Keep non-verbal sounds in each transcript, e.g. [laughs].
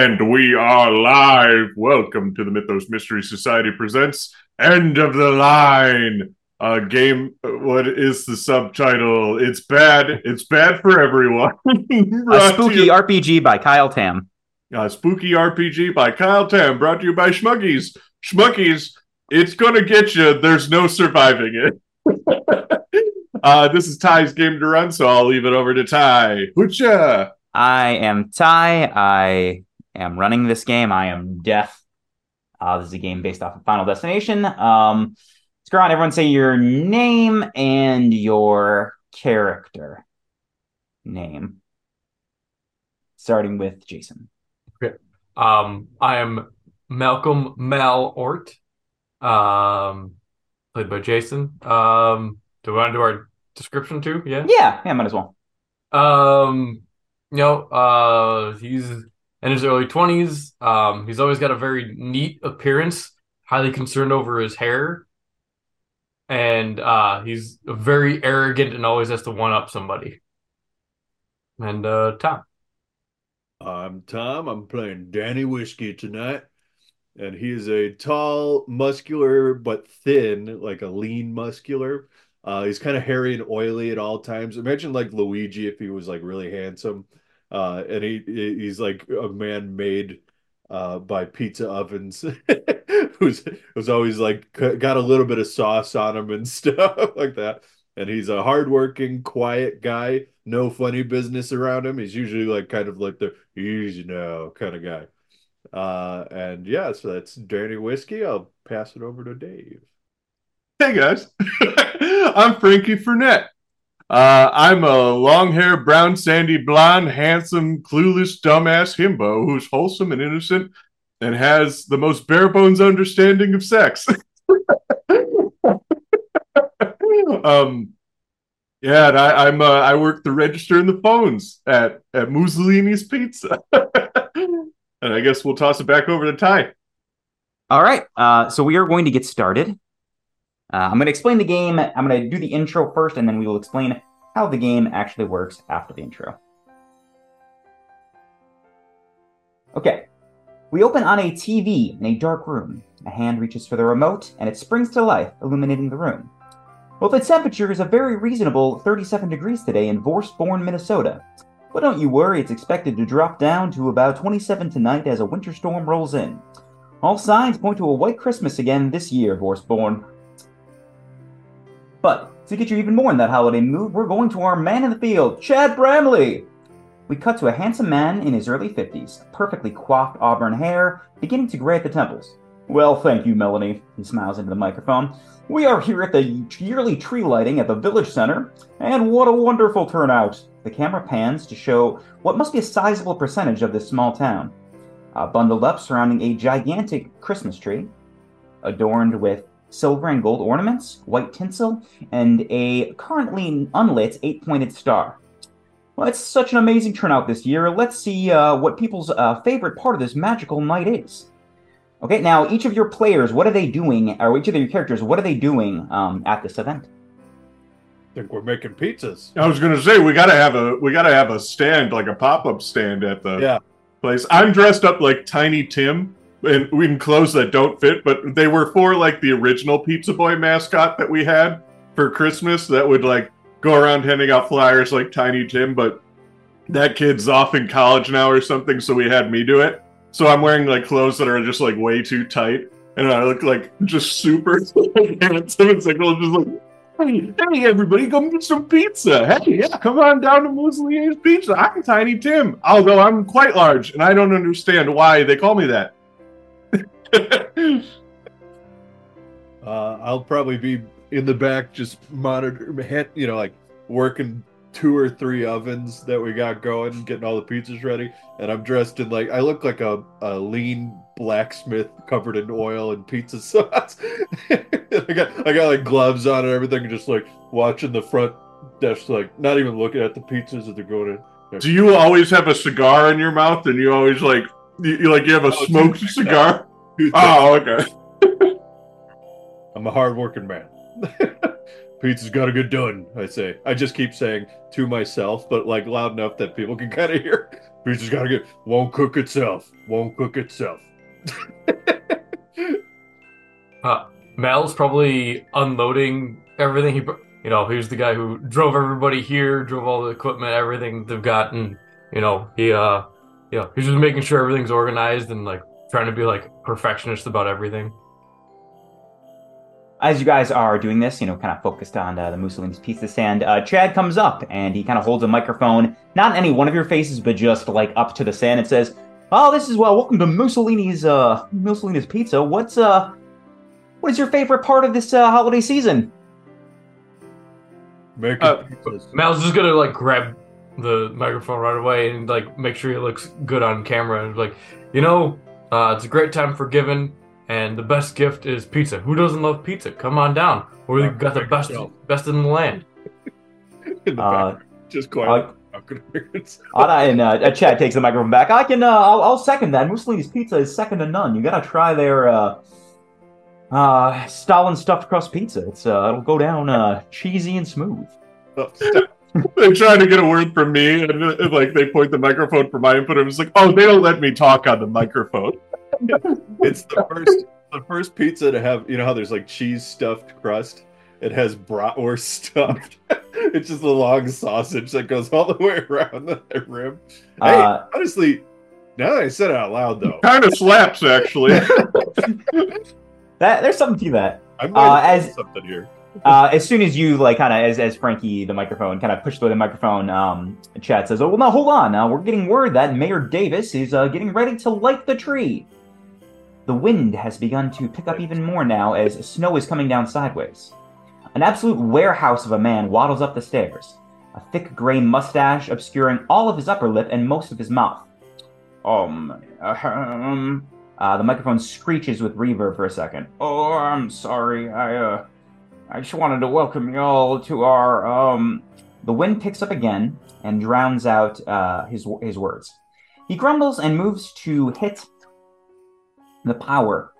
And we are live. Welcome to the Mythos Mystery Society presents End of the Line. A game. What is the subtitle? It's bad. It's bad for everyone. [laughs] A spooky you- RPG by Kyle Tam. uh, Spooky RPG by Kyle Tam, brought to you by Schmuggies. Schmuckies, it's gonna get you. There's no surviving it. [laughs] uh, this is Ty's game to run, so I'll leave it over to Ty. Hoocha! I am Ty. I am running this game. I am Death. Uh, this is a game based off of Final Destination. Um, on, everyone say your name and your character name. Starting with Jason. Okay. Um, I am Malcolm Mal Ort, um, played by Jason. Um, do we want to do our description too? Yeah. Yeah, yeah, might as well. Um, you know, uh, he's in his early twenties. Um, he's always got a very neat appearance. Highly concerned over his hair, and uh, he's very arrogant and always has to one up somebody. And uh, Tom. I'm Tom. I'm playing Danny Whiskey tonight. And he is a tall, muscular, but thin, like a lean muscular. Uh, he's kind of hairy and oily at all times. Imagine like Luigi if he was like really handsome. Uh, and he he's like a man made uh, by pizza ovens [laughs] who's who's always like got a little bit of sauce on him and [laughs] stuff like that. And he's a hardworking, quiet guy. No funny business around him. He's usually like kind of like the easy now kind of guy. Uh, and yeah, so that's Danny Whiskey. I'll pass it over to Dave. Hey guys, [laughs] I'm Frankie Fournette. Uh, I'm a long hair, brown, sandy, blonde, handsome, clueless, dumbass himbo who's wholesome and innocent and has the most bare bones understanding of sex. [laughs] um, yeah, and I, I'm uh, I work the register and the phones at at Mussolini's Pizza. [laughs] and I guess we'll toss it back over to Ty. All right, uh, so we are going to get started. Uh, I'm going to explain the game. I'm going to do the intro first, and then we will explain how the game actually works after the intro. Okay, we open on a TV in a dark room. A hand reaches for the remote, and it springs to life, illuminating the room. Well, the temperature is a very reasonable 37 degrees today in Vorstborne, Minnesota. But don't you worry, it's expected to drop down to about 27 tonight as a winter storm rolls in. All signs point to a white Christmas again this year, Vorstborne. But to get you even more in that holiday mood, we're going to our man in the field, Chad Bramley. We cut to a handsome man in his early 50s, perfectly coiffed auburn hair, beginning to gray at the temples. Well, thank you, Melanie. He smiles into the microphone. We are here at the yearly tree lighting at the village center, and what a wonderful turnout! The camera pans to show what must be a sizable percentage of this small town. Uh, bundled up surrounding a gigantic Christmas tree, adorned with silver and gold ornaments, white tinsel, and a currently unlit eight pointed star. Well, it's such an amazing turnout this year. Let's see uh, what people's uh, favorite part of this magical night is. Okay, now each of your players, what are they doing, or each of your characters, what are they doing um, at this event? think we're making pizzas. I was gonna say we gotta have a we gotta have a stand like a pop up stand at the Yeah. place. I'm dressed up like Tiny Tim and we in clothes that don't fit, but they were for like the original Pizza Boy mascot that we had for Christmas that would like go around handing out flyers like Tiny Tim, but that kid's off in college now or something, so we had me do it. So I'm wearing like clothes that are just like way too tight, and I look like just super [laughs] handsome. Like well, just like Hey, hey, everybody, come get some pizza. Hey, yeah, come on down to Mussolini's Pizza. I'm Tiny Tim, although I'm quite large, and I don't understand why they call me that. Uh, I'll probably be in the back just monitor, you know, like working two or three ovens that we got going, getting all the pizzas ready. And I'm dressed in like I look like a, a lean blacksmith covered in oil and pizza [laughs] sauce. I got I got like gloves on and everything, just like watching the front desk, like not even looking at the pizzas that they're going in. Do you always have a cigar in your mouth, and you always like you, you like you have a Oh, smoked cigar? [laughs] Oh, okay. I'm a hardworking man. [laughs] Pizza's gotta get done, I say. I just keep saying to myself, but like loud enough that people can kind of hear. [laughs] Pizza's gotta get won't cook itself. Won't cook itself. Mal's probably unloading everything. He, you know, he's the guy who drove everybody here, drove all the equipment, everything they've gotten. You know, he, uh, you know, he's just making sure everything's organized and like trying to be like perfectionist about everything. As you guys are doing this, you know, kind of focused on uh, the Mussolini's pizza stand, uh, Chad comes up and he kind of holds a microphone, not in any one of your faces, but just like up to the stand and says, "Oh, this is well, welcome to Mussolini's uh Mussolini's pizza. What's uh, what is your favorite part of this uh, holiday season?" Making Uh, pizzas. Mal's just gonna like grab the microphone right away and like make sure he looks good on camera and like, you know, uh, it's a great time for giving, and the best gift is pizza. Who doesn't love pizza? Come on down. We've Uh, got the best, yourself. best in the land. [laughs] in the Uh. Just uh, quiet. talking to yourself. And uh, Chad takes the microphone back. I can, uh, I'll, I'll second that. Mussolini's pizza is second to none. You gotta try their uh, uh, Stalin stuffed crust pizza. It's uh, it'll go down uh, cheesy and smooth. They're trying to get a word from me, and uh, like they point the microphone for my input. I'm just like, oh, they don't let me talk on the microphone. [laughs] It's the first the first pizza to have you know how there's like cheese stuffed crust? It has bratwurst stuffed. [laughs] it's just a long sausage that goes all the way around the rim. Hey, Uh, honestly, now that I said it out loud though, Kind of slaps, actually. [laughs] that there's something to that. I Uh, might have as- something here. Uh, as soon as you like kind of as as Frankie the microphone kind of pushed away the microphone, um, Chad says, "Oh well, now hold on. Uh, we're getting word that Mayor Davis is uh, getting ready to light the tree. The wind has begun to pick up even more now as snow is coming down sideways. An absolute warehouse of a man waddles up the stairs, a thick gray mustache obscuring all of his upper lip and most of his mouth. Um, um, uh, the microphone screeches with reverb for a second. Oh, I'm sorry. I uh. I just wanted to welcome you all to our um the wind picks up again and drowns out uh, his his words. He grumbles and moves to hit the power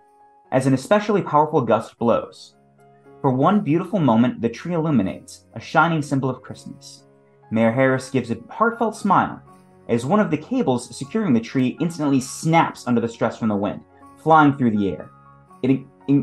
as an especially powerful gust blows. For one beautiful moment, the tree illuminates, a shining symbol of Christmas. Mayor Harris gives a heartfelt smile as one of the cables securing the tree instantly snaps under the stress from the wind, flying through the air. It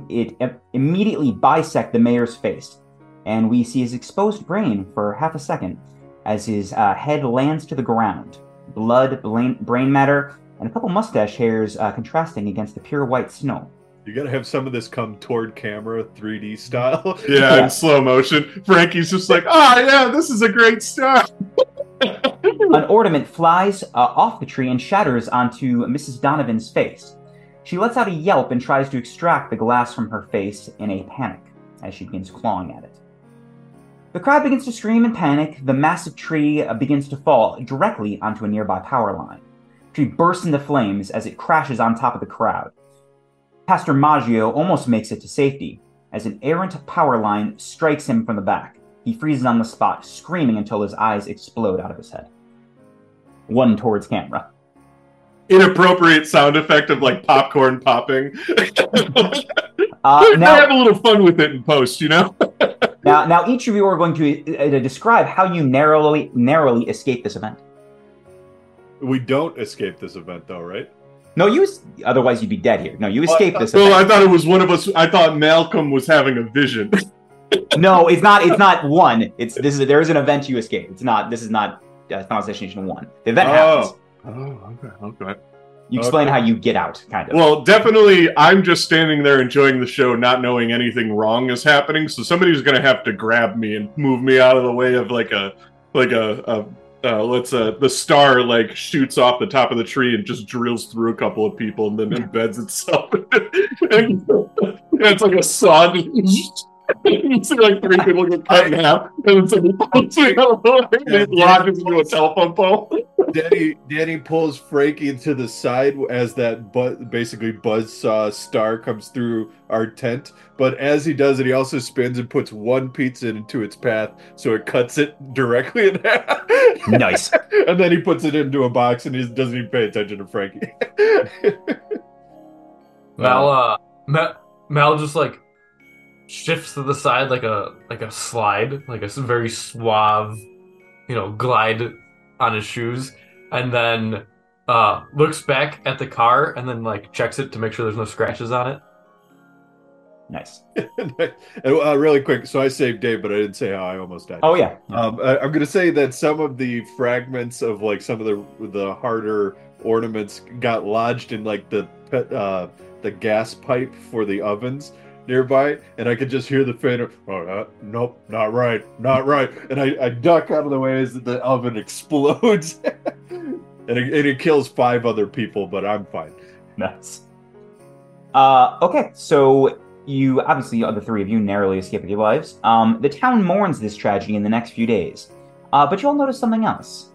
it immediately bisect the mayor's face, and we see his exposed brain for half a second as his uh, head lands to the ground. Blood, brain, brain matter, and a couple mustache hairs uh, contrasting against the pure white snow. You gotta have some of this come toward camera, 3D style. yeah, [laughs] Yeah. in slow motion. Frankie's just like, oh yeah, this is a great start. [laughs] An ornament flies uh, off the tree and shatters onto Mrs. Donovan's face. She lets out a yelp and tries to extract the glass from her face in a panic as she begins clawing at it. The crowd begins to scream in panic. The massive tree uh, begins to fall directly onto a nearby power line. The tree bursts into flames as it crashes on top of the crowd. Pastor Maggio almost makes it to safety as an errant power line strikes him from the back. He freezes on the spot, screaming until his eyes explode out of his head. One towards camera. Inappropriate sound effect of like popcorn popping. Uh, [laughs] they now, have a little fun with it in post, you know. [laughs] Now, now each of you are going to uh, describe how you narrowly narrowly escape this event. We don't escape this event though, right? No, you. Otherwise, you'd be dead here. No, you escape this Well, I thought it was one of us. I thought Malcolm was having a vision. [laughs] No, it's not. It's not one. It's this is there is an event you escape. It's not. This is not uh, Final Destination one. The event happens. Oh, okay, okay. You explain Okay. how you get out, kind of. Well, definitely, I'm just standing there enjoying the show, not knowing anything wrong is happening. So somebody's gonna have to grab me and move me out of the way of like a, like a, a uh, let's uh, the star like shoots off the top of the tree and just drills through a couple of people and then embeds itself. [laughs] and it's like a saw. [laughs] you see like three people get cut in half, and then somebody pulls me out of the way and it lodges into a telephone pole. Danny Danny pulls Frankie to the side as that bu- basically buzzsaw star comes through our tent. But as he does it, he also spins and puts one pizza into its path, so it cuts it directly in half. nice. [laughs] and then he puts it into a box and he doesn't even pay attention to Frankie. [laughs] Mal, uh, Mal, Mal just like shifts to the side like a like a slide, like a very suave, you know, glide on his shoes, and then uh, looks back at the car and then like checks it to make sure there's no scratches on it. Nice. [laughs] And uh, really quick, so I saved Dave, but I didn't say how I almost died. Oh yeah. Um, I, I'm gonna say that some of the fragments of like some of the the harder ornaments got lodged in like the pet, uh, the gas pipe for the ovens nearby, and I could just hear the faint. of, Oh, uh, nope, not right, not right, and I, I duck out of the way as the oven [laughs] explodes, [laughs] and, it, and it kills five other people, but I'm fine. Nice. Uh, okay, so you obviously, the three of you, narrowly escape with your lives. Um, the town mourns this tragedy in the next few days, uh, but you'll notice something else.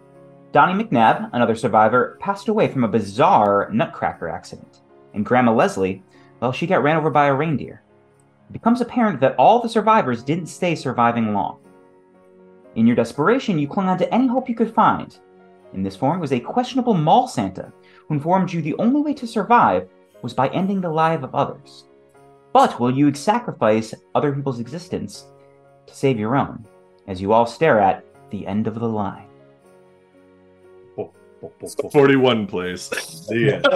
Donnie McNabb, another survivor, passed away from a bizarre nutcracker accident, and Grandma Leslie, well, she got ran over by a reindeer. It becomes apparent that all the survivors didn't stay surviving long. In your desperation, you clung on to any hope you could find. In this form was a questionable mall Santa who informed you the only way to survive was by ending the lives of others. But will you sacrifice other people's existence to save your own, as you all stare at the end of the line? 41 plays. The end.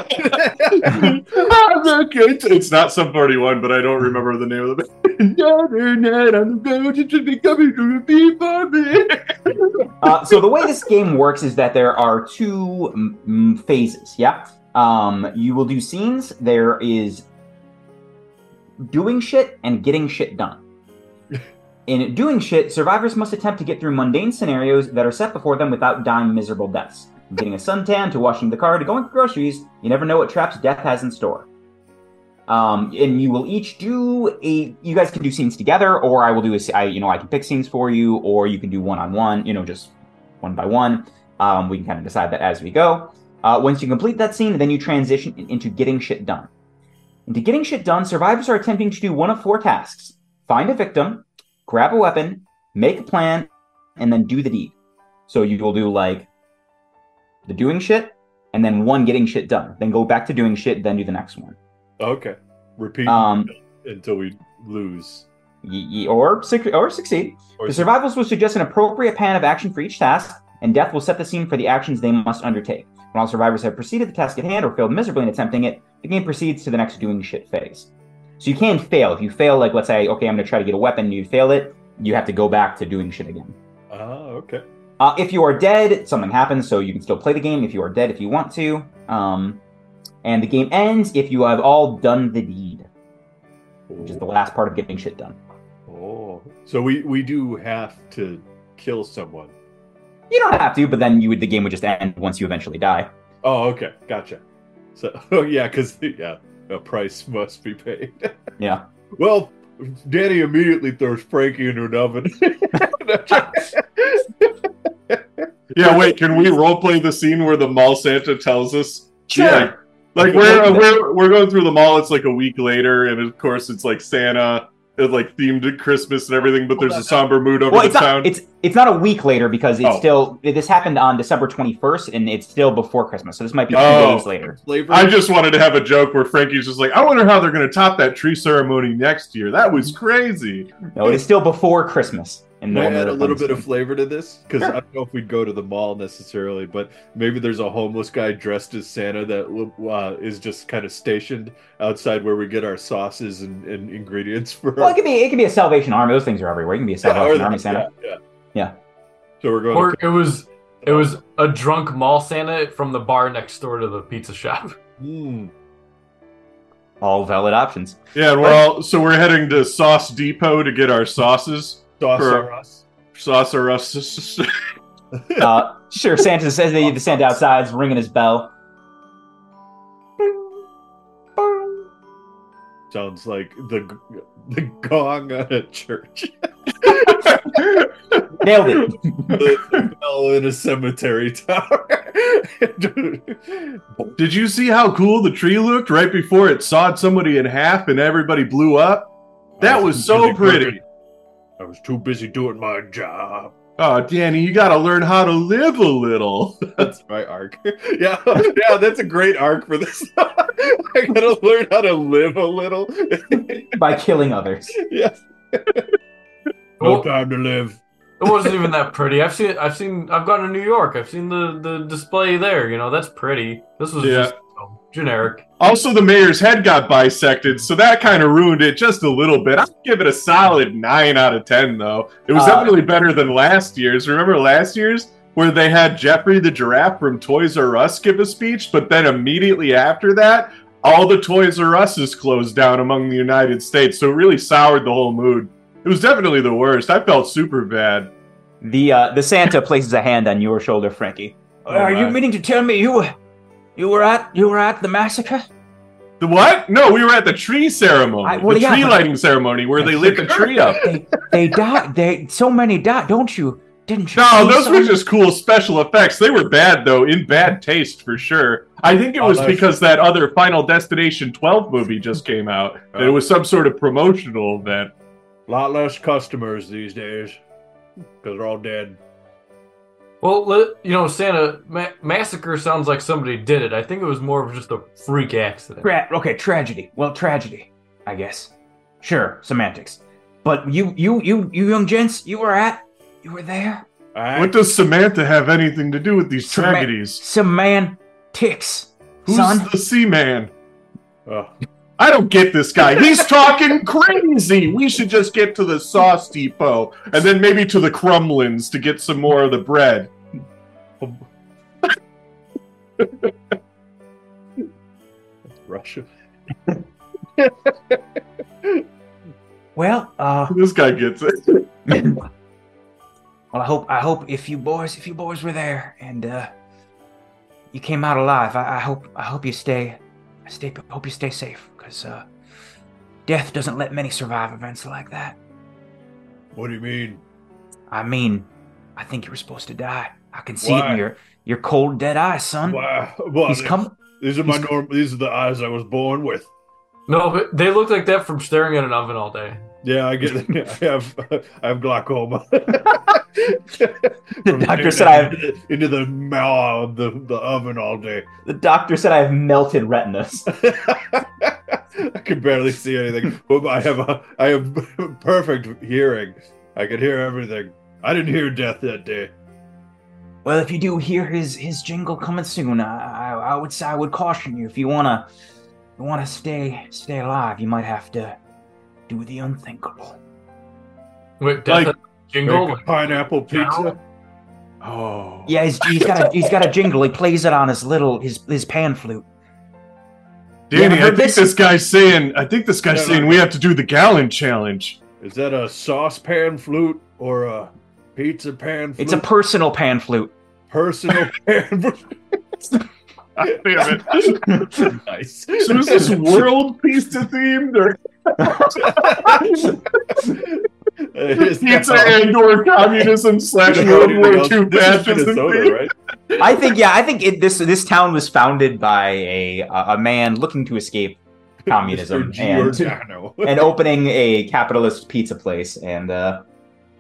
it's, it's not some 41, but I don't remember the name of the band. Another night on the road, it should be coming to be for me. Uh, so the way this game works is that there are two mm, phases. Yeah, um, you will do scenes. There is doing shit and getting shit done. [laughs] In doing shit, survivors must attempt to get through mundane scenarios that are set before them without dying miserable deaths. Getting a suntan to washing the car to going for groceries, you never know what traps death has in store. Um, and you will each do a. You guys can do scenes together, or I will do a. I, you know, I can pick scenes for you, or you can do one on one. You know, just one by one. Um, we can kind of decide that as we go. Uh, once you complete that scene, then you transition into getting shit done. Into getting shit done, survivors are attempting to do one of four tasks: find a victim, grab a weapon, make a plan, and then do the deed. So you will do like the doing shit, and then one getting shit done. Then go back to doing shit, then do the next one. okay, repeat Um, until we lose. or or succeed. Or The survivors will suggest an appropriate plan of action for each task, and death will set the scene for the actions they must undertake. When all survivors have proceeded the task at hand or failed miserably in attempting it, the game proceeds to the next doing shit phase. So you can fail. If you fail, like let's say, okay, I'm gonna try to get a weapon, and you fail it, you have to go back to doing shit again. Ah, okay. Uh, if you are dead, something happens, so you can still play the game if you are dead if you want to. Um, and the game ends if you have all done the deed, which is the last part of getting shit done. Oh, so we we do have to kill someone. You don't have to, but then you would the game would just end once you eventually die. Oh, okay, gotcha. So, [laughs] oh yeah, because yeah, a price must be paid. [laughs] Yeah. well, Danny immediately throws Frankie into an oven. [laughs] Yeah, wait, can we roleplay the scene where the mall Santa tells us? Sure. Yeah. Like we're, uh, we're we're going through the mall. It's like a week later, and of course it's like Santa, it's like themed to Christmas and everything. But there's a somber mood over Well, the it's not, town. it's it's not a week later because it's Oh. still this happened on December 21st and it's still before Christmas, so this might be two Oh. days later. Flavor. I just wanted to have a joke where Frankie's just like, I wonder how they're going to top that tree ceremony next year. That was crazy. No, it is still before Christmas. And Can I add a little bit of flavor to this? Because Sure. I don't know if we'd go to the mall necessarily, but maybe there's a homeless guy dressed as Santa that uh, is just kind of stationed outside where we get our sauces and, and ingredients for. Well, it could be it could be a Salvation Army. Those things are everywhere. It can be a Salvation [laughs] the- Army Santa. Yeah, yeah. Yeah. So we're going. Or to it was it was a drunk mall Santa from the bar next door to the pizza shop. [laughs] Mm. All valid options. Yeah, and we're all so we're heading to Sauce Depot to get our sauces. Sauce For- or us. Sauce or. [laughs] [laughs] Uh, sure, Santa says they the Santa outside's ringing his bell. Sounds like the the gong at a church. [laughs] Nailed it. the, the bell in a cemetery tower. Did you see how cool the tree looked right before it sawed somebody in half and everybody blew up? That I was so pretty. Working. I was too busy doing my job. Oh, Danny, you got to learn how to live a little. [laughs] That's my arc. [laughs] Yeah, yeah, that's a great arc for this. [laughs] I gotta learn how to live a little. By killing others. yes. No time to live. It wasn't even that pretty. I've seen I've seen I've gone to New York. I've seen the the display there. You know that's pretty. This was Yeah. just you know, generic. Also, the mayor's head got bisected, so that kind of ruined it just a little bit. I'd give it a solid 9 out of 10, though. It was Uh, definitely better than last year's. Remember last year's? Where they had Geoffrey the giraffe from Toys R Us give a speech, but then immediately after that, all the Toys R Us's closed down among the United States, so it really soured the whole mood. It was definitely the worst. I felt super bad. The uh, the Santa [laughs] places a hand on your shoulder, Frankie. Are you meaning to tell me you were you were at you were at the massacre? The what? No, we were at the tree ceremony, I- well, the yeah, tree lighting ceremony where they lit the tree up. They they died. They so many died. Don't you? Didn't you? No, those some? were just cool special effects. They were bad though, in bad taste for sure. I think it Oh, was that's- because that other Final Destination 12 movie just came out. and it oh. was some sort of promotional event. A lot less customers these days because they're all dead. Well, you know, Santa ma- massacre sounds like somebody did it. I think it was more of just a freak accident. Tra- okay, tragedy. Well, tragedy, I guess. Sure, semantics. But you, you, you, you young gents, you were at, you were there. I, What does Samantha have anything to do with these Sama- tragedies? Some man ticks, Who's son. the Sea Man? oh, I don't get this guy. He's [laughs] talking crazy. We should just get to the sauce depot and then maybe to the Crumlins to get some more of the bread. Russia. Well, uh, This guy gets it. well, I hope, I hope if you boys, if you boys were there and uh, you came out alive, I, I hope, I hope you stay, I stay, hope you stay safe, because uh, death doesn't let many survive events like that. What do you mean? I mean, I think you were supposed to die. I can see it in your your cold, dead eyes, son. Wow. [laughs] Well, He's come. these are my he's- norm. These are the eyes I was born with. No, but they look like that from staring at an oven all day. Yeah, I get. [laughs] I have. [laughs] I have glaucoma. The doctor said I have. into the, into the maw of the, the oven all day. The doctor said I have melted retinas. I can barely see anything, but I have a I have perfect hearing. I can hear everything. I didn't hear death that day. Well, if you do hear his his jingle coming soon, I, I, I would say I would caution you. If you wanna you wanna stay stay alive, you might have to do the unthinkable. Wait, death Like- jingle. Like a pineapple pizza. Now? Oh. Yeah, he's, he's got a he's got a jingle. He plays it on his little his his pan flute. Danny, I think this? this guy's saying I think this guy's No, no, saying no. we have to do the gallon challenge. Is that a saucepan flute or a pizza pan flute? It's a personal pan flute. personal [laughs] pan flute. God damn it. nice. So is this world pizza themed or pizza now. and or communism slash You World War else? II fascism Minnesota, right? I think yeah, I think it, this this town was founded by a a man looking to escape [laughs] communism and and opening a capitalist pizza place, and uh,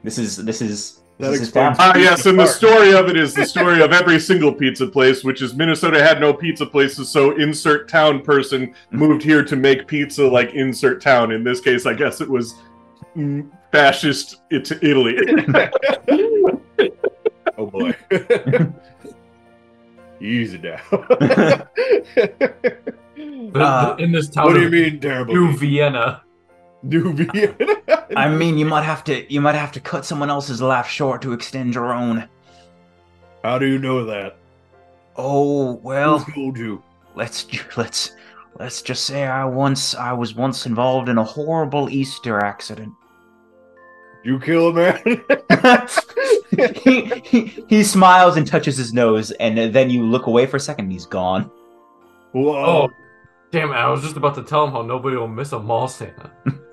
this is this is That this explains- Ah, yes, and the story of it is [laughs] the story of every single pizza place, which is Minnesota had no pizza places, so insert town person moved here to make pizza like insert town. In this case, I guess it was mm, fascist it- Italy. [laughs] oh boy. [laughs] Easy now. The- Uh, in this town, what do you of mean terrible? New Vienna. New Vienna. [laughs] I mean, you might have to you might have to cut someone else's life short to extend your own. How do you know that? Oh well, Who told you? let's let's let's just say I once I was once involved in a horrible Easter accident. You kill a man? [laughs] he, he he smiles and touches his nose, and then you look away for a second. and He's gone. Whoa. Oh, damn it! I was just about to tell him how nobody will miss a mall Santa. [laughs]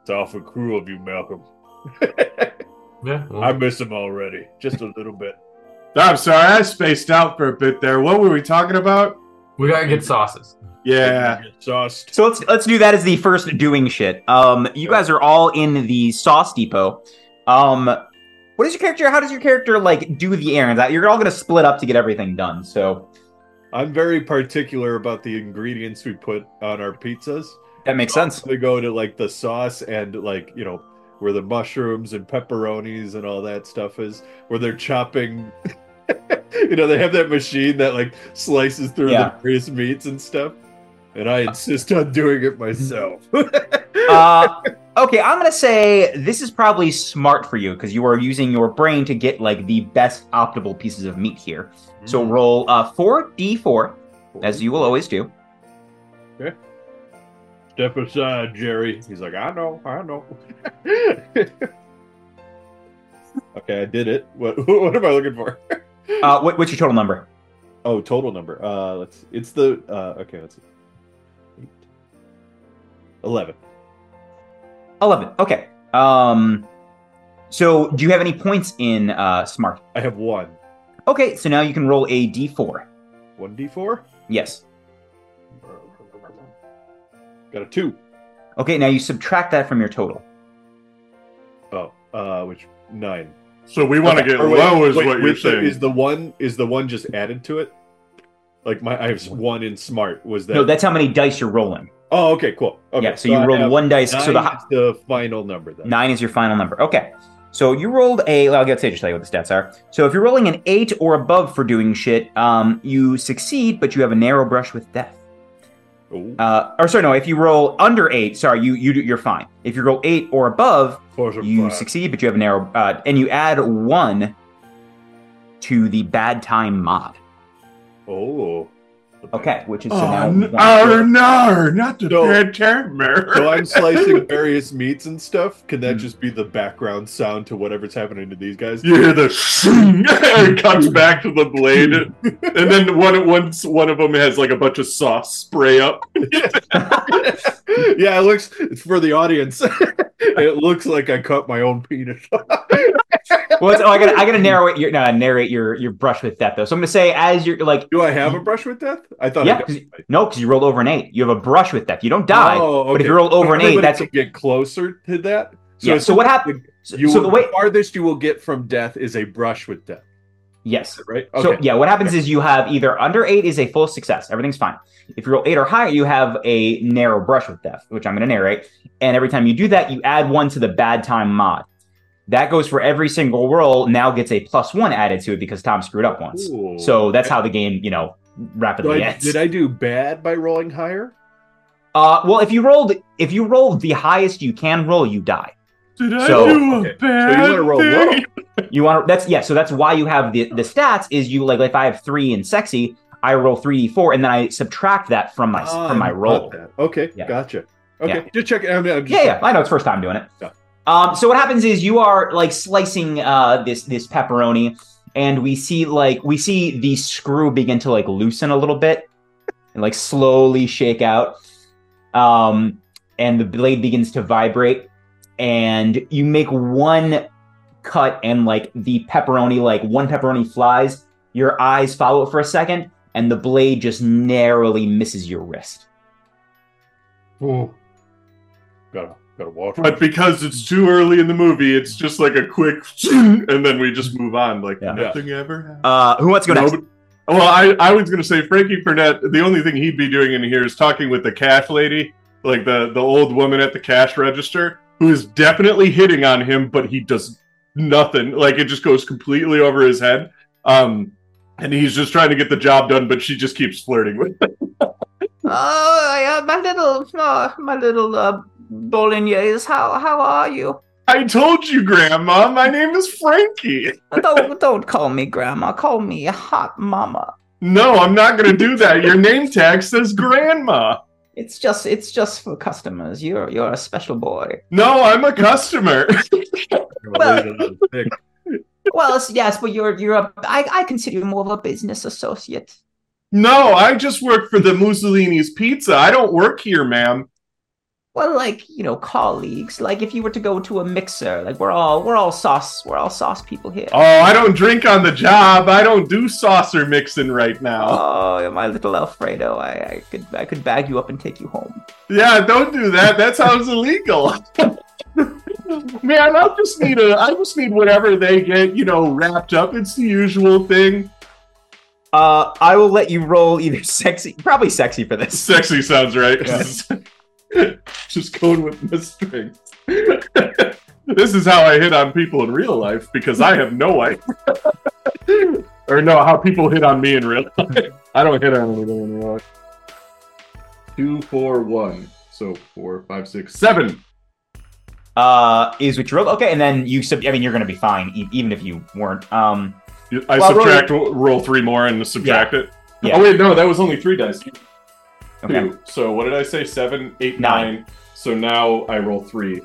It's awful cruel of you, Malcolm. Yeah, well, I miss him already. Just a little bit. I'm sorry, I spaced out for a bit there. What were we talking about? we gotta get sauces. Yeah. Get sauced. So let's let's do that as the first doing shit. Um, you guys are all in the sauce depot. Um, what is your character? How does your character like do the errands? You're all gonna split up to get everything done. So I'm very particular about the ingredients we put on our pizzas. that makes sense. They go to like the sauce and like you know where the mushrooms and pepperonis and all that stuff is, where they're chopping. [laughs] you know, they have that machine that like slices through Yeah. the various meats and stuff. And I insist on doing it myself. [laughs] Uh, okay, I'm gonna say this is probably smart for you because you are using your brain to get like the best optimal pieces of meat here. So roll uh, four d4 as you will always do. Okay. Step aside, Jerry. He's like, I know, I know. [laughs] okay, I did it. What [laughs] what am I looking for? Uh, what, what's your total number? Oh, total number. Uh let's it's the uh okay, let's see. Eight. Eleven. Eleven. Okay. Um, so do you have any points in uh, smart? I have one. Okay, so now you can roll a d4. One D four. Yes. Got a two. Okay, now you subtract that from your total. Oh, uh which nine. So we want to Okay, get or wait, low, is wait, what you're wait, so saying. Is the one is the one just added to it? Like my I have one in smart. Was that No, that's how many dice you're rolling. Oh, okay, cool. Okay, yeah, so you I rolled have one dice. Nine So the hi- is the final number then. Nine is your final number. Okay. So you rolled a. Well, I'll get to just tell you what the stats are. So if you're rolling an eight or above for doing shit, um, you succeed, but you have a narrow brush with death. Uh, or sorry, no. If you roll under eight, sorry, you you you're fine. If you roll eight or above, you five. succeed, but you have a narrow. Uh, and you add one to the bad time mod. Oh. Okay, which is so Oh, now. n- one. arr, nar, not the So- bad timer. So I'm [laughs] slicing various meats and stuff. Can that Hmm. just be the background sound to whatever's happening to these guys? You hear the shing, [laughs] it cuts back to the blade, [laughs] and then one once one of them has like a bunch of sauce spray up. yeah, it looks it's for the audience. it looks like I cut my own penis. well, oh, I gotta I gotta narrate your no, narrate your your brush with death though. So I'm gonna say as you're like Do I have a brush with death? I thought. Yeah, I 'cause. No, because you rolled over an eight. You have a brush with death. You don't die. Oh, But if you roll over an eight, that's get closer to that. yeah. So what happened? So, You so will, the way the farthest you will get from death is a brush with death, yes. right? So yeah, what happens is you have either under eight is a full success. Everything's fine. If you roll eight or higher, you have a narrow brush with death, which I'm going to narrate. And every time you do that, you add one to the bad time mod. That goes for every single roll. Now gets a plus one added to it because Tom screwed up once. Ooh. So that's how the game, you know, Did rapidly I, ends. did I do bad by rolling higher? Uh, well, if you rolled, if you rolled the highest you can roll, you die. Did I So- do a okay. So you wanna roll low. You want to? That's yeah. So that's why you have the the stats. Is you like if I have three in sexy, I roll three d four, and then I subtract that from my Ah, from my roll. Okay, Yeah. gotcha. Okay, Yeah. just check. I'm, I'm just Yeah, yeah. I know it's first time doing it. Yeah. Um. So what happens is you are like slicing uh this this pepperoni, and we see like we see the screw begin to like loosen a little bit, and like slowly shake out. Um, and the blade begins to vibrate, and you make one cut, and like the pepperoni, like one pepperoni flies. Your eyes follow it for a second, and the blade just narrowly misses your wrist. Ooh. Gotta gotta watch. But because it's too early in the movie, it's just like a quick, [laughs] and then we just move on like Yeah. nothing ever happened. Uh, who wants to go No, next? well, I, I was going to say Frankie Burnett. The only thing he'd be doing in here is talking with the cash lady, like the the old woman at the cash register, who is definitely hitting on him, but he does nothing. Like it just goes completely over his head. Um, and he's just trying to get the job done, but she just keeps flirting with. Him. [laughs] Oh, uh, my little, uh, my little uh, bolognese. How how are you? I told you, Grandma. My name is Frankie. [laughs] Don't don't call me grandma. Call me hot mama. No, I'm not going to do that. Your name tag says Grandma. It's just it's just for customers. You're you're a special boy. No, I'm a customer. Well, it's- [laughs] yes, but you're you're a. I I consider you more of a business associate. no, I just work for the Mussolini's Pizza. I don't work here, ma'am. Well, like you know, colleagues. Like if you were to go to a mixer, like we're all we're all sauce we're all sauce people here. Oh, I don't drink on the job. I don't do saucer mixing right now. Oh, my little Alfredo, I, I could I could bag you up and take you home. Yeah, don't do that. That sounds illegal. [laughs] Man, I just need a I just need whatever they get, you know, wrapped up. It's the usual thing. Uh, I will let you roll either sexy, probably sexy for this. Sexy sounds right. [laughs] [laughs] just going with the strings. [laughs] this is how I hit on people in real life because I have no idea. [laughs] or no, how people hit on me in real life. I don't hit on anyone in real life. Two, four, one. So four, five, six, seven. Uh, is what you rolled. Okay, and then you sub. I mean, you're going to be fine, e- even if you weren't. Um, I Well, subtract roll three more and subtract it. Yeah. Oh wait, no, that was only three dice. Okay. Two. So what did I say? Seven, eight, Nine. nine. So now I roll three,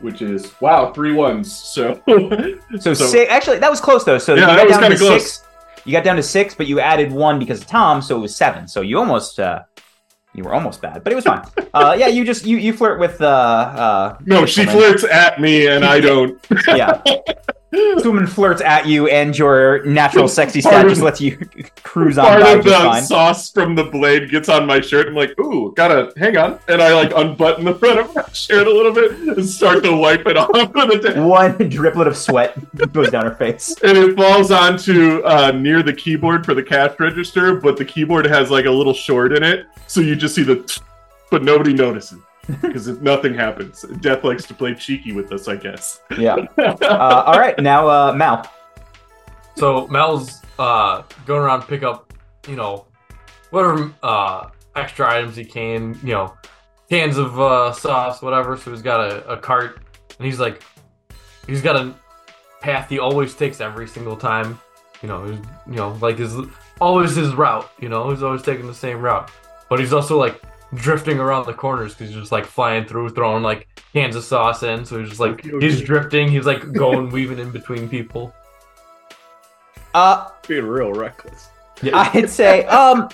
which is wow, three ones. So [laughs] So, So- six. Actually, that was close though. So Yeah, you that got was down to kinda close. six. You got down to six, but you added one because of Tom, so it was seven. So you almost. Uh, you were almost bad, but it was fine. [laughs] uh, yeah, you just you you flirt with uh uh. no, she flirts at me and I [laughs] don't. Yeah, this woman flirts at you, and your natural sexy Part stat of- just lets you [laughs] cruise on Part by of the fine. sauce from the blade gets on my shirt. I'm like, ooh, gotta hang on, and I like unbutton the front of my shirt a little bit and start to wipe it [laughs] off with it. One driplet of sweat goes down her face. and it falls onto uh, near the keyboard for the cash register, but the keyboard has like a little short in it, so you just see the, but nobody notices because if nothing happens. Death likes to play cheeky with us, I guess. Yeah. [laughs] Uh, all right, now uh, Mal. So Mel's uh going around to pick up, you know, whatever uh extra items he can, you know, cans of uh sauce, whatever. So he's got a, a cart and he's like he's got a path he always takes every single time. You know, you know, like his always his route, you know, he's always taking the same route. But he's also like drifting around the corners because he's just like flying through, throwing like cans of sauce in. So he's just like Okay, okay. he's drifting, he's like going weaving in between people. Uh, Being real reckless. Yeah. I'd say, um,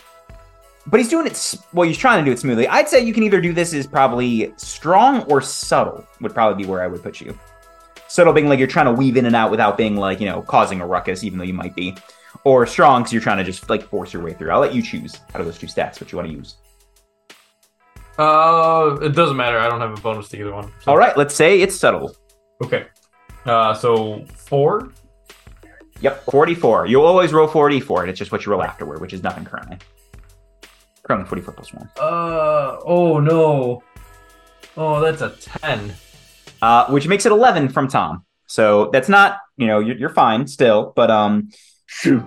but he's doing it. Well, he's trying to do it smoothly. I'd say you can either do this as probably strong or subtle. Would probably be where I would put you. Subtle being like you're trying to weave in and out without being like you know causing a ruckus, even though you might be, or strong because you're trying to just like force your way through. I'll let you choose out of those two stats what you want to use. Uh, it doesn't matter. I don't have a bonus to either one. So- All right, let's say it's subtle. Okay. Uh, so four. Yep, 44. You'll always roll forty-four, and. It's just what you roll afterward, which is nothing currently. Currently 44 plus 1. Uh oh no. Oh, that's a ten. Uh, which makes it 11 from Tom. So that's not, you know, you're, you're fine still, but um, Shoot.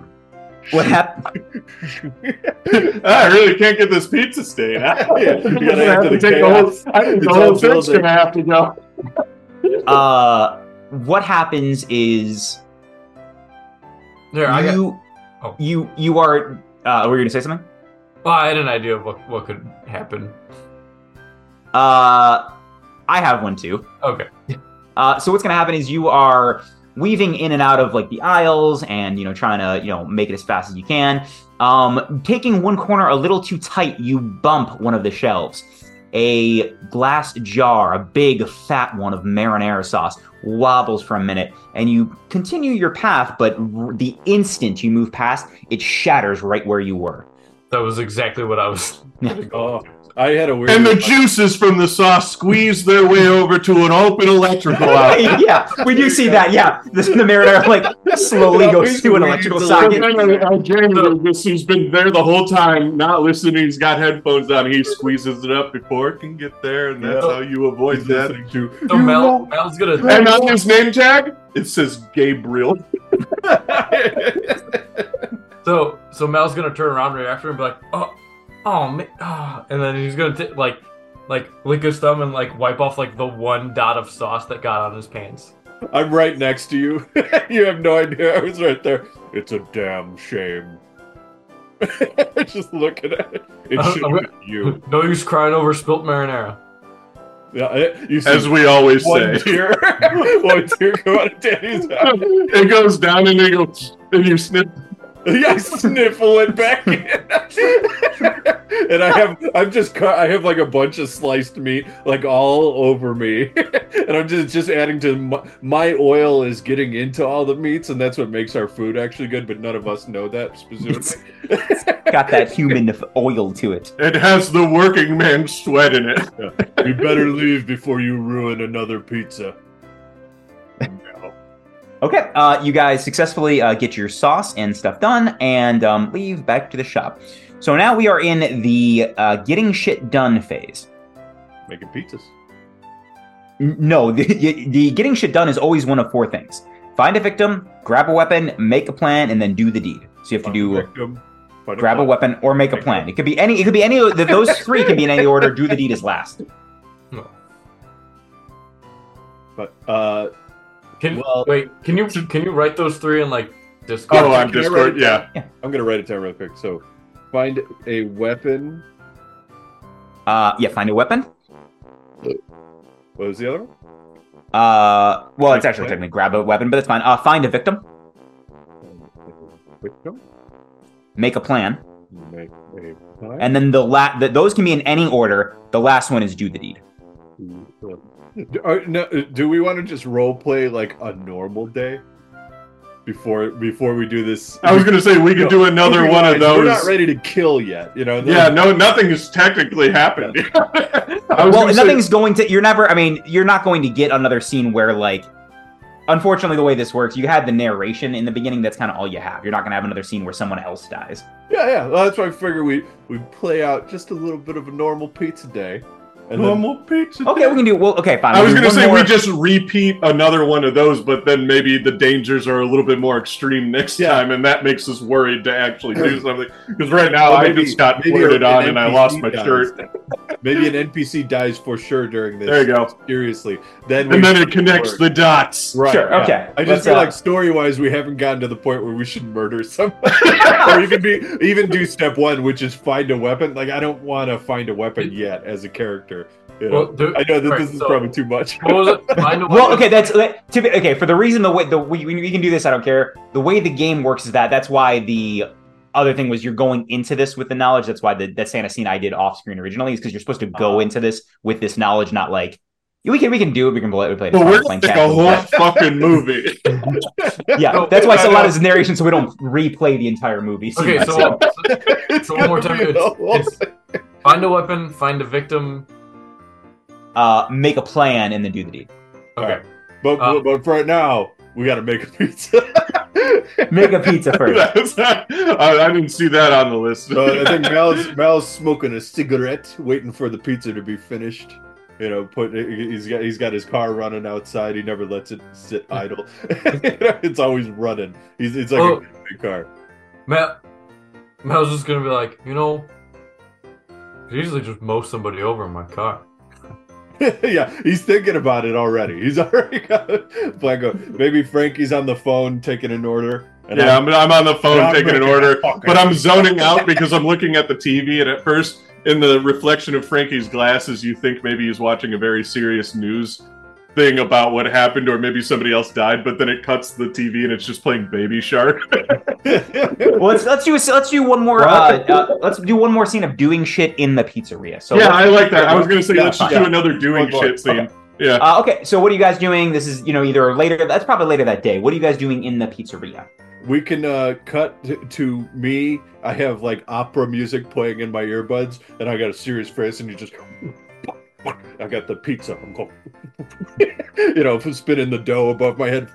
What happened? [laughs] I really can't get this pizza stain. out. Yeah, you gotta [laughs] add to the take the whole. I think the whole thing's gonna have to go. [laughs] Uh, what happens is There, I got. you, Oh. you, you are. Uh, were you gonna say something? Oh, I had an idea of what what could happen. Uh, I have one too. Okay. Uh, so what's going to happen is you are weaving in and out of like the aisles and you know trying to you know make it as fast as you can. Um, taking one corner a little too tight, you bump one of the shelves. A glass jar, a big fat one of marinara sauce, wobbles for a minute, and you continue your path. But r- the instant you move past, it shatters right where you were. That was exactly what I was. Oh, I had a weird. And the juices from the sauce squeeze their way over to an open electrical [laughs] outlet. yeah, we do see that. Yeah, the, the marinara like slowly goes to an electrical socket. This, he's been there the whole time, not listening. He's got headphones on. He squeezes it up before it can get there, and that's Yeah. how you avoid that. listening to. So Mel, Mel's gonna. And on his name tag, it says Gabriel. [laughs] So so Mel's gonna turn around right after and be like, oh, oh, man, ah," and then he's gonna t- like like lick his thumb and like wipe off like the one dot of sauce that got on his pants. I'm right next to you. [laughs] you have no idea. I was right there. It's a damn shame. [laughs] Just looking at it. It Uh, should I'm be you. [laughs] no use crying over spilt marinara. Yeah, I- you see As we always one say. tear, one tear go out of Danny's eye. it goes down and it goes, and you sniff. Yeah, [laughs] I sniffle it back in. [laughs] and I have I'm just cut I have like a bunch of sliced meat like all over me. [laughs] and I'm just just adding to my, my oil is getting into all the meats and that's what makes our food actually good, but none of us know that specifically. Got that human oil to it. It has the working man's sweat in it. you better leave before you ruin another pizza. Okay, uh, you guys successfully uh, get your sauce and stuff done and um, leave back to the shop. So now we are in the uh, getting shit done phase. Making pizzas. N- No, [laughs] the, the getting shit done is always one of four things: find a victim, grab a weapon, make a plan, and then do the deed. So you have to do grab a weapon or make a plan. It could be any. It could be any. of the- Those [laughs] three can be in any order. Do the deed is last. But uh, Can Well- wait? Can you can you write those three in like Discord? Oh, on Can I Discord, write it yeah. I'm gonna write it down real quick. So, find a weapon. Uh, yeah, find a weapon. What was the other one? Uh, well, it's actually plan. technically grab a weapon, but that's fine. Uh, find a victim, Victim. make a plan, Make a plan. and then the la- the, those can be in any order. The last one is do the deed. Do, [laughs] are- no, do we want to just role play like a normal day before before we do this? I was gonna say we could do another [laughs] one of those. We're not ready to kill yet, you know. Yeah, no, nothing has technically happened. [laughs] Uh, well, gonna say- nothing's going to. You're never. I mean, you're not going to get another scene where like. Unfortunately, the way this works, you had the narration in the beginning. That's kind of all you have. You're not going to have another scene where someone else dies. Yeah, yeah. Well, that's why I figure we we play out just a little bit of a normal pizza day, and then normal pizza. Okay, we can do. Well, okay, fine. I was gonna say more- we just repeat another one of those, but then maybe the dangers are a little bit more extreme next Yeah. time, and that makes us worried to actually do [laughs] something. Because right now Well, I maybe- just got maybe flirted an on and I lost my dies. shirt. [laughs] maybe an NPC dies for sure during this. There you go. Seriously, then And then it connects work. the dots. Right. Sure, yeah. okay. I just Let's, feel uh, like story wise, we haven't gotten to the point where we should murder somebody, [laughs] or even be even do step one, which is find a weapon. Like I don't want to find a weapon yet as a character. You know? Well, do- I know that right, this is so- probably too much. What was it? [laughs] Find a Well, okay, that's to be, okay. For the reason the way the we, we we can do this, I don't care. The way the game works is that that's why the other thing was you're going into this with the knowledge. That's why the that Santa scene I did off screen originally is because you're supposed to go Ah. into this with this knowledge, not like we can we can do it. We can play, We play. But we're fine, playing make a whole but- [laughs] fucking movie. yeah, No, that's why it's a I lot of this narration, so we don't replay the entire movie. Okay, by so. [laughs] It's so one more gonna time. It's, it's find a weapon, find a victim. Uh, make a plan and then do the deed. Okay. but, Uh, but for right now, we got to make a pizza. [laughs] Make a pizza first. [laughs] Not- I, I didn't see that on the list. So I think [laughs] Mal's Mal's smoking a cigarette, waiting for the pizza to be finished. You know, put he's got he's got his car running outside. He never lets it sit idle. it's always running. He's it's like Oh. a big car. Matt, Matt was just gonna be like, you know, I usually just mow somebody over in my car. [laughs] yeah, he's thinking about it already. He's [laughs] already got Maybe Frankie's on the phone taking an order. And yeah, I'm, I'm on the phone taking an order, but I'm zoning out because I'm looking at the TV, and at first, in the reflection of Frankie's glasses, you think maybe he's watching a very serious news thing about what happened, or maybe somebody else died. But then it cuts the TV, and it's just playing Baby Shark. [laughs] Well, let's let's do let's do one more. Uh, uh, let's do one more scene of doing shit in the pizzeria. So yeah, I like that. I was gonna say Yeah, let's just fine. do another doing One more. shit scene. Yeah. Uh, okay, so what are you guys doing? This is, you know, either later. That's probably later that day. What are you guys doing in the pizzeria? we can uh, cut to, to me. I have like opera music playing in my earbuds, and I got a serious face, and you just. I got the pizza. I'm going, [laughs] you know, spinning the dough above my head.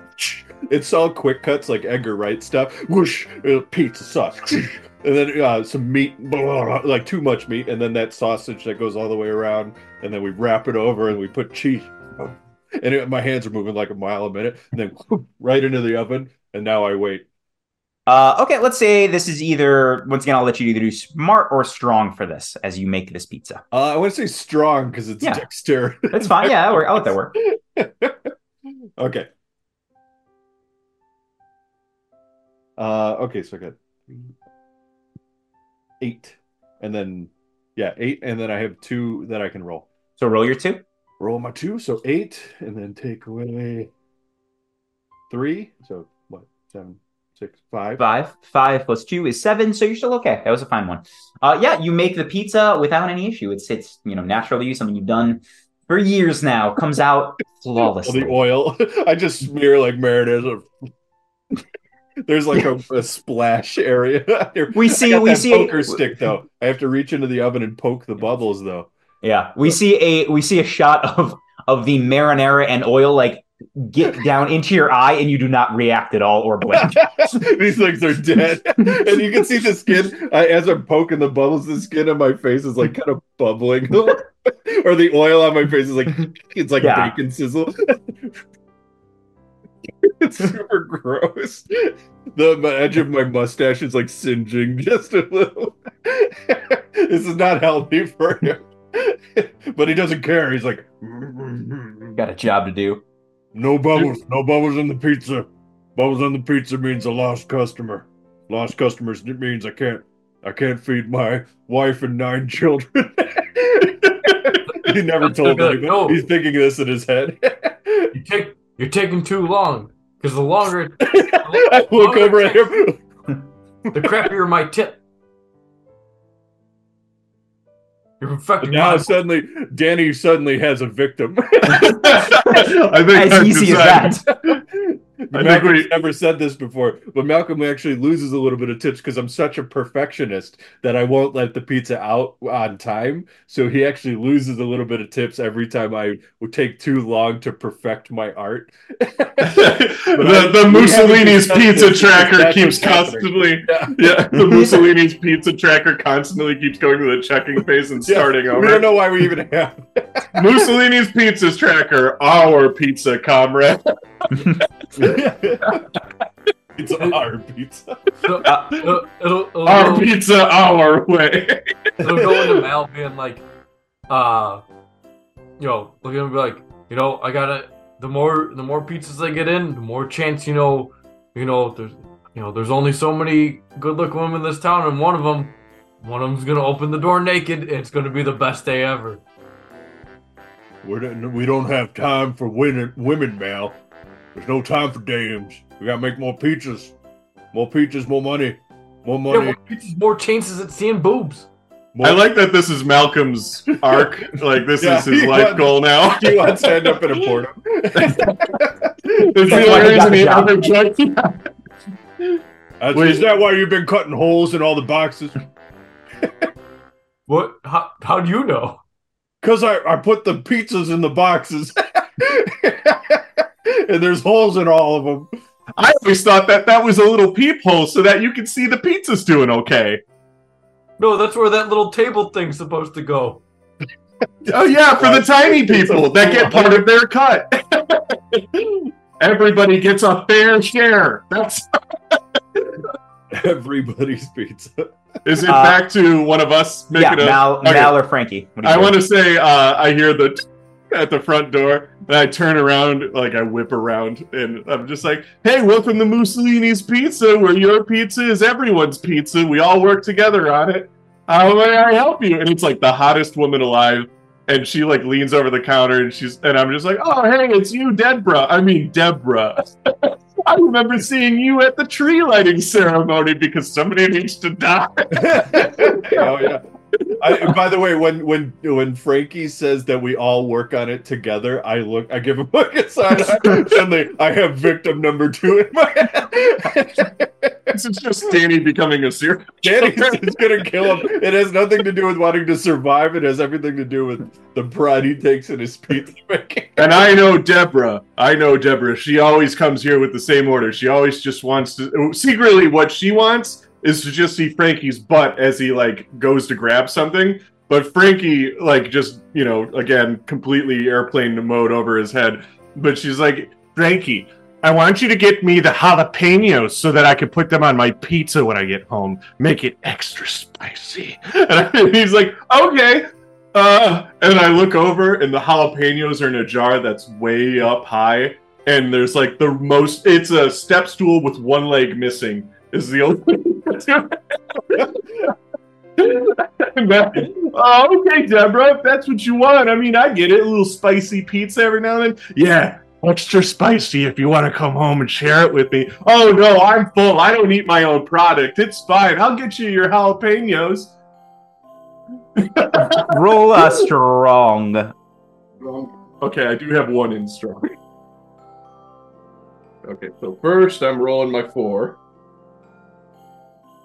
It's all quick cuts, like Edgar Wright stuff. Whoosh, uh, pizza sauce, and then uh, some meat, blah, [laughs] blah, like too much meat, and then that sausage that goes all the way around, and then we wrap it over, and we put cheese. And it, my hands are moving like a mile a minute, and then [laughs] right into the oven, and now I wait. Uh, okay, let's say this is either, once again, I'll let you either do smart or strong for this as you make this pizza. Uh, I want to say strong because it's Yeah. dexter. That's fine. Yeah, I'll, let that work. [laughs] okay. Uh, okay, so I got eight, and then yeah, eight, and then I have two that I can roll. So roll your two. Roll my two, so eight, and then take away three. So what? Seven, six, five. Five. Five plus two is seven, so you're still okay. That was a fine one. Uh, yeah, you make the pizza without any issue. It's, it's you know, natural to you, something you've done for years now. Comes out flawlessly. the oil. [laughs] I just smear like marinara. There's like a, a splash area. [laughs] We see- we see- poker stick though. I have to reach into the oven and poke the bubbles though. Yeah, we see a we see a shot of of the marinara and oil like get down into your eye, and you do not react at all or blink. [laughs] These things are dead, and you can see the skin I, as I'm poking the bubbles. The skin on my face is like kind of bubbling. [laughs] or the oil on my face is like it's like Yeah. bacon sizzle. [laughs] it's super gross. The my edge of my mustache is like singeing just a little. this is not healthy for him. but he doesn't care. He's like, Got a job to do. No bubbles, no bubbles in the pizza. Bubbles on the pizza means a lost customer. Lost customers it means I can't, I can't feed my wife and nine [laughs] children. [laughs] he never told Like, me. no. He's thinking this in his head. [laughs] You take you're taking too long because the longer it, I look over at him. the crappier my tip. You're infecting Now my suddenly, Danny suddenly has a victim. [laughs] I think As I've easy as that. [laughs] I think Malcolm's never said this before, but Malcolm actually loses a little bit of tips because I'm such a perfectionist that I won't let the pizza out on time. So he actually loses a little bit of tips every time I would take too long to perfect my art. [laughs] the, the Mussolini's pizza tracker keeps constantly. [laughs] Yeah. Yeah, the Mussolini's pizza tracker constantly keeps going to the checking phase and Yeah, starting over. We don't know why we even have. Mussolini's pizza tracker, our pizza comrade. [laughs] it's our pizza. it'll, it'll, it'll, it'll Our go, pizza, our way. it'll go into Mal being like, uh, you know, look at him and be like, you know, I gotta. The more the more pizzas I get in, the more chance, you know, you know, there's, you know, there's only so many good-looking women in this town, and one of them, one of them's gonna open the door naked, and it's gonna be the best day ever. We don't, we don't have time for women, women, Mal. There's no time for dames. We gotta make more pizzas. More pizzas, more money. More money. Yeah, money. more pizzas, more chances at seeing boobs. more I like that this is Malcolm's arc. [laughs] Like, this Yeah, is his life wants- goal now. [laughs] He wants to end up in a porno. [laughs] It's That's the why only reason he job. ever joined. Wait. Is that why you've been cutting holes in all the boxes? What? How, how do you know? Because I, I put the pizzas in the boxes. [laughs] and there's holes in all of them. I always thought that that was a little peephole so that you could see the pizza's doing okay. No, that's where that little table thing's supposed to go. Oh yeah, for the tiny people that get part of their cut. [laughs] Everybody gets a fair share. That's [laughs] Everybody's pizza. is it Uh, back to one of us yeah, making a Mal, okay. Mal or Frankie. What do you I want to say uh, I hear the at the front door and I turn around like I whip around and I'm just like, "Hey, welcome to Mussolini's Pizza, where your pizza is everyone's pizza. We all work together on it. How may I help you?" And it's like the hottest woman alive, and she like leans over the counter and she's and I'm just like, "Oh, hey, it's you, Deborah. I mean Deborah." [laughs] I remember seeing you at the tree lighting ceremony because somebody needs to die. [laughs] [laughs] oh yeah. I, by the way, when when when Frankie says that we all work on it together, I look, I give him [laughs] a look aside. [laughs] Suddenly, I have victim number two in my head. This is just Danny becoming a serial [laughs] Danny's just gonna kill him. It has nothing to do with wanting to survive. It has everything to do with the pride he takes in his pizza making. And I know Deborah. I know Deborah. She always comes here with the same order. She always just wants to. Secretly, what she wants is to just see Frankie's butt as he like goes to grab something. But Frankie, like, just you know, again, completely airplane mode over his head. But she's like, Frankie, I want you to get me the jalapenos so that I can put them on my pizza when I get home. Make it extra spicy. [laughs] And I- [laughs] he's like, okay. Uh, and I look over, and the jalapenos are in a jar that's way up high, and there's like the most. It's a step stool with one leg missing. Is the only. [laughs] Oh, okay, Deborah, if that's what you want. I mean, I get it. A little spicy pizza every now and then. Yeah, extra spicy if you want to come home and share it with me. Oh no, I'm full. I don't eat my own product. It's fine. I'll get you your jalapenos. [laughs] Roll a strong. Okay, I do have one in strong. Okay, so first I'm rolling my four.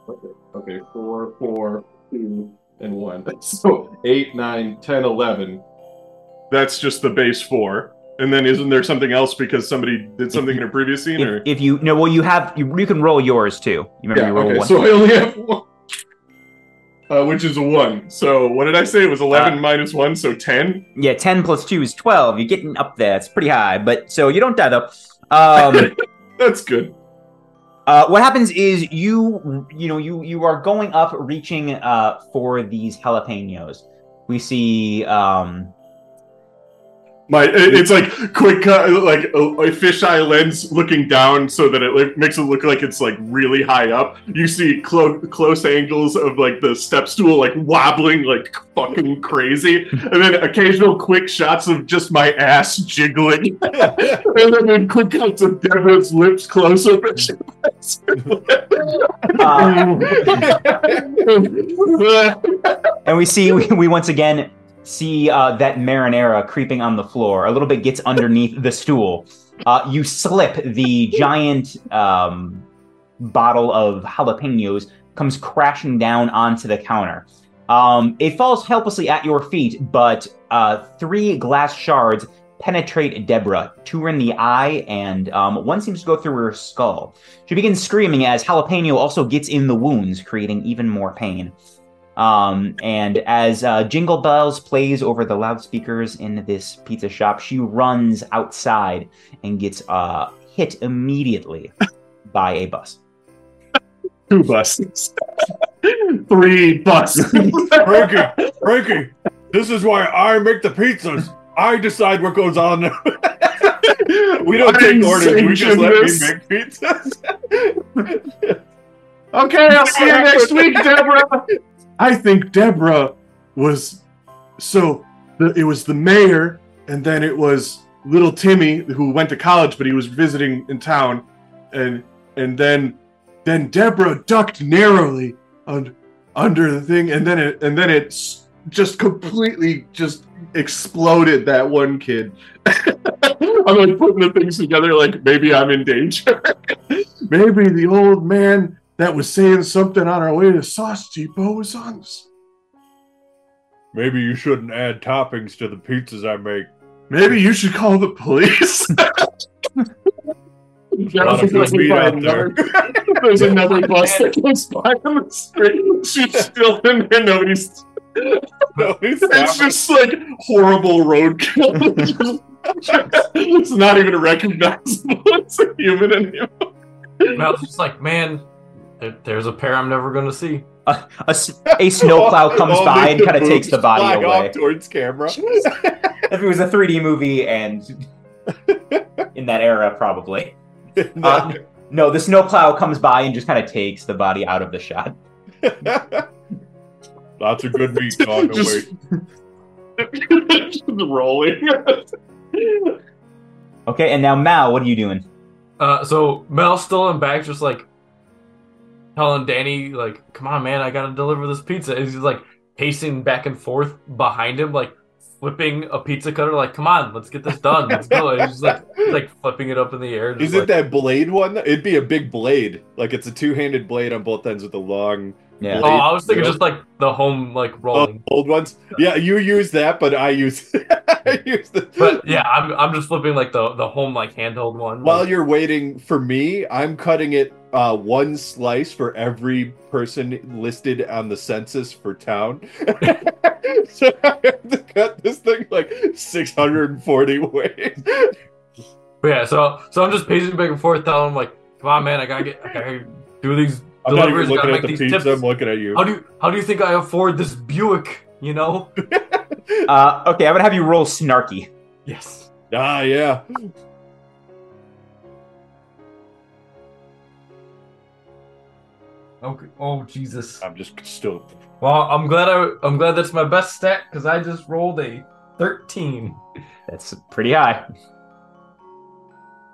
Okay, okay, four, four, two, and one. [laughs] So eight, nine, ten, eleven. That's just the base four. And then isn't there something else because somebody did something in a previous scene? Or If, if you no, well, you have you, you can roll yours too. You remember yeah, you roll okay, one. so I only have one. uh, which is a one. So what did I say? It was eleven Uh, minus one, so ten. Yeah, 10 plus 2 is 12. You're getting up there. It's pretty high. But so you don't die though. Um, [laughs] That's good. Uh, what happens is you, you know, you you are going up, reaching uh, for these jalapenos. We see um, My it's like quick cut, like a, a fisheye lens looking down, so that it like, makes it look like it's like really high up. You see clo- close angles of like the step stool like wobbling like fucking crazy, and then occasional quick shots of just my ass jiggling, [laughs] and then, then quick cuts of Deborah's lips close up. and she- and we see we, we once again see uh, that marinara creeping on the floor. A little bit gets underneath the stool. Uh, you slip the giant um, bottle of jalapenos comes crashing down onto the counter. Um, it falls helplessly at your feet, but uh, three glass shards penetrate Deborah. Two in the eye, and um, one seems to go through her skull. She begins screaming as jalapeno also gets in the wounds, creating even more pain. Um, and as uh, Jingle Bells plays over the loudspeakers in this pizza shop, she runs outside and gets uh, hit immediately [laughs] by a bus. Two buses, three buses. Frankie, Frankie, this is why I make the pizzas. I decide what goes on. [laughs] we don't take I'm orders. We just let me make pizzas. Okay, I'll see you [laughs] next week, Deborah. I think Deborah was so the, it was the mayor, and then it was little Timmy who went to college, but he was visiting in town, and and then then Deborah ducked narrowly un, under the thing, and then it and then it just completely just exploded that one kid. [laughs] I'm like putting the things together, like maybe I'm in danger. [laughs] maybe the old man that was saying something on our way to Sauce Depot was on us. Maybe you shouldn't add toppings to the pizzas I make. Maybe you should call the police. [laughs] lot of good meat out there. There's another bus that goes by on the street. She's [laughs] still in there. Nobody's. No, It's just like horrible roadkill. [laughs] it's not even recognizable. It's a human anymore. And I was just like, man, there, there's a pair I'm never gonna see. A snowplow [laughs] comes All by and kind of takes the body fly away. off towards camera. If it was a 3D movie and [laughs] in that era, probably. No. Uh, no, the snowplow comes by and just kind of takes the body out of the shot. [laughs] Lots of good meat on the Just- just rolling. Okay, and now Mal, what are you doing? Uh, so Mel's still in back, just like telling Danny, like, "Come on, man, I gotta deliver this pizza." And he's like pacing back and forth behind him, like flipping a pizza cutter, like, "Come on, let's get this done, let's go." And he's just like, he's, like flipping it up in the air. Is it like- that blade one? It'd be a big blade. Like it's a two-handed blade on both ends with a long Yeah. Oh, I was thinking just like the home, like oh, old ones. Yeah, you use that, but I use [laughs] I use the But yeah, I'm I'm just flipping like the the home like handheld one. While you're waiting for me, I'm cutting it uh, one slice for every person listed on the census for town. [laughs] so I have to cut this thing like 640 ways. But yeah, so so I'm just pacing back and forth, telling him like, "Come on, man, I gotta get, I gotta do these I'm not even looking at the these pizza. tips. I'm looking at you. How do you how do you think I afford this Buick? You know? [laughs] Uh, okay, I'm gonna have you roll snarky. yes. Ah, yeah. Okay. Oh Jesus. I'm just still. Well, I'm glad I I'm glad that's my best stat because I just rolled a 13. That's pretty high.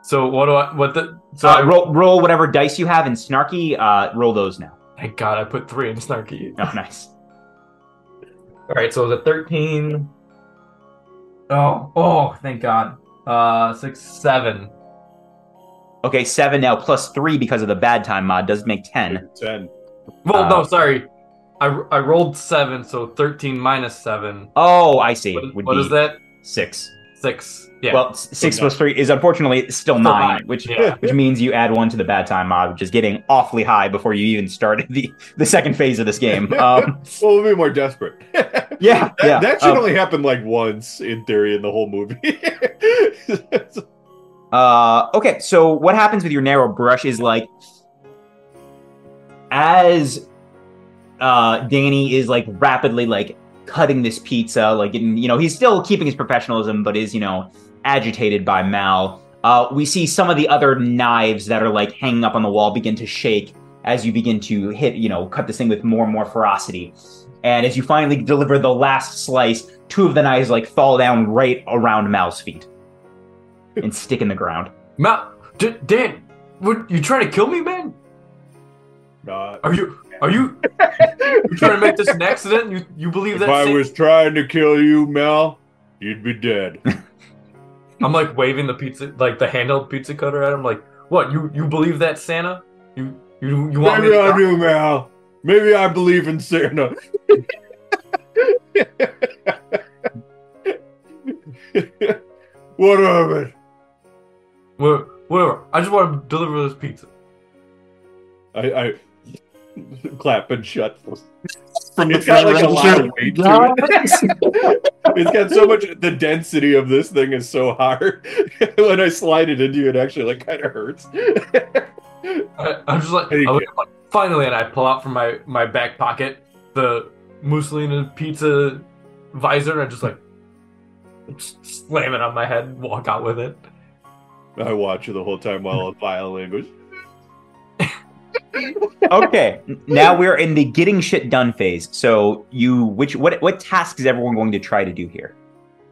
So what do I what the so Uh, I roll, roll whatever dice you have in snarky. Uh, roll those now. Thank God I put three in snarky. Oh, nice. All right, so the 13. Oh, oh, thank God. Uh, six, seven. Okay, seven now plus three because of the bad time mod does make ten. 10. Well, Uh, no, sorry. I, I rolled seven, so 13 minus seven. Oh, I see. What, Would what be is that? Six. Six. Yeah. Well, six plus three is unfortunately still Still nine, nine, which yeah. which means you add one to the bad time mod, which is getting awfully high before you even started the the second phase of this game. [laughs] Um, Well, we'll be more desperate. [laughs] that, yeah, yeah. that should Um, only happen like once in theory in the whole movie. [laughs] Uh, okay, so what happens with your narrow brush is like as uh Danny is like rapidly like cutting this pizza, like getting, you know, he's still keeping his professionalism, but is, you know, agitated by Mal. Uh, we see some of the other knives that are like hanging up on the wall begin to shake as you begin to hit, you know, cut this thing with more and more ferocity. And as you finally deliver the last slice, two of the knives like fall down right around Mal's feet and stick in the ground. Mal, D- Dan, what, you trying to kill me, man? Nah, Are you? Are you? You trying to make this an accident? You you believe that? if? I Sam? was trying to kill you, Mal, you'd be dead. [laughs] I'm like waving the pizza, like the handheld pizza cutter at him. Like, what? You you believe that Santa? You you you want me? Maybe To I do, Mel. Maybe I believe in Santa. what of it? Whatever. I just want to deliver this pizza. I, I [laughs] clap and shut. From It's got like a lot of weight to it. it. [laughs] It's got so much. The density of this thing is so hard. [laughs] when I slide it into you, it actually like kind of hurts. I, I'm just like, I like, finally, and I pull out from my my back pocket the Mussolini pizza visor, and I just like slam it on my head and walk out with it. I watch you the whole time while I file language. Okay, now we're in the getting shit done phase. So you, which what what tasks is everyone going to try to do here?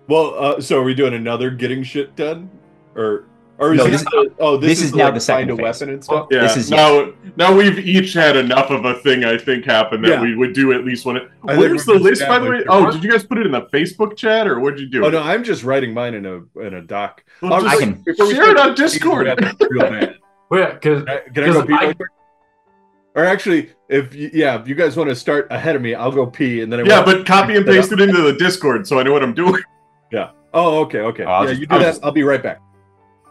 Well, uh, so are we doing another getting shit done, or or is No, this? this- the- oh, this, this is, is now like the second find a phase. weapon and stuff. Yeah, This is- now now we've each had enough of a thing I think happen that Yeah. we would do at least one. I Where's the list by the way? establishing- Oh, did you guys put it in the Facebook chat or what did you do? Oh no, I'm just writing mine in a in a doc. Well, I'll just I can- share it on Discord. [laughs] Real bad. Well, yeah, because Can I, Or actually, if you, yeah, if you guys want to start ahead of me, I'll go pee and then I yeah, won't- but copy and [laughs] paste it into the Discord so I know what I'm doing. [laughs] Yeah. Oh, okay, okay, I'll yeah, just- you do I'll that. just- I'll be right back.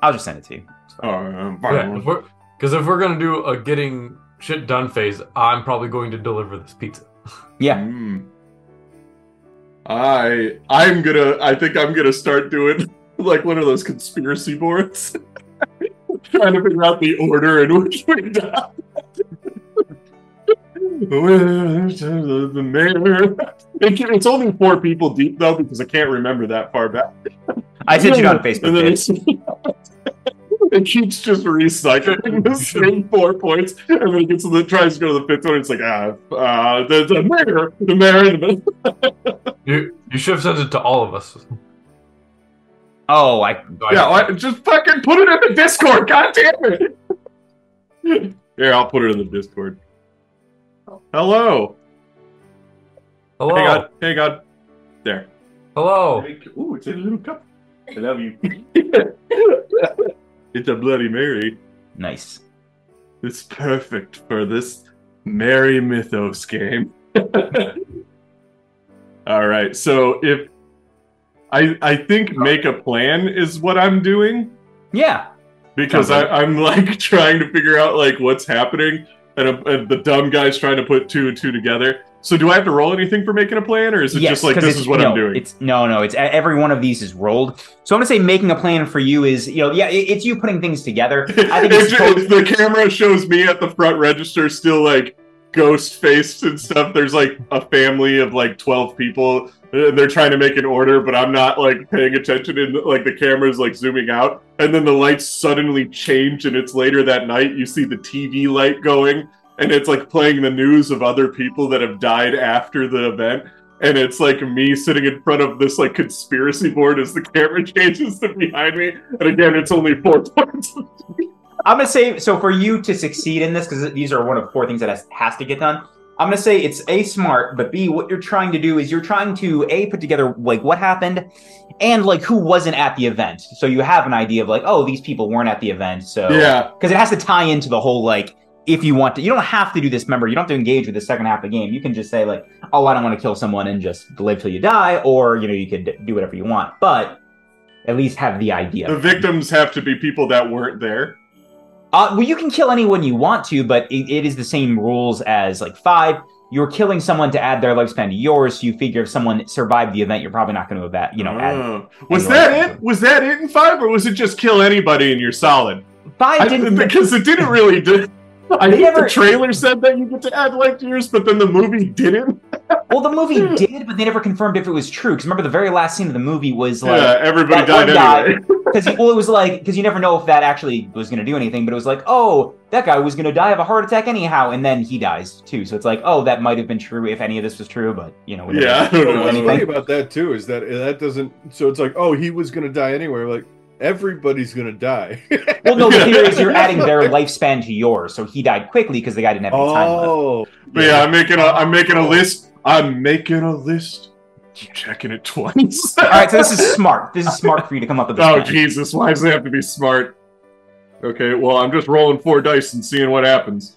I'll just send it to you. Oh, yeah, if we're, 'cause if we're gonna do a getting shit done phase, I'm probably going to deliver this pizza. [laughs] Yeah, Mm. I I'm gonna I think I'm gonna start doing like one of those conspiracy boards. Trying to figure out the order in which we die. Where's the mayor? It It's only four people deep though because I can't remember that far back. I sent you on [laughs] Facebook. then Dave. it keeps just recycling the same four points, and then it gets to the tries to go to the fifth one. It's like ah, uh, the, the mayor, the mayor, [laughs] You you should have sent it to all of us. Oh, I I- yeah. I, just fucking put it in the Discord. [laughs] God damn it! Here, I'll put it in the Discord. Hello. hello, Hang on. Hang on. There. hello. Ooh, it's in a little cup. I love you. [laughs] it's a Bloody Mary. nice. It's perfect for this Merry Mythos game. [laughs] All right, so if I I think make a plan is what I'm doing Yeah, because I, I'm like [laughs] trying to figure out like what's happening, and, uh, and the dumb guy's trying to put two and two together. So do I have to roll anything for making a plan, or is it yes, just like this is what no, I'm doing? It's no, no. It's every one of these is rolled. So I'm gonna say making a plan for you is you know yeah it- it's you putting things together. I think [laughs] It's the camera shows me at the front register still like ghost faced and stuff. There's like a family of like 12 people and they're trying to make an order, but I'm not like paying attention and like the camera's like zooming out. And then the lights suddenly change and it's later that night. You see the TV light going and it's like playing the news of other people that have died after the event. And it's like me sitting in front of this like conspiracy board as the camera [laughs] changes to behind me. And again, it's only four [laughs] points. I'm gonna say so for you to succeed in this because these are one of four things that has, has to get done. I'm gonna say it's a smart, but b what you're trying to do is you're trying to a put together like what happened, and like who wasn't at the event. So you have an idea of like oh these people weren't at the event. So Yeah. because it has to tie into the whole like if you want to you don't have to do this member you don't have to engage with the second half of the game you can just say like oh i don't want to kill someone and just live till you die or you know you could do whatever you want but at least have the idea. The victims have to be people that weren't there. Uh, well, you can kill anyone you want to, but it, it is the same rules as like five. You're killing someone to add their lifespan to yours, so you figure if someone survived the event, you're probably not going to event, you know. Oh. Was that lifespan. it? Was that it in five, or was it just kill anybody and you're solid? Five I didn't. [laughs] because it didn't really do. I think never- the trailer said that you get to add life to yours, but then the movie didn't. Well, the movie hmm. did, but they never confirmed if it was true. Because remember, the very last scene of the movie was yeah, like, everybody that one died anyway. [laughs] because well, it was like because you never know if that actually was going to do anything, but it was like, oh, that guy was going to die of a heart attack anyhow, and then he dies too. So it's like, oh, that might have been true if any of this was true, but you know, Yeah, I don't know know. What's funny about that too is that eh, that doesn't. So it's like, oh, he was gonna die anyway. Like everybody's gonna die. Well, no, the [laughs] theory is you're adding their lifespan to yours, so he died quickly because the guy didn't have any time left. Oh. But yeah, I'm making a I'm making a list. I'm making a list. Keep checking it twice. [laughs] All right, so this is smart. This is smart for you to come up with this. [laughs] oh plan. Jesus, why does it have to be smart? Okay, well I'm just rolling four dice and seeing what happens.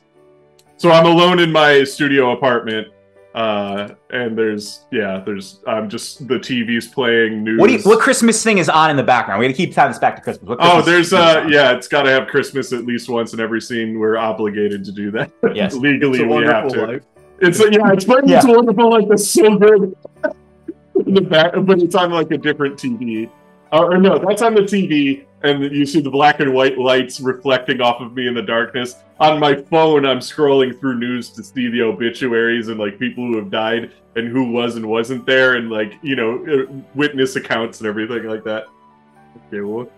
So I'm alone in my studio apartment, uh, and there's yeah, there's I'm just the TV's playing news. What do you, what Christmas thing is on in the background? We got to keep time this back to Christmas. What Oh, there's uh on? yeah, it's got to have Christmas at least once in every scene. We're obligated to do that. [laughs] Yes. Legally, it's a we have to. life. It's a, yeah, it's [laughs] funny. It's wonderful. Like the so good. [laughs] in the back, but it's on like a different TV. Uh, or no, that's on the TV, and you see the black and white lights reflecting off of me in the darkness. On my phone, I'm scrolling through news to see the obituaries and like people who have died and who was and wasn't there, and like you know uh, witness accounts and everything like that. Okay, well.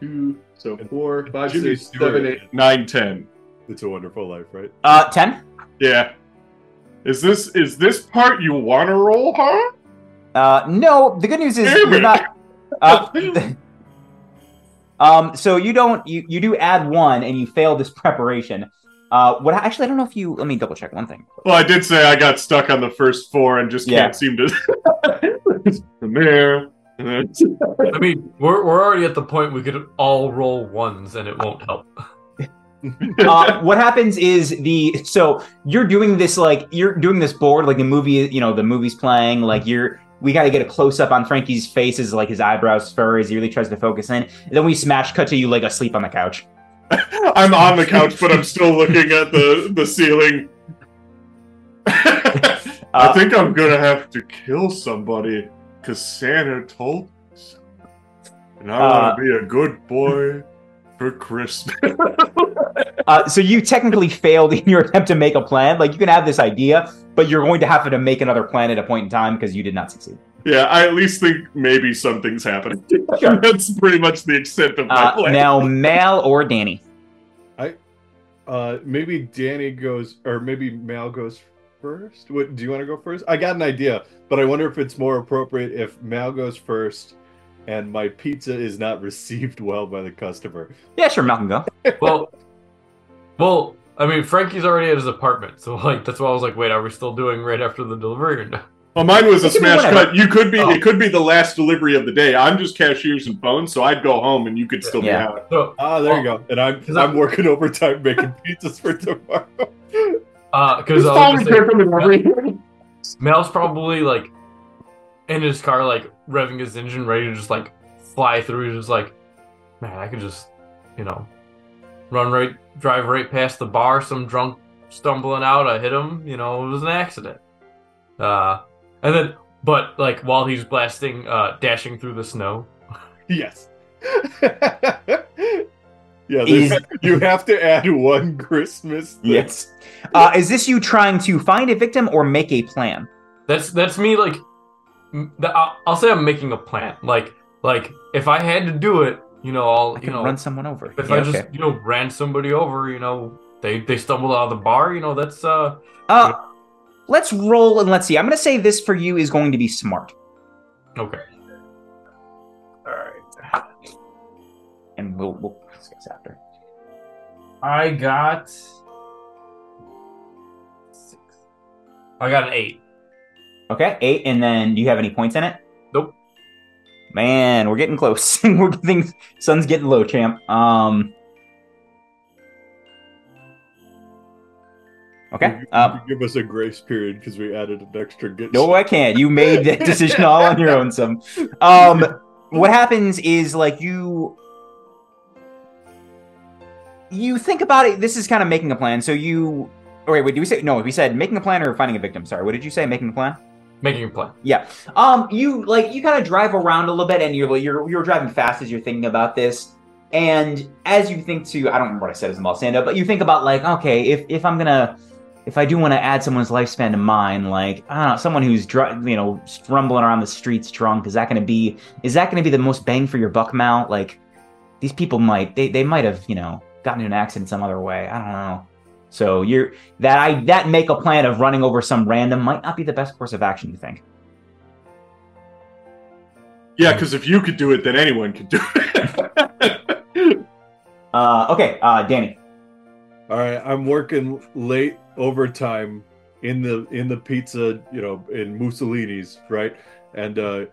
Two, so four, five, Jimmy six, Stewart. seven, eight, nine, ten. It's a wonderful life, right? Uh, ten. Yeah. Is this is this part you want to roll, huh? Uh, no. The good news is Damn you're it. not. Uh, [laughs] um, so you don't you you do add one and you fail this preparation. Uh, what actually I don't know if you let me double check one thing. Well, I did say I got stuck on the first four and just Yeah. can't seem to. [laughs] From there. I mean, we're we're already at the point we could all roll ones and it won't help. [laughs] uh, what happens is the so you're doing this like you're doing this board like the movie you know the movie's playing like you're we got to get a close up on Frankie's face as like his eyebrows fur as he really tries to focus in. And then we smash cut to you like asleep on the couch. [laughs] I'm on the couch, but I'm still looking at the the ceiling. [laughs] I Uh, think I'm gonna have to kill somebody because Santa told me so. And I Uh, want to be a good boy for Christmas. [laughs] Uh, so you technically failed in your attempt to make a plan. Like you can have this idea, but you're going to have to make another plan at a point in time because you did not succeed. yeah, I at least think maybe something's happening. [laughs] Sure. [laughs] That's pretty much the extent of my Uh, plan. now, Mal or Danny? I uh, maybe Danny goes, or maybe Mal goes first. What do you want to go first? I got an idea, but I wonder if it's more appropriate if Mal goes first, and my pizza is not [laughs] received well by the customer. Yeah, sure, Malcolm, go. [laughs] Well, well, I mean, Frankie's already at his apartment, so like that's why I was like, wait, are we still doing right after the delivery or no? Well, mine was a It could be smash cut. You could be. Oh. It could be the last delivery of the day. I'm just cashiers and phones, so I'd go home and you could still Yeah. be out. So, Ah, there you go. And I'm 'Cause I'm I'm- working [laughs] overtime making pizzas for tomorrow. uh, because Just I call was me gonna say, pick 'em and everything. Mel's probably like in his car, like revving his engine, ready to just like fly through. He's just like, man, I could just, you know, run right, drive right past the bar. Some drunk stumbling out, I hit him. You know, it was an accident. Uh, and then, but like while he's blasting, uh, dashing through the snow. [laughs] yes. [laughs] yeah, Is- you have to add one Christmas. thing. Yes. Uh, is this you trying to find a victim or make a plan? That's that's me. Like, m- the, I'll, I'll say I'm making a plan. Like, like if I had to do it, you know, I'll you know run someone over. If Yeah, I just okay. you know ran somebody over, you know, they they stumbled out of the bar, you know, that's uh Uh, let's roll and let's see. I'm going to say this for you is going to be smart. okay. All right. And we'll, we'll discuss after. I got six. I got an eight. Okay, eight. And then do you have any points in it? Nope. Man, we're getting close. [laughs] we're getting, sun's getting low, champ. Um. Okay. Um, give us a grace period because we added an extra good. No, I can't. You made that [laughs] decision all on your own. Some. Um, what happens is like you. You think about it. This is kind of making a plan. So you. Oh, wait, wait. Do we say no? We said making a plan or finding a victim. Sorry. What did you say? Making a plan. Making a plan. Yeah. Um. You like you kind of drive around a little bit, and you're you're you're driving fast as you're thinking about this. And as you think to, I don't remember what I said as a stand up, but you think about like, okay, if if I'm gonna, if I do want to add someone's lifespan to mine, like I don't know, someone who's dr- you know rumbling around the streets drunk, is that gonna be is that gonna be the most bang for your buck, Mal? Like these people might they they might have you know gotten in an accident some other way. I don't know. So you're that I that make a plan of running over some random might not be the best course of action. You think? Yeah, because if you could do it, then anyone could do it. [laughs] Uh, okay, uh, Danny. All right, I'm working late overtime in the in the pizza, you know, in Mussolini's, right? And uh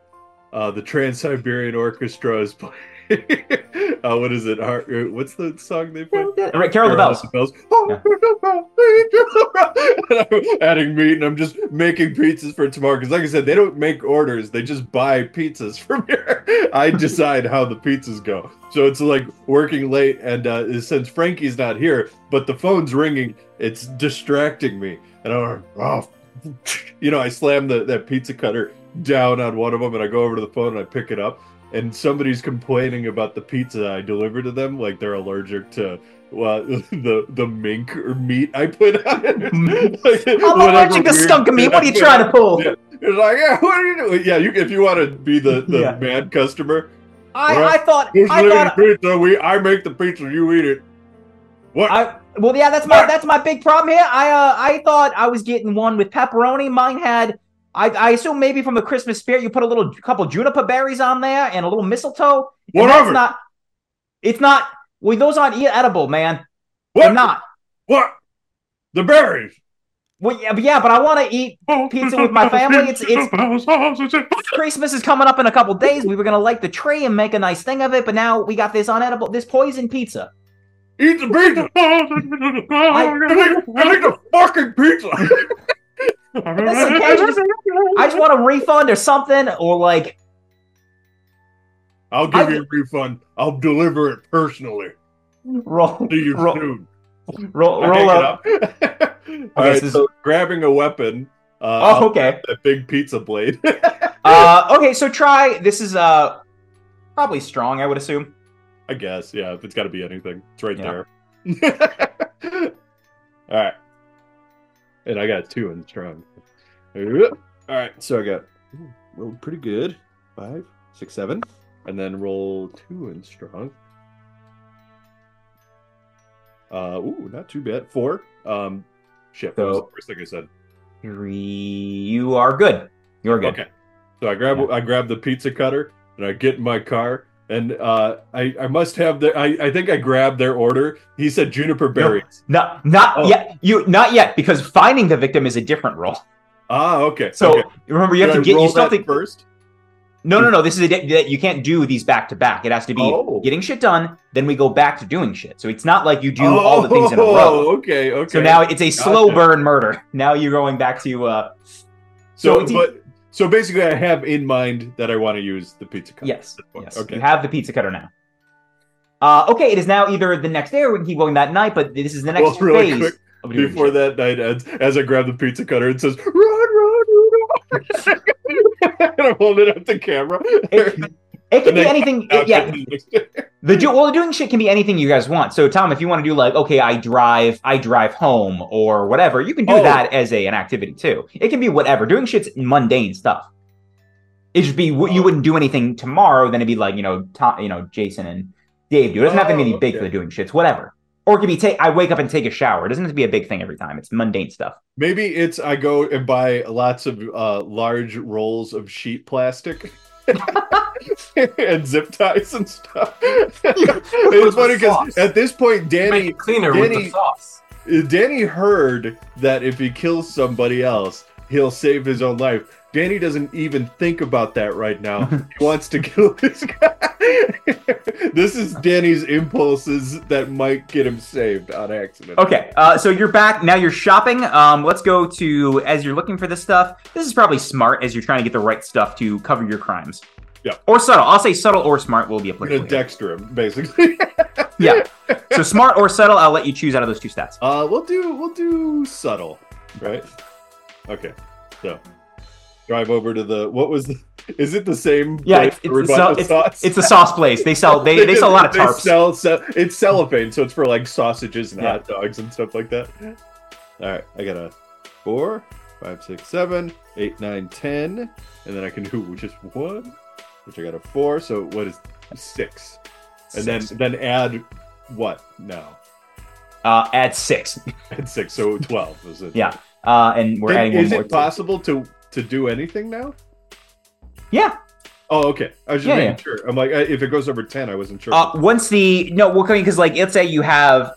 uh the Trans Siberian Orchestra is playing. Uh, [laughs] what is it? Uh, What's the song they play? Right, Carol the Bells. [laughs] And I'm adding meat, and I'm just making pizzas for tomorrow. Because, like I said, they don't make orders; they just buy pizzas [laughs] from here. I decide how the pizzas go. So it's like working late, and uh, since Frankie's not here, but the phone's ringing, it's distracting me. And I'm like, oh, you know, I slam the that pizza cutter down on one of them, and I go over to the phone and I pick it up. And somebody's complaining about the pizza I deliver to them, like they're allergic to well, [laughs] the the mink or meat I put on it. [laughs] Like, I'm allergic to skunk meat. What are you trying to pull? Yeah. It's like, yeah, what are you doing? Yeah, you if you want to be the the Yeah. mad customer, I, Well, I thought I thought pizza? We I make the pizza, you eat it. What? I well yeah that's my that's my big problem here. I uh I thought I was getting one with pepperoni. Mine had I I assume maybe from the Christmas spirit you put a little couple juniper berries on there and a little mistletoe. Whatever. That's not. It's not. Well, those aren't edible, man. what? They're not. What? The berries. Well, yeah, but yeah, but I want to eat oh. pizza with my family. It's [laughs] it's Christmas is coming up in a couple days. We were gonna light the tree and make a nice thing of it, but now we got this unedible, this poison pizza. Eat the pizza. [laughs] [laughs] I make the fucking pizza. Listen, can't just- I just want a refund or something, or like, I'll give I- you a refund. I'll deliver it personally. roll, See you roll, soon. roll, roll hang up. it up. [laughs] All right, so- so grabbing a weapon. Uh, Oh, okay. that big pizza blade. [laughs] Uh, okay, so try. This is uh probably strong, I would assume. I guess, yeah. If it's got to be anything, it's right Yeah. there. [laughs] All right, and I got two in strong. All right, so I got ooh, rolled pretty good. Five, six, seven, and then roll two in strong. Uh, ooh, not too bad. Four. Um, shit. What was So- the first thing I said? Three. You are good. You're good. Okay. So I grab I grab the pizza cutter and I get in my car and uh, I I must have the I, I think I grabbed their order. He said juniper berries. No, not Oh. yet. You not yet because finding the victim is a different role. Ah, okay. So okay. remember, you have Did to I get. You still think first. No, no, no. This is a that you can't do these back to back. It has to be Oh. getting shit done, then we go back to doing shit. So it's not like you do all the things in a row. Oh, [laughs] okay, okay. So now it's a slow burn murder. [laughs] Now you're going back to uh so so but so basically I have in mind that I want to use the pizza cutter. yes, yes. Okay. You have the pizza cutter now. Uh, okay, it is now either the next day or we can keep going that night, but this is the next Well, really phase. quick, Before that night ends, as I grab the pizza cutter, it says "Run, run, run. and I'm holding it up the camera. it, it can And be anything. it- yeah, [laughs] the do well, the doing shit can be anything you guys want. So Tom, if you want to do like, okay, I drive, I drive home or whatever, you can do Oh. that as a an activity too. It can be whatever. Doing shit's mundane stuff. It should be you Oh. wouldn't do anything tomorrow. Then it'd be like you know, Tom, you know, Jason and Dave do. It doesn't have to be Oh, any big for okay. the doing shits. Whatever. Or it could be take. I wake up and take a shower. It doesn't have to be a big thing every time. It's mundane stuff. Maybe it's I go and buy lots of uh, large rolls of sheet plastic. [laughs] and zip ties and stuff. [laughs] it's funny because at this point, Make Danny it cleaner with Danny- the sauce. Danny heard that if he kills somebody else, he'll save his own life. Danny doesn't even think about that right now. [laughs] he wants to kill this guy. [laughs] this is Danny's impulses that might get him saved on accident. Okay, uh, so you're back now. You're shopping. Um, let's go to as you're looking for this stuff. This is probably smart as you're trying to get the right stuff to cover your crimes. Yeah. Or subtle. I'll say subtle or smart will be applicable. dexter him, basically. [laughs] Yeah. So smart or subtle, I'll let you choose out of those two stats. Uh, we'll do we'll do subtle, right? Okay, so drive over to the what was the? Is it the same? Yeah, place it's, it's, so- the it's, sauce? it's a sauce place. They sell they, they sell a lot of [laughs] tarps. sell, sell- it's cellophane, so it's for like sausages and Yeah. hot dogs and stuff like that. All right, I got a four, five, six, seven, eight, nine, ten, and then I can do [laughs] just one, which I got a four. So what is six? And Six. then then add what now? uh, add six. Add six, so twelve. Is it? [laughs] Yeah. Uh, and we're Then adding one is it possible to to do anything now? Yeah. Oh, okay. I was just Yeah, making yeah. sure. I'm like, if it goes over ten, I wasn't sure. Uh, once the no, coming because like let's say you have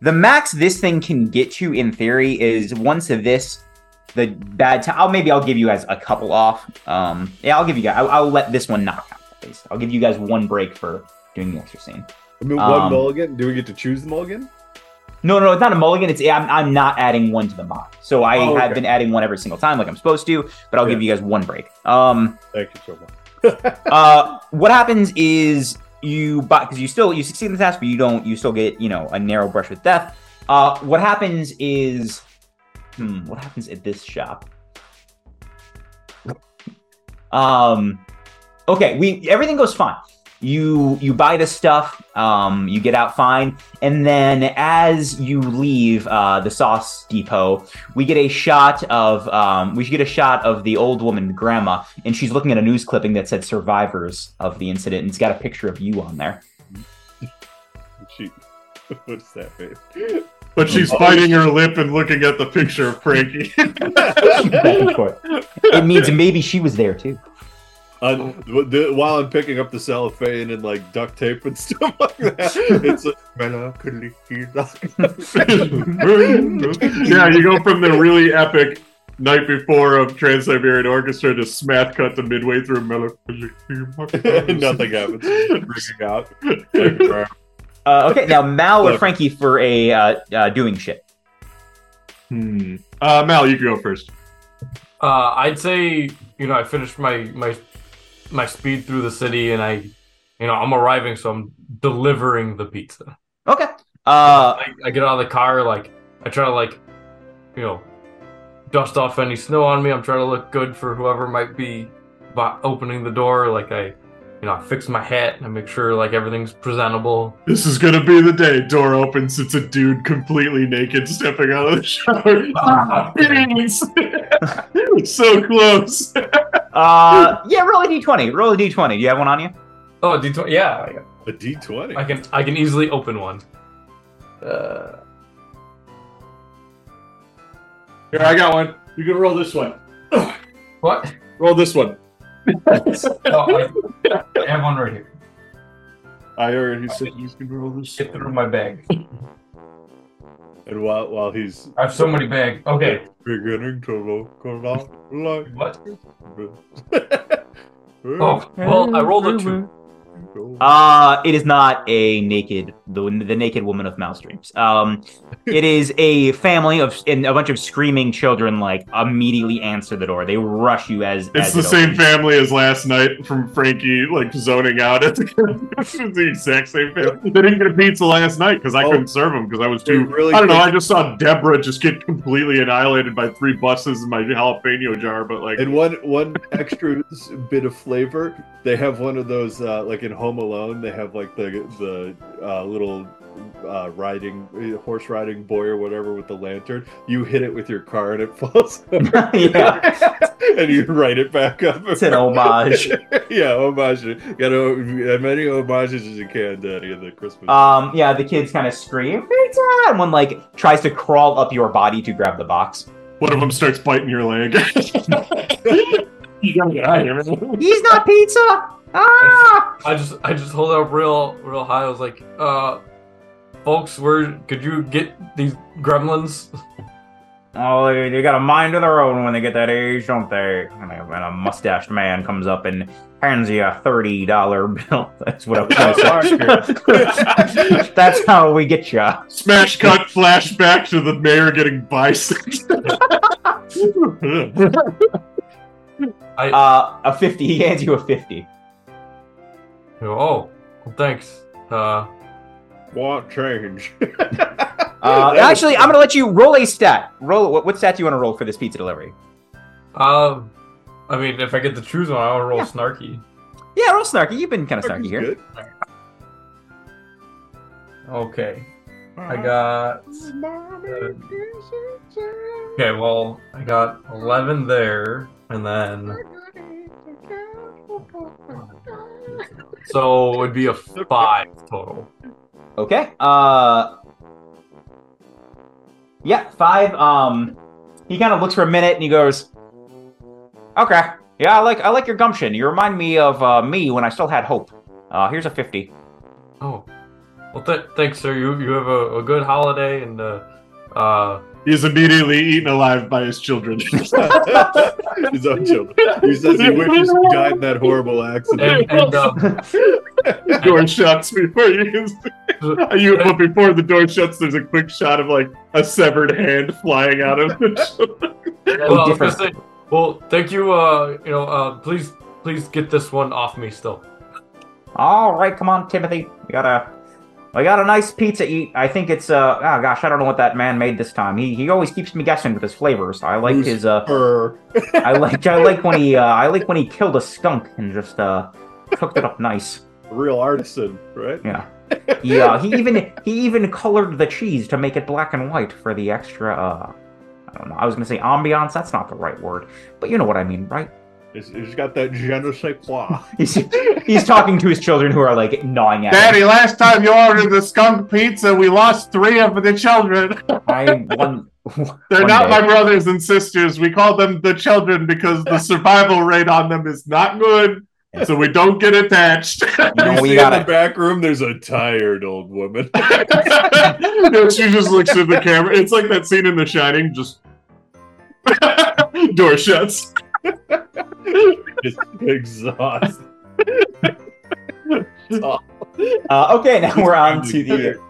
the max this thing can get you in theory is once this the bad time. I'll maybe I'll give you guys a couple off. Um, yeah, I'll give you guys. I'll, I'll let this one not count. At least I'll give you guys one break for doing the extra scene. I mean, one um, mulligan. Do we get to choose the mulligan? No, no, it's not a mulligan. It's I'm, I'm not adding one to the mod. So I Oh, have been adding one every single time, like I'm supposed to. But I'll give you guys one break. Um, Thank you so much. [laughs] uh, what happens is you buy because you still you succeed in the task, but you don't. You still get you know a narrow brush with death. Uh, what happens is, hmm, what happens at this shop? Um, okay, we everything goes fine. You you buy the stuff, um, you get out fine, and then as you leave uh, the sauce depot, we get a shot of um, we get a shot of the old woman, grandma, and she's looking at a news clipping that said survivors of the incident, and it's got a picture of you on there. She, what's that mean? But she's Oh, biting her lip and looking at the picture of Frankie. it means maybe she was there too. On, the, while I'm picking up the cellophane and like duct tape and [laughs] stuff like that, it's a melancholy. [laughs] yeah, you go from the really epic night before of Trans Siberian Orchestra to smash cut to midway through Melancholy. [laughs] Nothing happens. Freaking out. Like, Uh, okay, now Mal or Frankie for a uh, uh, doing shit. Hmm. Uh, Mal, you can go first. Uh, I'd say you know I finished my my my speed through the city, and I, you know, I'm arriving, so I'm delivering the pizza. Okay. Uh, I, I get out of the car, like I try to like, you know, dust off any snow on me. I'm trying to look good for whoever might be bo- opening the door. Like I, you know, I fix my hat and I make sure like everything's presentable. This is gonna be the day. Door opens. It's a dude completely naked stepping out of the shower. Ah, Thanks. it's so close. [laughs] uh, [laughs] yeah, roll a d20. Roll a d20. Do you have one on you? Oh, D20, yeah, a D20. I can I can easily open one. Uh, Here, I got one. You can roll this one. [coughs] what? Roll this one. [laughs] Oh, I, I have one right here. I already said you can roll this. Get through my bag. And while while he's I have so many bags. Okay. beginning to look around like What? [laughs] Oh, well, I rolled a two. Uh, it is not a naked the the naked woman of mouse dreams. Um, [laughs] it is a family of and a bunch of screaming children. Like immediately answer the door. They rush you as It's as the it same opens. family as last night from Frankie, like zoning out at [laughs] the. it's the exact same family. They didn't get a pizza last night because I Oh. couldn't serve them because I was too. really I don't know. I just saw Deborah just get completely annihilated by three buses in my jalapeno jar. But like, And one one extra [laughs] bit of flavor, they have one of those uh, like in Home Alone. They have like the the uh, little uh, riding horse riding boy or whatever with the lantern. You hit it with your car and it [laughs] falls. over. [laughs] And you write it back up. It's an homage. [laughs] yeah, homage. Got to as many homages as you can, Daddy, in the Christmas. Um, yeah, the kids kind of scream pizza, and one like tries to crawl up your body to grab the box. one of them starts biting your leg. you gotta get out of here. man. He's not pizza. Ah! I just I just hold up real real high. I was like, uh, folks, where could you get these gremlins? Oh, they, they got a mind of their own when they get that age, don't they? And a, and a mustached man comes up and hands you a thirty dollar bill. [laughs] That's what I'm gonna say. That's how we get you. Smash cut flashback to the mayor getting bisected. [laughs] Uh, a fifty. He hands you a fifty. Oh, well, thanks. Uh, What change? [laughs] Uh, actually, I'm gonna let you roll a stat. Roll what, what stat do you want to roll for this pizza delivery? Um, I mean, if I get to choose one, I'll roll Yeah. snarky. Yeah, roll snarky. You've been kind of snarky here. Good. Okay. I got. Okay, well, I got 11 there, and then. So it would be a 5 total. Okay. Uh. Yeah, five. Um, he kind of looks for a minute and he goes, "Okay, yeah, I like I like your gumption. You remind me of uh, me when I still had hope. Uh, here's a fifty. Oh. Well, th- thanks, sir. You you have a, a good holiday, and uh, uh, He's immediately eaten alive by his children. His own children. He says he wishes he died in that horrible accident. and, and um, [laughs] door shuts before you can. [laughs] You, but before the door shuts, there's a quick shot of like a severed hand flying out of the [laughs] children. well, I was gonna say, well, thank you. Uh, you know, uh, please, please get this one off me still. All right, come on, Timothy. We got we got a nice pizza eat. I think it's uh oh gosh, I don't know what that man made this time. He he always keeps me guessing with his flavors. I like his uh [laughs] I like I like when he uh I like when he killed a skunk and just uh cooked it up nice. Real artisan, right? Yeah. He uh, he even he even colored the cheese to make it black and white for the extra uh I don't know. I was gonna say ambiance. That's not the right word, but you know what I mean, right? He's, he's got that je ne sais quoi. [laughs] He's he's talking to his children who are like gnawing at him. Daddy, last time you ordered the skunk pizza, we lost three of the children. [laughs] I one. They're one not day. my brothers and sisters. We call them the children because the survival rate on them is not good. So we don't get attached. You [laughs] know, we see got in the back room, there's a tired old woman. No, she just looks at the camera. It's like that scene in The Shining, just door shuts. [laughs] Just exhausted. [laughs] Uh, okay, now we're on to the.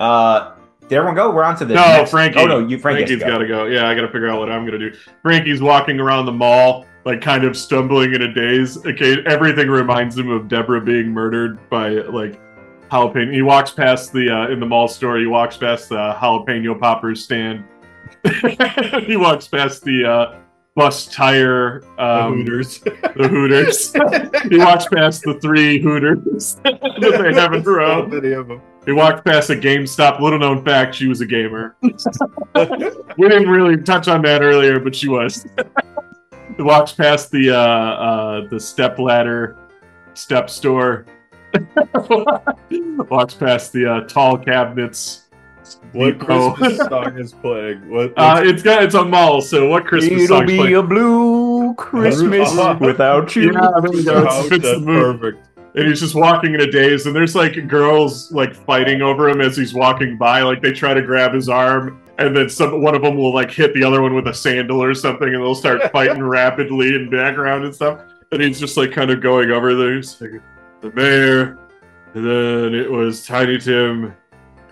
Uh, did everyone go? We're on to the. No, next- Frankie. Oh no, you Frankie. Frankie's got to go. Yeah, I got to figure out what I'm going to do. Frankie's walking around the mall, like kind of stumbling in a daze. Okay, everything reminds him of Deborah being murdered by like jalapeno. He walks past the uh, in the mall store. He walks past the jalapeno poppers stand. [laughs] he walks past the uh, bus tire. The Um, Hooters. [laughs] the Hooters. he walks past the three Hooters [laughs] that they have in a row. many of them. He walked past a GameStop. Little known fact, she was a gamer. we didn't really touch on that earlier, but she was. he walks past the uh, uh, the step ladder step store. [laughs] walks past the uh, tall cabinets. What Depot. Christmas [laughs] song is playing? What? Uh, it's got it's a mall. So what Christmas song. It'll be playing? a blue Christmas [laughs] without you. Yeah, [laughs] there we go. It's, it's the that's perfect. and he's just walking in a daze and there's like girls like fighting over him as he's walking by like they try to grab his arm and then some one of them will like hit the other one with a sandal or something and they'll start fighting rapidly in background and stuff and he's just like kind of going over there he's like the mayor and then it was tiny tim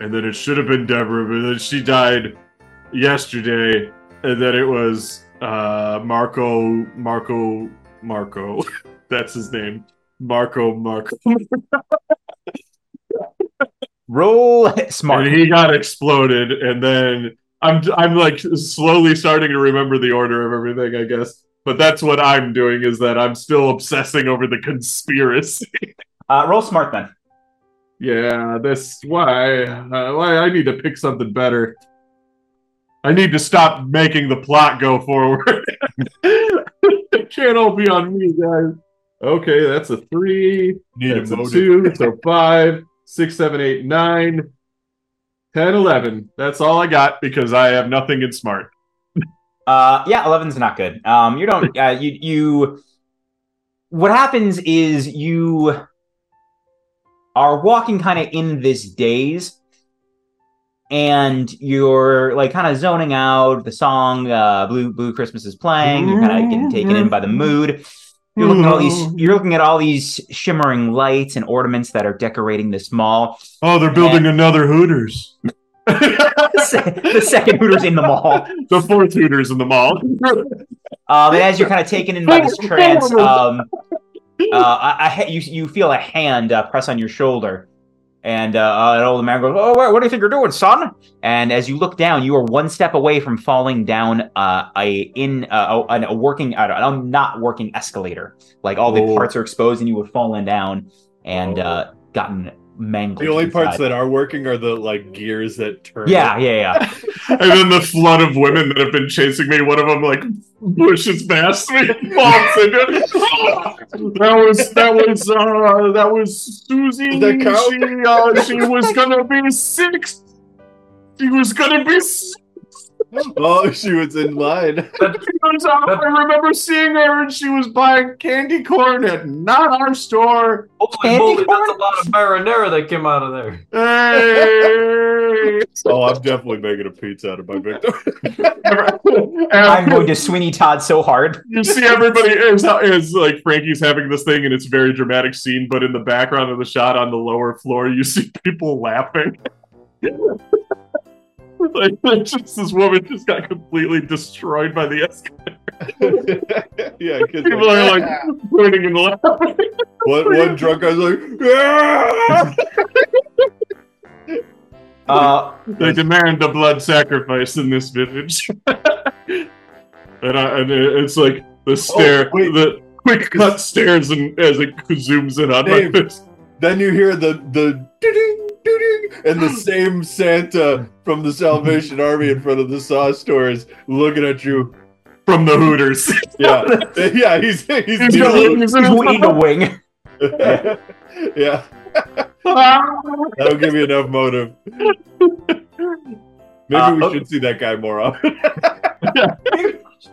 and then it should have been deborah but then she died yesterday and then it was uh marco marco marco [laughs] that's his name Marco Marco. Roll [laughs] smart. And he got exploded, and then I'm I'm like slowly starting to remember the order of everything, I guess. But that's what I'm doing is that I'm still obsessing over the conspiracy. [laughs] Uh, roll smart then. Yeah, this why uh, why I need to pick something better. I need to stop making the plot go forward. it [laughs] can't all be on me, guys. Okay, that's a three. Need That's a a two, so five, six, seven, eight, nine, ten, eleven. That's all I got because I have nothing in smart. [laughs] Uh, yeah, 11's not good. Um, you don't, uh, you, you, what happens is you are walking kind of in this daze, and you're like kind of zoning out. The song uh, "Blue Blue Christmas" is playing. You're kind of getting taken in by the mood. You're looking at all these. You're looking at all these shimmering lights and ornaments that are decorating this mall. Oh, they're building another Hooters. [laughs] the second Hooters in the mall. the fourth Hooters in the mall. Um, and as you're kind of taken in by this [laughs] trance, um, uh, a, a, you you feel a hand uh, press on your shoulder, and uh, an old man goes, "Oh, what, what do you think you're doing, son?" And as you look down, you are one step away from falling down uh, a in uh, a, a working, uh, a not working escalator. Like all the parts are exposed, and you would fallen down and uh, gotten mangled. The only parts that are working are the like gears that turn. Yeah, yeah, yeah. [laughs] and then the flood of women that have been chasing me, one of them like pushes past me, [laughs] and falls into That was that was uh that was Susie. Does that? She uh she was gonna be six. She was gonna be six. Oh, she was in line. [laughs] She was, I remember seeing her and she was buying candy corn at not our store. Holy Candy moly, corn? that's a lot of marinara that came out of there. Hey. [laughs] Oh, I'm definitely making a pizza out of my victim. And- [laughs] I'm going to Sweeney Todd so hard. you see everybody is is like Frankie's having this thing and it's a very dramatic scene, but in the background of the shot on the lower floor, you see people laughing. Like [laughs] just this woman just got completely destroyed by the escalator. [laughs] yeah, because People are like pointing and laughing. one, [laughs] one drunk guy's like, "Ah!" Uh, They demand a blood sacrifice in this village. and, I, and it's like the stare, wait. the quick cut stares, and as it zooms in on Dave. my face. then you hear the the ding ding and the same Santa from the Salvation Army in front of the saw store is looking at you. from the Hooters. [laughs] Yeah, yeah, he's he's, He's dealing going- he's eating a wing. [laughs] yeah, [laughs] that'll give you enough motive. Maybe Uh, we okay. should see that guy more often.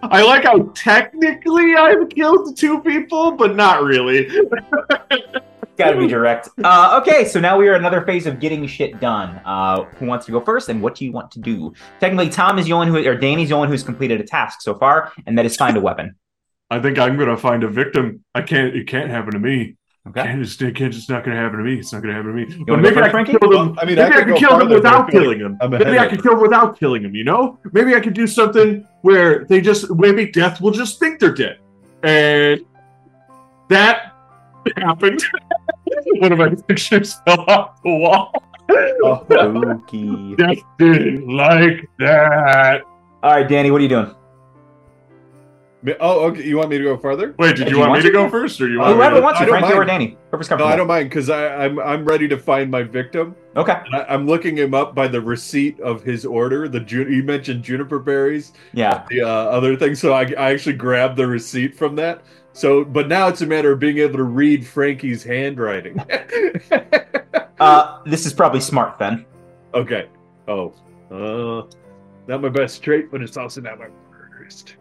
I like how technically I've killed two people, but not really. Gotta be direct. Uh, okay, so now we are in another phase of getting shit done. Uh, who wants to go first, and what do you want to do? Technically, Tom is the only who, or Danny's the only who's completed a task so far, and that is find a weapon. [laughs] I think I'm gonna find a victim. I can't. It can't happen to me. Okay. Can't just. It can't just not gonna happen to me. It's not gonna happen to me. But maybe I can kill them. Well, I mean, maybe I I, can kill them farther, but I without killing them. Maybe I of could kill them without killing them. You know? Maybe I could do something where they just maybe death will just think they're dead, and that happened. [laughs] [laughs] One of my pictures [laughs] fell off the wall. Oh, Spooky. [laughs] Death didn't like that. All right, Danny, what are you doing? Oh, okay. You want me to go farther? Wait, did you you want, want me to to? go first, or you want Whoever to? wants I to, Frankie or. Danny. Whoever's No. I don't mind because I'm I'm ready to find my victim. Okay. I, I'm looking him up by the receipt of his order. The Ju- you mentioned juniper berries, Yeah. the uh, other thing. So I, I actually grabbed the receipt from that. So, but now it's a matter of being able to read Frankie's handwriting. [laughs] [laughs] Uh, this is probably smart then. okay. Oh, uh, not my best trait, but it's also not my worst.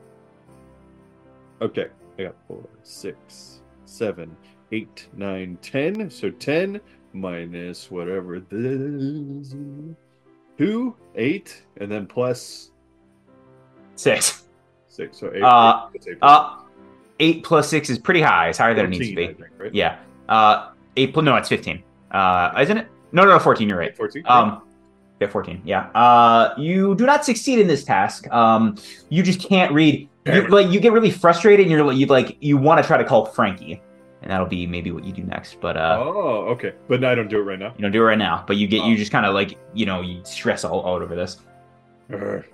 Okay, I got four, six, seven, eight, nine, ten. So ten minus whatever this two, eight, and then plus Six. six. So eight. Uh, eight, eight Uh, eight plus six is pretty high. It's higher than it needs to be. think, right? Yeah. Uh, eight. No, it's fifteen. Uh, isn't it? No, no, no, fourteen. You're right. 14. Um, yeah, fourteen. Yeah. Uh, you do not succeed in this task. Um, you just can't read. You, like you get really frustrated, and you're you like you want to try to call Frankie, and that'll be maybe what you do next. But uh, oh, okay. But I don't do it right now. you don't do it right now. But you get you Oh. just kind of like you know you stress all out over this, Urgh.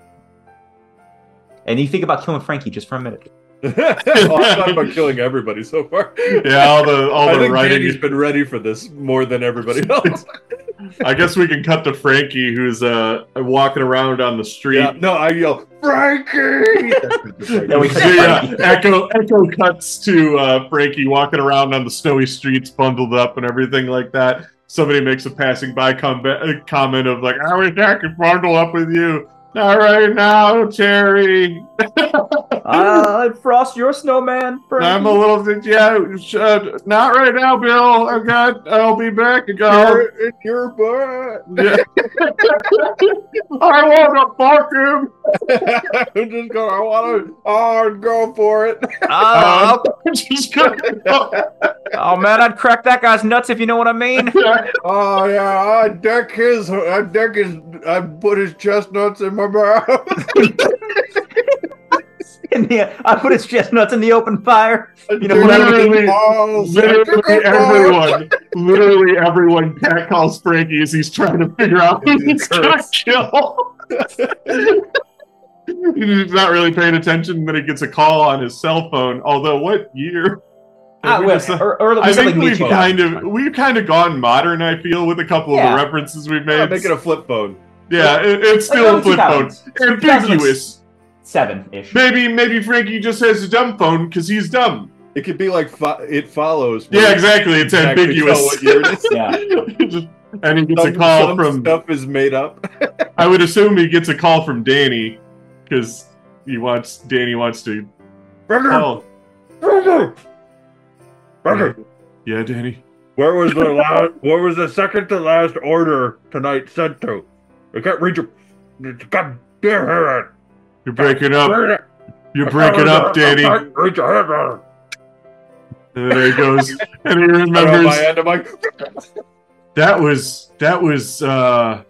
and you think about killing Frankie just for a minute. [laughs] oh, I thought [laughs] about killing everybody so far. Yeah, all the [laughs] all I the think writing. Danny's been ready for this more than everybody else. I guess we can cut to Frankie, who's uh walking around on the street. yeah, no, I yell, Frankie! Yeah, we- So, yeah, echo echo cuts to uh, Frankie walking around on the snowy streets, bundled up and everything like that. Somebody makes a passing by com- uh, comment of like, "I wish I could bundle up with you." Not right now, Cherry. I'd [laughs] frost your snowman. Frankie. I'm a little bit, yeah, uh, not right now, Bill. I got, I'll be back. You're in your butt. yeah. [laughs] I want to fuck him. I'm just going. I want to. Oh, go for it. Oh, [laughs] I'm just gonna oh man, I'd crack that guy's nuts if you know what I mean. [laughs] Oh yeah, I deck his. I deck his. I put his chestnuts in my mouth. [laughs] In the, I put his chestnuts in the open fire. You know what I mean? Literally, literally everyone, literally everyone catcalls Frankie as he's trying to figure out who he's gonna kill. He's not really paying attention. Then he gets a call on his cell phone. Although, what year? Ah, we just- or, or I think like, we've kind of we've kind of gone modern. I feel with a couple of the references we've Yeah, made. make it a flip phone. yeah, it, it's Like, still a flip phone. 2000s. Ambiguous. seven ish. Maybe maybe Frankie just has a dumb phone because he's dumb. It could be like fo- it follows. Yeah, exactly. It's You can actually ambiguous. tell what year it is. [laughs] Yeah. Just- [laughs] and he gets Some, a call from. stuff is made up. I would assume he gets a call from Danny because he wants Danny wants to Burger, burger, burger. Yeah, Danny. Where was the [laughs] last? Where was the second to last order tonight sent to? I can't read your. God damn it! You're breaking up. You're breaking up, Danny. I can't read your. And there he goes, and he [laughs] On my end, I'm like, that was that was uh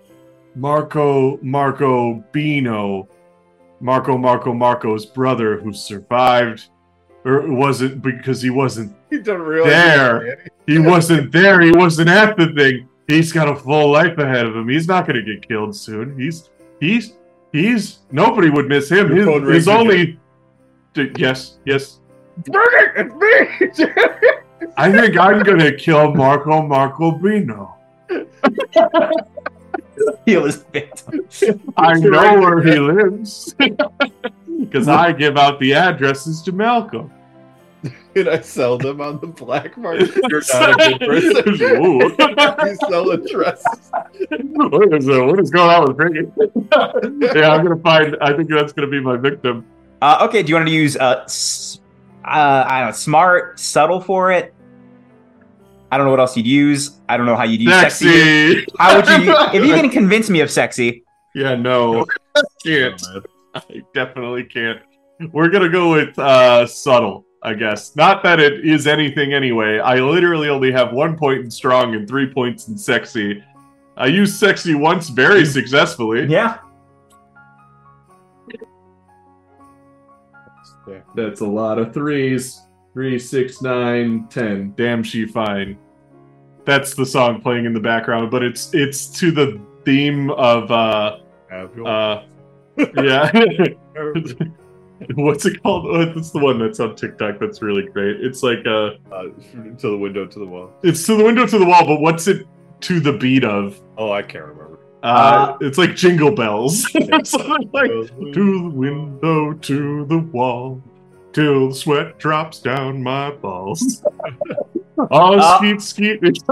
Marco Marco Bino, Marco Marco Marco's brother who survived, or it wasn't because he wasn't [laughs] he. There. he wasn't there. He wasn't at the thing. He's got a full life ahead of him. He's not going to get killed soon. He's he's he's nobody would miss him. His, his only D- yes yes. Burger, it's me. I think I'm going to kill Marco Marco Bino. [laughs] [laughs] He was victim. [laughs] I know where he lives [laughs] because I give out the addresses to Malcolm. and I sell them on the black market. You're not a good person. You sell addresses. what is uh, what is going on with Frankie? yeah, I'm gonna find. I think that's gonna be my victim. Uh, okay, do you want to use uh, s- uh, I don't know, smart, subtle for it? I don't know what else you'd use. I don't know how you'd use sexy. Sexy. How would you? [laughs] If you can convince me of sexy, Yeah, no, [laughs] I can't. [laughs] I definitely can't. We're gonna go with uh, subtle, I guess. Not that it is anything anyway. I literally only have one point in strong and three points in sexy. I used sexy once very successfully. yeah. Yeah. That's a lot of threes. Three, six, nine, ten. Damn, she fine. That's the song playing in the background, but it's it's to the theme of uh uh [laughs] yeah. [laughs] What's it called? Oh, It's the one that's on TikTok. That's really great. It's like uh, uh, to the window, to the wall. it's to the window to the wall, but what's it to the beat of? Oh, I can't remember. Uh, Uh, it's like Jingle Bells. [laughs] Something like to the window, to the wall, till the sweat drops down my balls. [laughs] oh, Uh, skeet, skeet.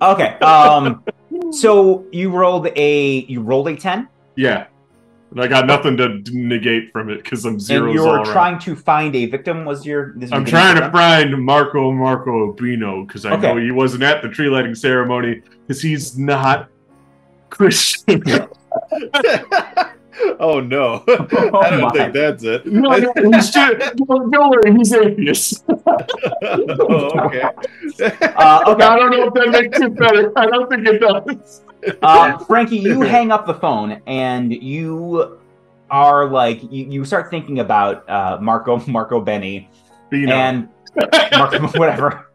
Okay. Um. so you rolled a you rolled a ten, yeah. And I got nothing to negate from it because I'm and zeros all you're around. trying to find a victim. Was your? This I'm trying to find Marco Marco Bino because I know he wasn't at the tree lighting ceremony because he's not Christian. [laughs] [laughs] [laughs] oh no, [laughs] Oh, I don't my. think that's it. no, no, he's just, don't, worry, he's atheist. [laughs] oh, okay. Uh, okay. I don't know if that makes it better. I don't think it does. Uh, Frankie, you hang up the phone and you are like you, you start thinking about uh, Marco Marco Benny Bino. and Marco whatever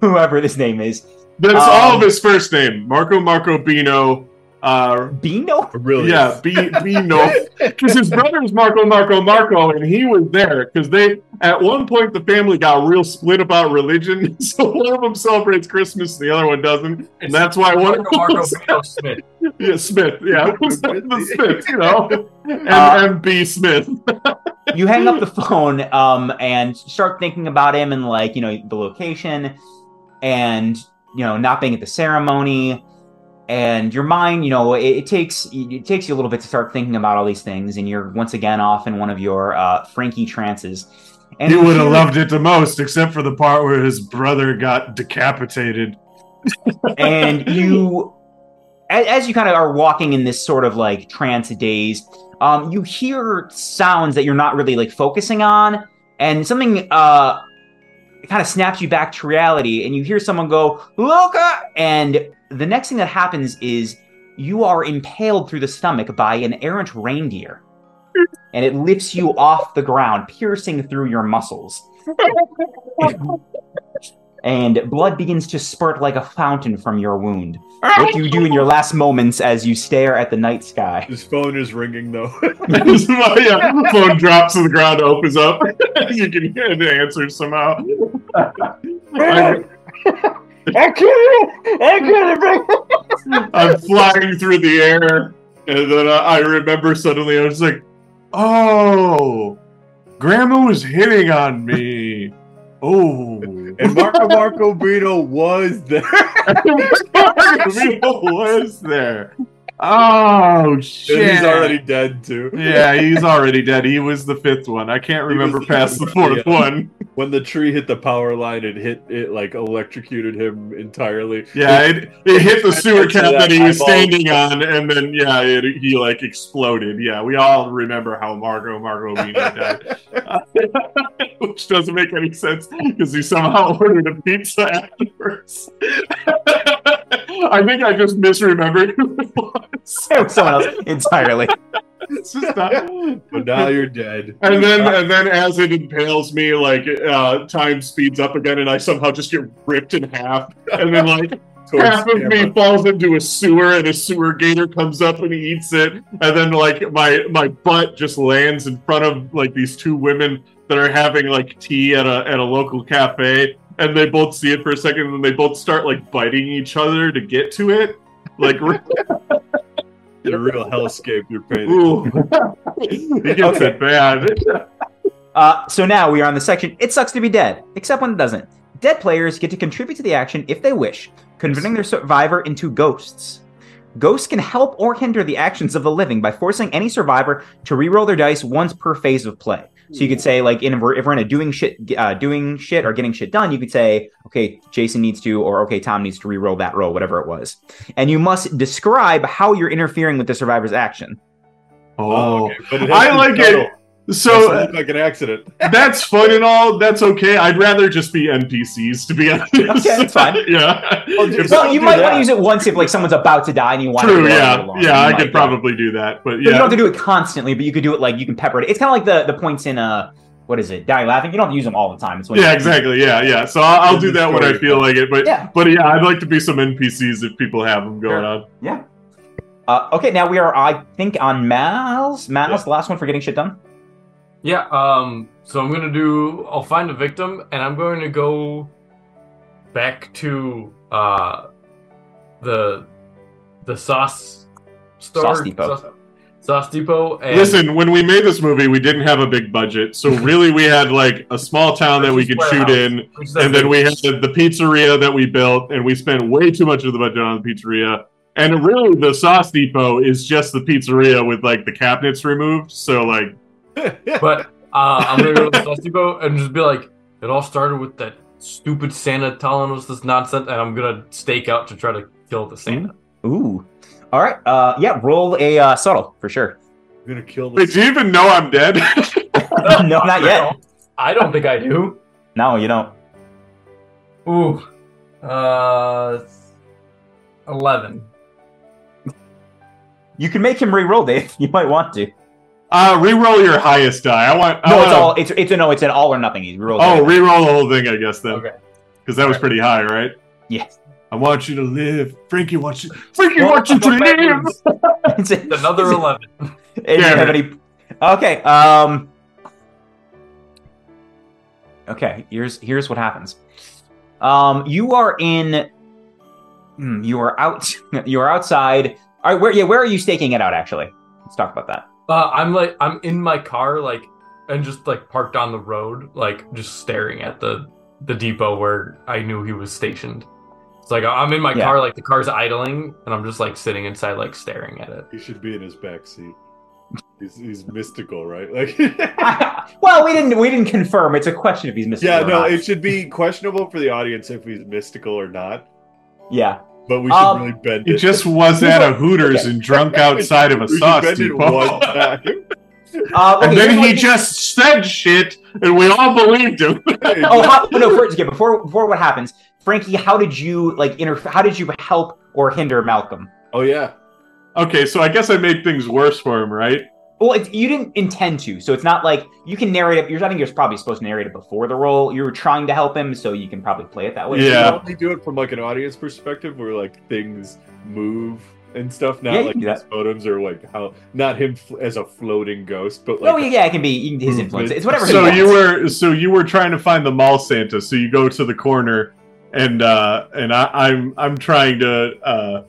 whoever this name is That's all um, of his first name. Marco Marco Bino. Uh, Bino. really? yeah, B, Bino. [laughs] Because his brother is Marco Marco Marco, and he was there because they at one point the family got real split about religion. [laughs] So one of them celebrates Christmas, the other one doesn't, and that's why one of Marco Marco them Bino Smith. [laughs] yeah, Smith, yeah, the Smith, you know, and, Uh, B Smith. You hang up the phone um, and start thinking about him and like you know the location and you know not being at the ceremony and your mind, you know, it, it takes it takes you a little bit to start thinking about all these things, and you're once again off in one of your uh, Frankie trances. And you would have loved it the most, except for the part where his brother got decapitated. and [laughs] you a- as you kind of are walking in this sort of like trance daze um you hear sounds that you're not really like focusing on and something uh kind of snaps you back to reality and you hear someone go Luca and the next thing that happens is you are impaled through the stomach by an errant reindeer and it lifts you off the ground piercing through your muscles and blood begins to spurt like a fountain from your wound. What do you do in your last moments as you stare at the night sky? His phone is ringing though. [laughs] [laughs] yeah, uh, phone drops to the ground, opens up. [laughs] you can hear it answers somehow. I, I couldn't. I couldn't. I'm flying through the air, and then I, I remember suddenly I was like, "Oh, Grandma was hitting on me." Oh, and Marco Marco Bino was there. [laughs] Camille was there. Oh shit! And he's already dead too. Yeah, he's [laughs] already dead. He was the fifth one. I can't remember past the fourth yeah. one. [laughs] When the tree hit the power line, it hit it like electrocuted him entirely. Yeah, it, it hit the sewer cap that that he was standing on, and then yeah, it, he like exploded. Yeah, we all remember how Margot Margot Rubio died, [laughs] which doesn't make any sense because he somehow ordered a pizza afterwards. I think I just misremembered who it was. [laughs] It was someone else entirely. It's just not. but now you're dead. And then, and then, as it impales me, like uh, time speeds up again, and I somehow just get ripped in half. And then, like half of me falls into a sewer, and a sewer gator comes up and eats it. And then, like my my butt just lands in front of like these two women that are having like tea at a at a local cafe. And they both see it for a second, and then they both start like biting each other to get to it. Like, It's [laughs] a real hellscape you're painting. ooh, [laughs] it gets Okay. it bad. [laughs] Uh, so now we are on the section It Sucks to Be Dead, except when it doesn't. Dead players get to contribute to the action if they wish, converting their survivor into ghosts. Ghosts can help or hinder the actions of the living by forcing any survivor to re-roll their dice once per phase of play. So you could say, like, in, if we're in a doing shit, uh, doing shit or getting shit done, you could say, okay, Jason needs to, or okay, Tom needs to re-roll that roll, whatever it was, and you must describe how you're interfering with the survivor's action. Oh, okay, but I like subtle. it. So like an accident. [laughs] that's fun and all. That's okay. I'd rather just be NPCs to be honest. Okay, that's [laughs] fine. yeah. Well, If- Well, you might that. want to use it once if like someone's about to die and you want True. to. Yeah. Yeah. I could probably do that, but But you don't have to do it constantly, but you could do it like you can pepper it. It's kind of like the the points in uh what is it? Die laughing. You don't have to use them all the time. It's when Yeah, exactly. Yeah, yeah. So I'll, I'll do that when I feel like it. But Yeah. but yeah, I'd like to be some NPCs if people have them going Sure. on. Yeah. Uh, okay, now we are, I think, on Mal's. Mal's, the last one for getting shit done. Yeah, um, so I'm gonna do I'll find a victim and I'm going to go back to uh the the sauce store Sauce Depot. Sauce, Sauce Depot and Listen, when we made this movie, we didn't have a big budget, so [laughs] really we had like a small town that we could shoot in, which is that and then we big- had the pizzeria that we built, and we spent way too much of the budget on the pizzeria. And really, the Sauce Depot is just the pizzeria with like the cabinets removed. So like, but uh I'm gonna go to the Sauce Depot and just be like, it all started with that stupid Santa telling us this nonsense and I'm gonna stake out to try to kill the Santa. Ooh. All right. Uh, yeah, roll a uh, subtle for sure. I'm gonna kill wait, this. do you even know I'm dead? [laughs] [laughs] no, not yet. I don't think I do. No, you don't. Ooh. Uh eleven. You can make him re-roll, Dave. [laughs] You might want to. Uh, re-roll your highest die. I want. I No, want it's all. It's it's a no. It's an all or nothing. He rolls. Oh, re-roll the whole thing, I guess then, Okay. because that was pretty high, right? Yes. I want you to live. Frankie wants you. Frankie Well, wants you to [laughs] I'm live. It's a- Another [laughs] eleven. And you Damn have it. any? Okay. Um. Okay. Here's here's what happens. Um. You are in. hmm, You are out. [laughs] You are outside. All right. Where? Yeah. Where are you staking it out? Actually, let's talk about that. Uh, I'm like I'm in my car like and just like parked on the road like just staring at the the depot where I knew he was stationed. It's like I'm in my Yeah. car, like the car's idling, and I'm just like sitting inside, like staring at it. He should be in his back seat. He's, he's mystical, right? Like, [laughs] well, we didn't we didn't confirm. It's a question if he's mystical. yeah, or no, not. it should be questionable for the audience if he's mystical or not. yeah. But we should Um, really bend He it. just was at a Hooters and drunk outside of a we sauce bend depot. one [laughs] time. Uh, And then he you- just said shit, and we all believed him. [laughs] Oh [laughs] how, no! First, yeah, before before what happens, Frankie, how did you like inter? How did you help or hinder Malcolm? oh yeah. okay, so I guess I made things worse for him, right? Well, it, you didn't intend to, so it's not like you can narrate it. You're, I think you're probably supposed to narrate it before the role. You were trying to help him, so you can probably play it that way. Yeah. Why don't do it from like an audience perspective where like things move and stuff, not Yeah, like can do his that. photos or like how not him f- as a floating ghost, but like oh yeah, yeah, it can be his influence. It's whatever. So wants. you were so you were trying to find the mall Santa. So you go to the corner, and uh, and I, I'm I'm trying to. Uh,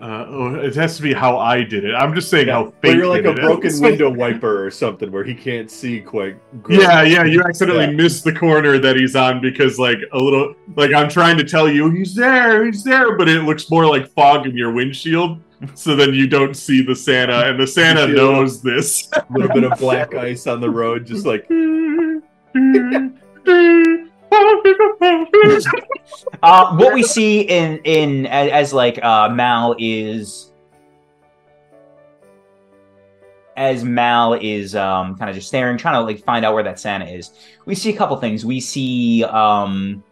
uh, oh, it has to be how I did it. I'm just saying Yeah, how fake you're like a it is. broken [laughs] window wiper or something where he can't see quite. Yeah, yeah, you accidentally Yeah. missed the corner that he's on because like a little like I'm trying to tell you he's there, he's there, but it looks more like fog in your windshield. So then you don't see the Santa, and the Santa knows this. a little bit of black [laughs] ice on the road, just like [laughs] Uh, what we see in in as, as like uh, Mal is as Mal is um, kind of just staring, trying to like find out where that Santa is. We see a couple things. We see um,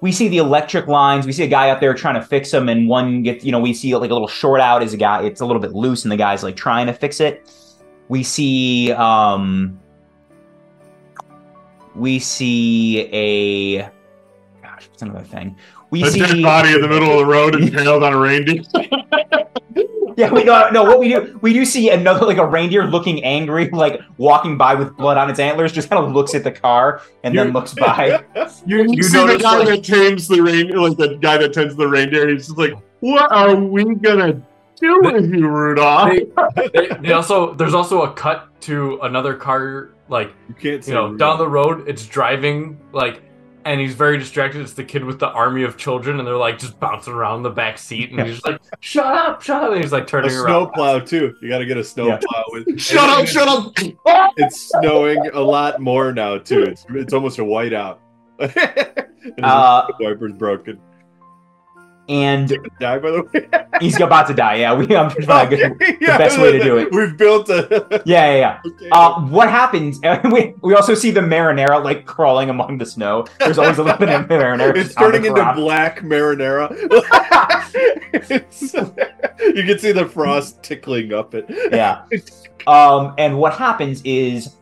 we see the electric lines. We see a guy up there trying to fix them, and one gets you know we see like a little short out is a guy. It's a little bit loose, and the guy's like trying to fix it. We see um, we see a gosh, what's another thing? We A see dead body in the middle of the road impaled on a reindeer. [laughs] Yeah, we no, no. What we do, we do see another like a reindeer looking angry, like walking by with blood on its antlers. Just kind of looks at the car and then looks by. [laughs] You, you You see the guy like- that tames the reindeer, like the guy that tends the reindeer. He's just like, "What are we gonna do with you, Rudolph?" They, they, they [laughs] also there's also a cut to another car, like you can't see. you know, down the road. It's driving like, and he's very distracted. It's the kid with the army of children, and they're like just bouncing around the back seat, and he's just like, [laughs] "Shut up, shut up!" And he's like turning snow around. plow too. You got to get a snowplow Yeah. with. [laughs] shut up! Shut up! [laughs] It's snowing a lot more now too. It's it's almost a whiteout. and his Uh, wiper's broken. And Die by the way. [laughs] he's about to die. Yeah, we. I'm just get- Okay, the best way to do it. We've built a. [laughs] Yeah, yeah, yeah. [laughs] Okay. Uh, what happens? we, we also see the marinara like crawling among the snow. There's always a little bit of marinara. it's just on the turning into black marinara. You can see the frost tickling up it. Yeah. Um, and what happens is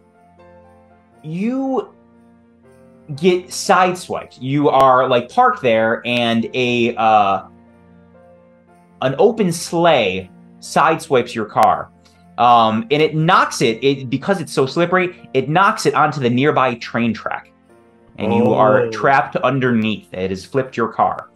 you get sideswiped. You are like parked there, and a uh, an open sleigh sideswipes your car. Um, and it knocks it, it because it's so slippery, it knocks it onto the nearby train track. And you Oh. are trapped underneath. It has flipped your car.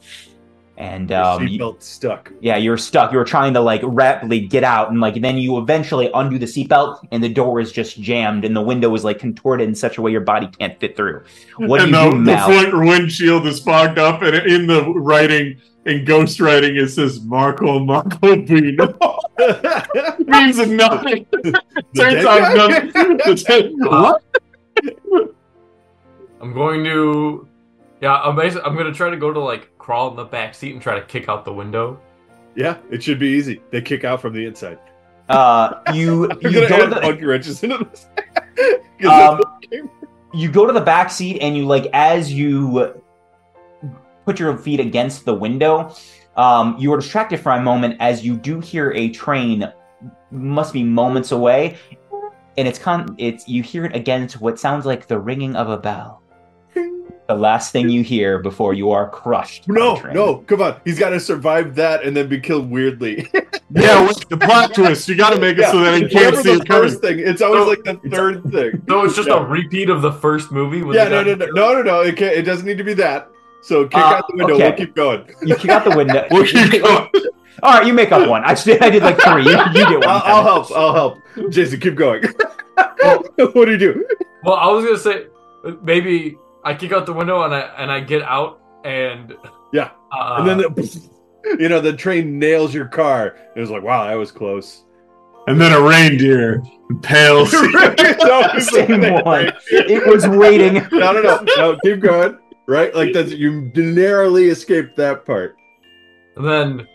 And um, Your you- seatbelt stuck. yeah, you're stuck. You're trying to like rapidly get out, and like then you eventually undo the seatbelt, and the door is just jammed, and the window is like contorted in such a way your body can't fit through. What and do you the, do, the Mal? front windshield is fogged up, and in the writing, in ghost writing, it says Marco Marco Bino. [laughs] means nothing. [laughs] Turns out nothing. [laughs] what? I'm going to, yeah, I'm basically, I'm gonna try to go to like crawl in the back seat and try to kick out the window. yeah, it should be easy. They kick out from the inside. Uh, [laughs] you I'm you gonna go add to the, monkey wrenches into this. [laughs] 'Cause um, you go to the back seat, and you like as you put your feet against the window, um, you are distracted for a moment as you do hear a train, must be moments away, and it's con it's you hear it again to what sounds like the ringing of a bell. The last thing you hear before you are crushed. no, no, come on. He's got to survive that and then be killed weirdly. [laughs] Yeah, what's the plot twist? You got to make it Yeah, so that he it's can't see the it coming. first thing. It's always So, like the third [laughs] thing. So it's just Yeah. a repeat of the first movie. with Yeah, no, no, no, no, no, no. It can't. It doesn't need to be that. So kick Uh, out the window. We'll keep going. You kick out the window. [laughs] We'll keep going. All right, you make up one. I did. I did like three. You, you get one. I'll, I'll help. I'll help. Jason, keep going. what do you do? Well, I was gonna say maybe I kick out the window and I and I get out and Yeah. Uh, and then the, [laughs] you know the train nails your car. It was like, wow, that was close. And then a reindeer impales. It's always like Same one. It was waiting. [laughs] No, no, no, no. Keep going. Right, like that's you narrowly escaped that part. and then,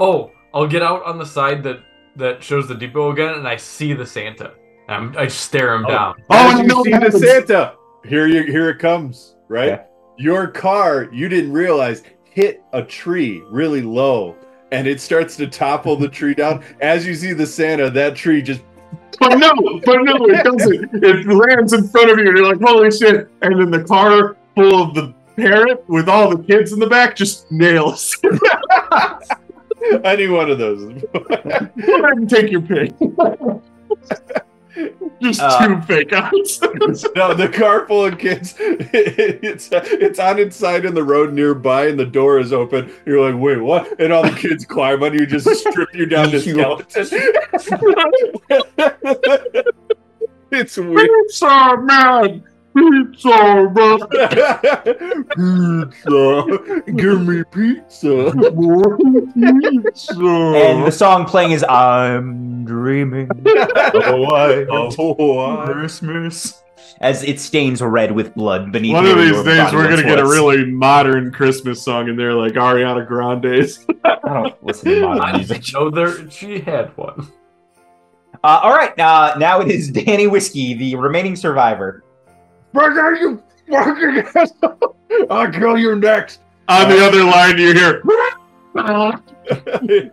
oh, I'll get out on the side that that shows the depot again, and I see the Santa. I'm, I stare him Oh. down. Oh, As I see the. Santa. Here you here it comes, right? Yeah. Your car, you didn't realize, hit a tree really low. And it starts to topple the tree down. [laughs] As you see the Santa, that tree just But no, but no, it [laughs] doesn't. It lands in front of you, and you're like, "Holy shit!" And then the car full of the parrot with all the kids in the back just nails. [laughs] any one of those. Go ahead and take your pick. Just Uh, two fake outs. [laughs] no, the car full of kids. [laughs] It's it's on its side in the road nearby, and the door is open. You're like, wait, what? And all the kids climb on you, just strip you down to [laughs] skeleton. it's weird. pizza man, pizza man, [laughs] pizza. Give me pizza. More pizza. And the song playing is I'm dreaming oh, why? Oh. Christmas. As it stains red with blood beneath One of these days, we're gonna get a really modern Christmas song in there, like Ariana Grande's. [laughs] I don't listen to modern music. didn't there she had one. Uh, all right, uh, now it is Danny Whiskey, the remaining survivor. Brother, you fucking asshole. I'll kill you next. On the other line, you hear. [laughs]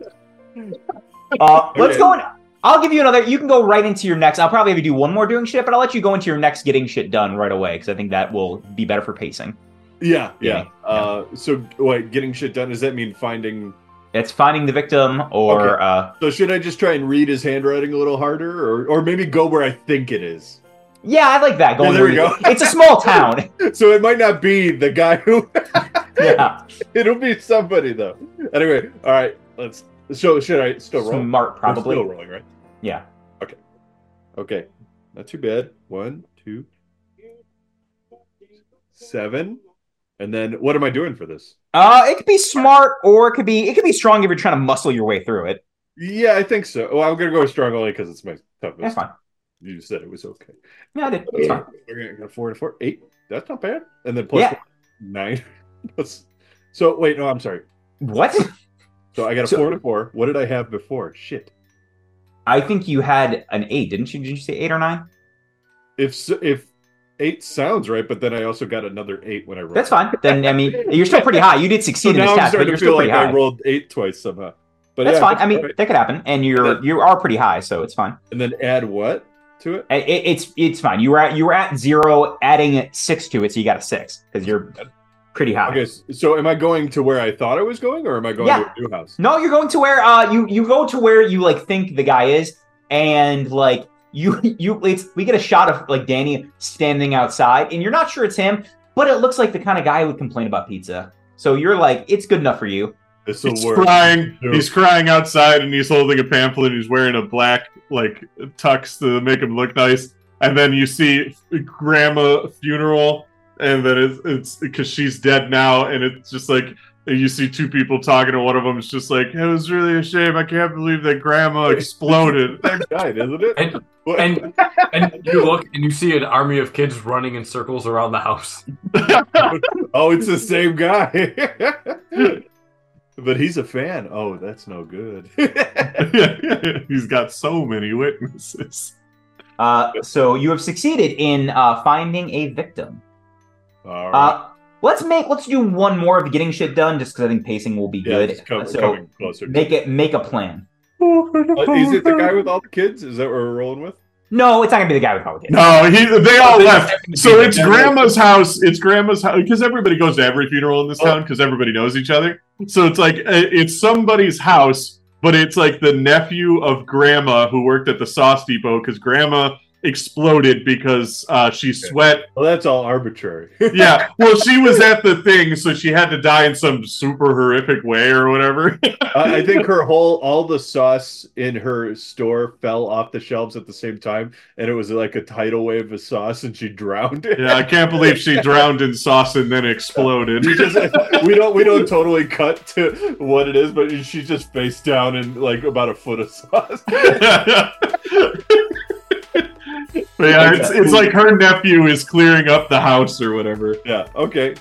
Uh, let's go. In, I'll give you another. You can go right into your next. I'll probably have you do one more doing shit, but I'll let you go into your next getting shit done right away because I think that will be better for pacing. Yeah, Yeah, yeah. Uh, so, wait, getting shit done, does that mean finding. It's finding the victim, or Okay. uh, So, should I just try and read his handwriting a little harder? Or, or maybe go where I think it is? Yeah, I like that. Going there we go. It's a small town. [laughs] So, it might not be the guy who. [laughs] yeah, It'll be somebody, though. Anyway, all right, let's. So, should I still roll? smart probably. still rolling, right? Yeah. Okay. Okay. Not too bad. One, two, seven. And then what am I doing for this? Uh, it could be smart, or it could be it could be strong if you're trying to muscle your way through it. Yeah, I think so. Well, I'm gonna go strong only because it's my toughest. That's fine. You said it was okay. Yeah, I did. It's fine. I got four and a four, eight. That's not bad. And then plus Yeah. one, nine. [laughs] So wait, no, I'm sorry. What? So I got a So- four and a four. What did I have before? Shit. I think you had an eight, didn't you? Did you say eight or nine? If if eight sounds right, but then I also got another eight when I rolled. That's fine. Then I mean, you're still pretty high. You did So succeed in now this I'm test, but you're to still feel pretty like high. I rolled eight twice somehow. But That's yeah, fine. I mean, right. that could happen, and you're then- you are pretty high, so it's fine. and then add what to it? It, it's it's fine. You were at you were at zero, adding six to it, so you got a six because you're pretty high. Okay, so am I going to where I thought I was going, or am I going Yeah. to a new house? No, you're going to where uh you you go to where you like think the guy is, and like you [laughs] you it's we get a shot of like Danny standing outside, and you're not sure it's him, but it looks like the kind of guy who would complain about pizza. So you're like, it's good enough for you. This will He's work. crying. No. He's crying outside, and he's holding a pamphlet. And he's wearing a black like tux to make him look nice. And then you see grandma funeral, and then it's it's because she's dead now, and it's just like you see two people talking, and one of them is just like, "It was really a shame. I can't believe that grandma [laughs] exploded." That died, isn't it? And and and you look and you see an army of kids running in circles around the house. [laughs] [laughs] oh, it's the same guy. But he's a fan. Oh, that's no good. [laughs] [laughs] he's got so many witnesses. Uh, so you have succeeded in uh, finding a victim. All right. Uh, let's make let's do one more of getting shit done, just because I think pacing will be yeah, good. it's co- so coming closer. make it make a plan. Uh, is it the guy with all the kids? Is that what we're rolling with? No, it's not gonna be the guy with all the kids. No, he, they all They left. So it's there. grandma's house. It's grandma's house because everybody goes to every funeral in this Oh. town because everybody knows each other. So it's like uh, it's somebody's house, but it's like the nephew of grandma who worked at the sauce depot because grandma exploded because uh, she sweat. Well, that's all arbitrary. Yeah, [laughs] well, she was at the thing, so she had to die in some super horrific way or whatever. [laughs] I I think her whole all the sauce in her store fell off the shelves at the same time, and it was like a tidal wave of sauce, and she drowned. yeah, I can't believe she [laughs] drowned in sauce and then exploded. Just we don't we don't totally cut to what it is, but she's just face down in like about a foot of sauce. But [laughs] yeah, it's, it's like her nephew is clearing up the house or whatever. Yeah. Okay.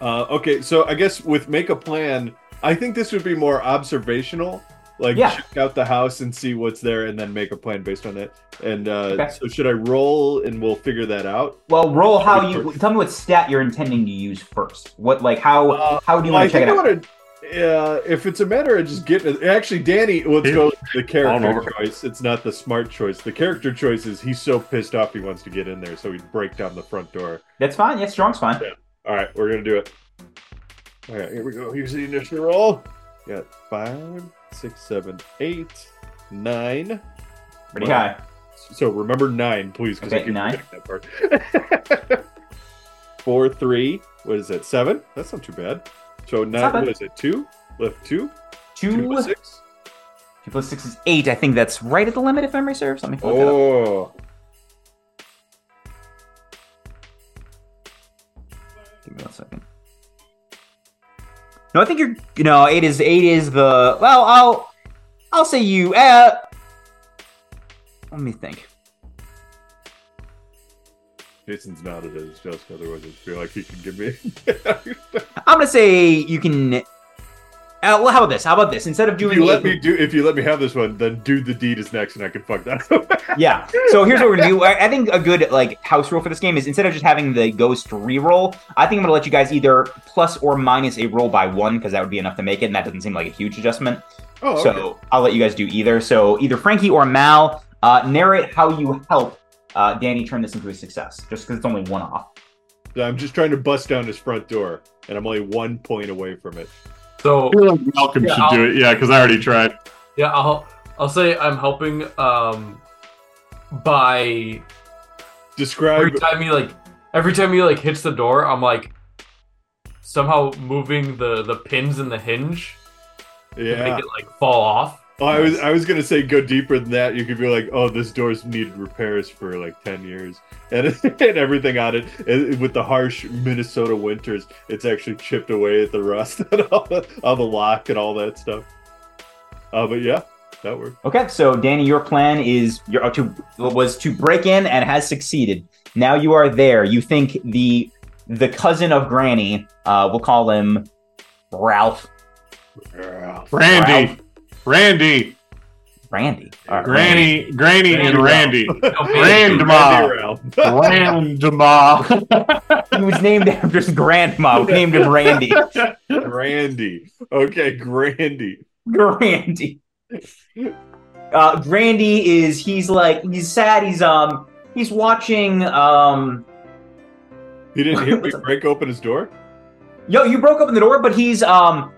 Uh, okay. So I guess with make a plan, I think this would be more observational. Like Yeah. check out the house and see what's there, and then make a plan based on that. And uh, Okay. so should I roll, and we'll figure that out? Well, roll how you. Tell me what stat you're intending to use first. What like how Uh, how do you Well, I want to check think it I out? want to. Yeah, if it's a matter of just getting it, actually, Danny, let's go with the character choice. It's not the smart choice. The character choice is he's so pissed off he wants to get in there, so he'd break down the front door. That's fine. Yeah, strong's fine. All right, we're gonna do it. All right, here we go. Here's the initial roll. Got five, six, seven, eight, nine. Pretty Wow. high. So remember nine, please, because I Okay, keep nine. that part. [laughs] Four, three. What is that? Seven. That's not too bad. So not. What is it? Two. Left two. Two, Two plus six. two plus six is eight. I think that's right at the limit if memory serves. Let me look it up. Oh, Give me one second. No, I think you're. You know, eight is eight is the. Well, I'll I'll say you. Uh, let me think. Jason's nodded as just otherwise I feel like he could give me. [laughs] I'm gonna say you can. Uh, well, how about this? How about this? Instead of if doing you let me do, if you let me have this one, then do the deed is next, and I can fuck that up. [laughs] Yeah. So here's what we're gonna do. I I think a good like house rule for this game is instead of just having the ghost re-roll, I think I'm gonna let you guys either plus or minus a roll by one because that would be enough to make it, and that doesn't seem like a huge adjustment. oh, okay. So I'll let you guys do either. So either Frankie or Mal uh, narrate how you help uh, Danny turn this into a success, just because it's only one off. I'm just trying to bust down his front door, and I'm only one point away from it. So I feel like Malcolm Yeah, should I'll- do it. Yeah, because I already tried. yeah, I'll I'll say I'm helping um by Describe. every time he like every time he like hits the door, I'm like somehow moving the the pins in the hinge to Yeah. make it like fall off. Oh, I was I was gonna say go deeper than that. You could be like, oh, this door's needed repairs for like ten years, and, [laughs] and everything on it, and with the harsh Minnesota winters, it's actually chipped away at the rust [laughs] and all the, all the lock and all that stuff. Uh, but yeah, that worked. Okay, so Danny, your plan is your uh, to was to break in and has succeeded. Now you are there. You think the the cousin of Granny, uh, we'll call him Ralph, Randy, Randy, Randy, right, Granny, Granny, and Randy. Grandma. Grandma. [laughs] He was named after his grandma. who named him Randy. Randy. Okay, Grandy. Grandy. Uh, Grandy is he's like he's sad. He's um he's watching um. He didn't [laughs] hear me break open his door. Yo, you broke open the door, but he's um.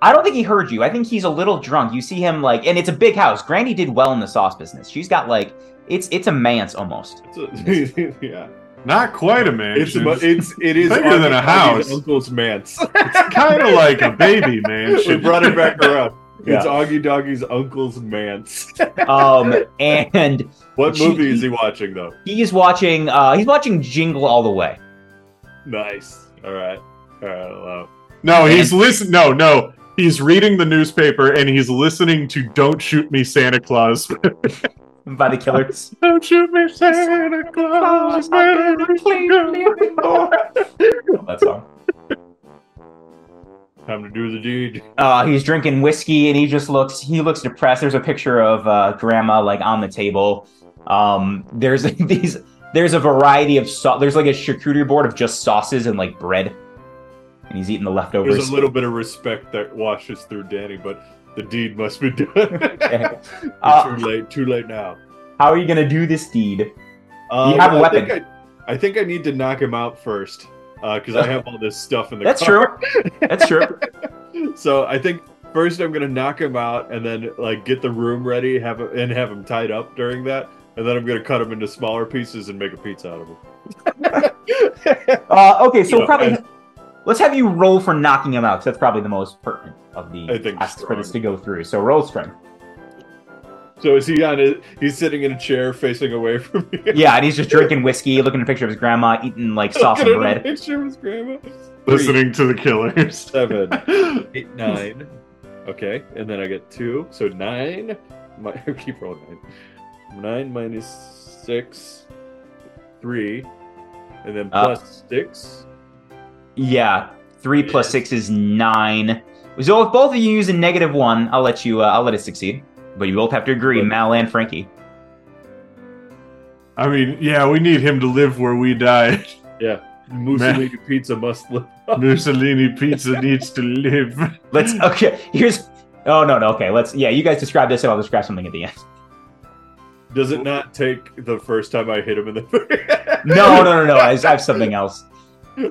I don't think he heard you. I think he's a little drunk. You see him like, and it's a big house. Granny did well in the sauce business. She's got like, it's it's a manse almost. It's a- [laughs] yeah, Not quite a it's mansion. a, it's it is Bigger than a house. Uncle's manse. [laughs] It's kind of like a baby [laughs] we mansion. brought it back around. It's Yeah. Augie Doggy's uncle's manse. Um, and what She- movie is he watching though? he is watching. Uh, he's watching Jingle All the Way. Nice. All right. All right. Well, No, he's listening. No, no, he's reading the newspaper and he's listening to "Don't Shoot Me, Santa Claus." [laughs] By the Killers. Don't shoot me, Santa Claus. that song. time to do the deed. Uh, he's drinking whiskey and he just looks he looks depressed. There's a picture of uh, grandma like on the table. Um, there's [laughs] these there's a variety of sauce. There's like a charcuterie board of just sauces and like bread, and he's eating the leftovers. There's a little bit of respect that washes through Danny, but the deed must be done. [laughs] Uh, too late. Too late now. How are you gonna do this deed? Uh, You have a well, I weapon. think I, I think I need to knock him out first because I have all this stuff in the That's car. true. That's true. [laughs] so I think first I'm gonna knock him out and then like get the room ready, have it, and have him tied up during that. and then I'm gonna cut him into smaller pieces and make a pizza out of them. [laughs] Uh, okay, so probably I- let's have you roll for knocking him out. 'cause that's probably the most pertinent of the I think tasks for this to go through. So roll strength. so is he on it? He's sitting in a chair facing away from me. [laughs] Yeah, and he's just drinking whiskey, looking at a picture of his grandma, eating like sauce Looking and at a bread. Picture of his grandma. Listening to the killers. Seven, [laughs] eight, nine. Okay, and then I get two, so nine. My, [laughs] keep rolling nine. Nine minus six, three, and then Uh, plus six. Yeah, three plus six is nine. So if both of you use a negative one, I'll let you. Uh, I'll let it succeed. But you both have to agree, Mal and Frankie. I mean, yeah, we need him to live where we died. [laughs] Yeah. Mussolini pizza must live. [laughs] Mussolini pizza needs to live. [laughs] Let's. Okay, here's. Oh no, no. Okay, let's. Yeah, you guys describe this, and I'll describe something at the end. Does it not take the first time I hit him in the? Face? No, no, no, no. I, I have something else.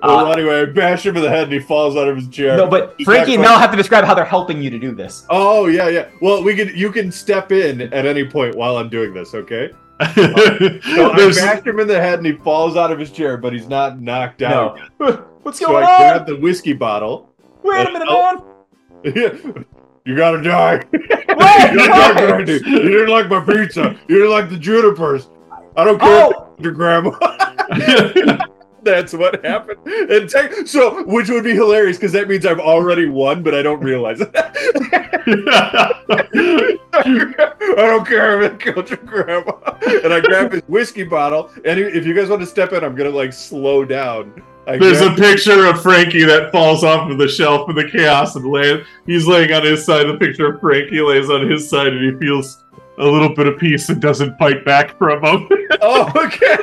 Well, uh, anyway, I bash him in the head and he falls out of his chair. No, but Frankie and Mel have to describe how they're helping you to do this. Oh yeah, yeah. Well, we can. You can step in at any point while I'm doing this. Okay. [laughs] So I bash him in the head and he falls out of his chair, but he's not knocked out. No. [laughs] What's So going I grab on? the whiskey bottle. Wait a minute, Oh. man. [laughs] you gotta die. Wait, you, gotta die, You didn't like my pizza. You didn't like the junipers. I don't care Oh, your grandma. That's what happened. And so, which would be hilarious because that means I've already won, but I don't realize it. [laughs] I don't care if it killed your grandma. And I grab his whiskey bottle. And if you guys want to step in, I'm gonna like slow down. I There's a picture of Frankie that falls off of the shelf in the chaos and land. He's laying on his side. The picture of Frankie lays on his side, and he feels a little bit of peace and doesn't fight back for a moment. [laughs] Oh, okay.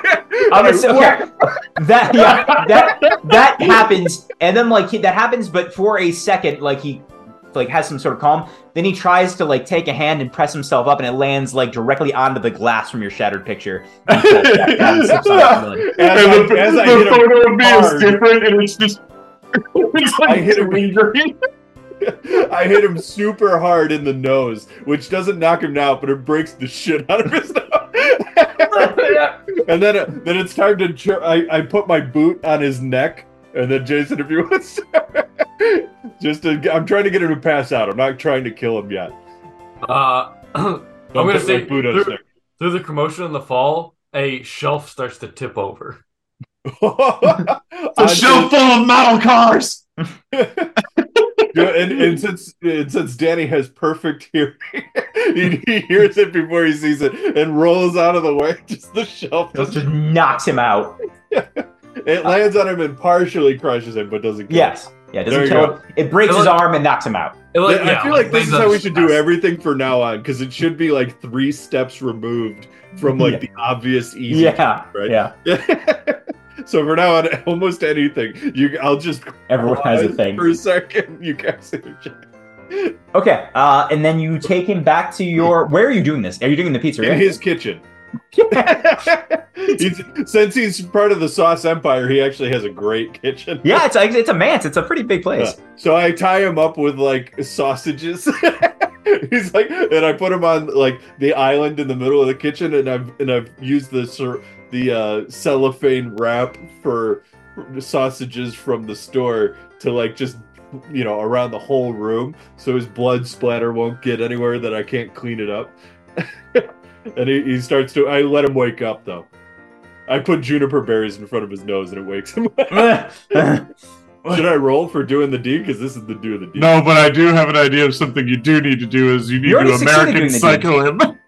I'm gonna okay. That yeah, that that happens, and then like he, that happens, but for a second, like he like has some sort of calm. Then he tries to like take a hand and press himself up, and it lands like directly onto the glass from your shattered picture. [laughs] And falls down and slips on the. As and the, I- the photo of me hard. is different, and it's just. [laughs] It's like I hit him- lingering. [laughs] I hit him super hard in the nose, which doesn't knock him out, but it breaks the shit out of his [laughs] nose. [laughs] and then, it, then it's time to. Ch- I, I put my boot on his neck, and then Jason, if you want, to- just to, I'm trying to get him to pass out. I'm not trying to kill him yet. Uh, [clears throat] I'm Don't gonna put say boot on his through, neck. through the commotion in the fall, a shelf starts to tip over. A On shelf full of model cars. Yeah, and, and since and since Danny has perfect hearing, [laughs] he, he hears it before he sees it and rolls out of the way. [laughs] Just the shelf Just, just just knocks him out. [laughs] it lands on him and partially crushes him, but doesn't. kill him. Yes, yeah, it There doesn't you kill go. him. It breaks I his like- arm and knocks him out. It, like, I yeah, feel like this is how we should do chest. everything from now on because it should be like three steps removed from like Yeah. the obvious easy. Yeah, right? yeah. So for now on, [laughs] almost anything you, I'll just Everyone has a thing. for a second. [laughs] You guys interject. Okay, uh, and then you take him back to your. Where are you doing this? Are you doing the pizza? in Right? his kitchen. he's, [laughs] since he's part of the Sauce Empire, he actually has a great kitchen. yeah, it's a, it's a manse. It's a pretty big place. So I tie him up with like sausages. he's like, and I put him on like the island in the middle of the kitchen, and I've and I've used the the uh, cellophane wrap for sausages from the store to like just you know around the whole room, so his blood splatter won't get anywhere that I can't clean it up. [laughs] and he, he starts to. I let him wake up though. I put juniper berries in front of his nose, and it wakes him. up. [laughs] Should I roll for doing the deed? Because this is the do of the deed. No, but I do have an idea of something you do need to do. Is you need You already to American Psycho him. [laughs]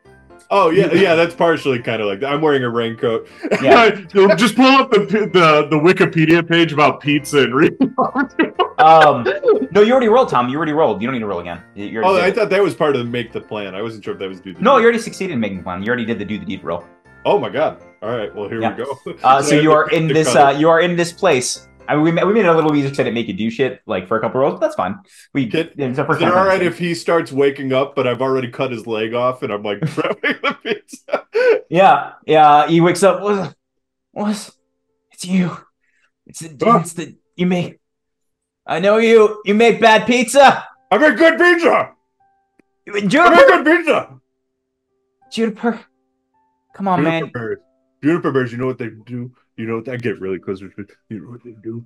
Oh yeah, [laughs] yeah. That's partially kind of like that. I'm wearing a raincoat. yeah. [laughs] Just pull up the, the the Wikipedia page about pizza and read. [laughs] Um. No, you already rolled, Tom. You already rolled. You don't need to roll again. Oh, I thought that was part of the make the plan. I wasn't sure if that was do the. No, you already succeeded in making the plan. You already did the do the deed roll. Oh my god. All right. Well, here Yeah. we go. Uh, so I you are in this. Uh, you are in this place. I mean, we, we made it a little easier that make you do shit like for a couple rolls, but that's fine. We Kid, it's our first Is it all right if he starts waking up, but I've already cut his leg off and I'm like [laughs] grabbing the pizza? Yeah, yeah. He wakes up. What? What? It's you. It's the dance that you make. I know you. You make bad pizza. I make good pizza. I make good pizza. Juniper. Come on, man. Juniper bears. Juniper bears. You know what they do? You know what? I get really close. to. You know what they do?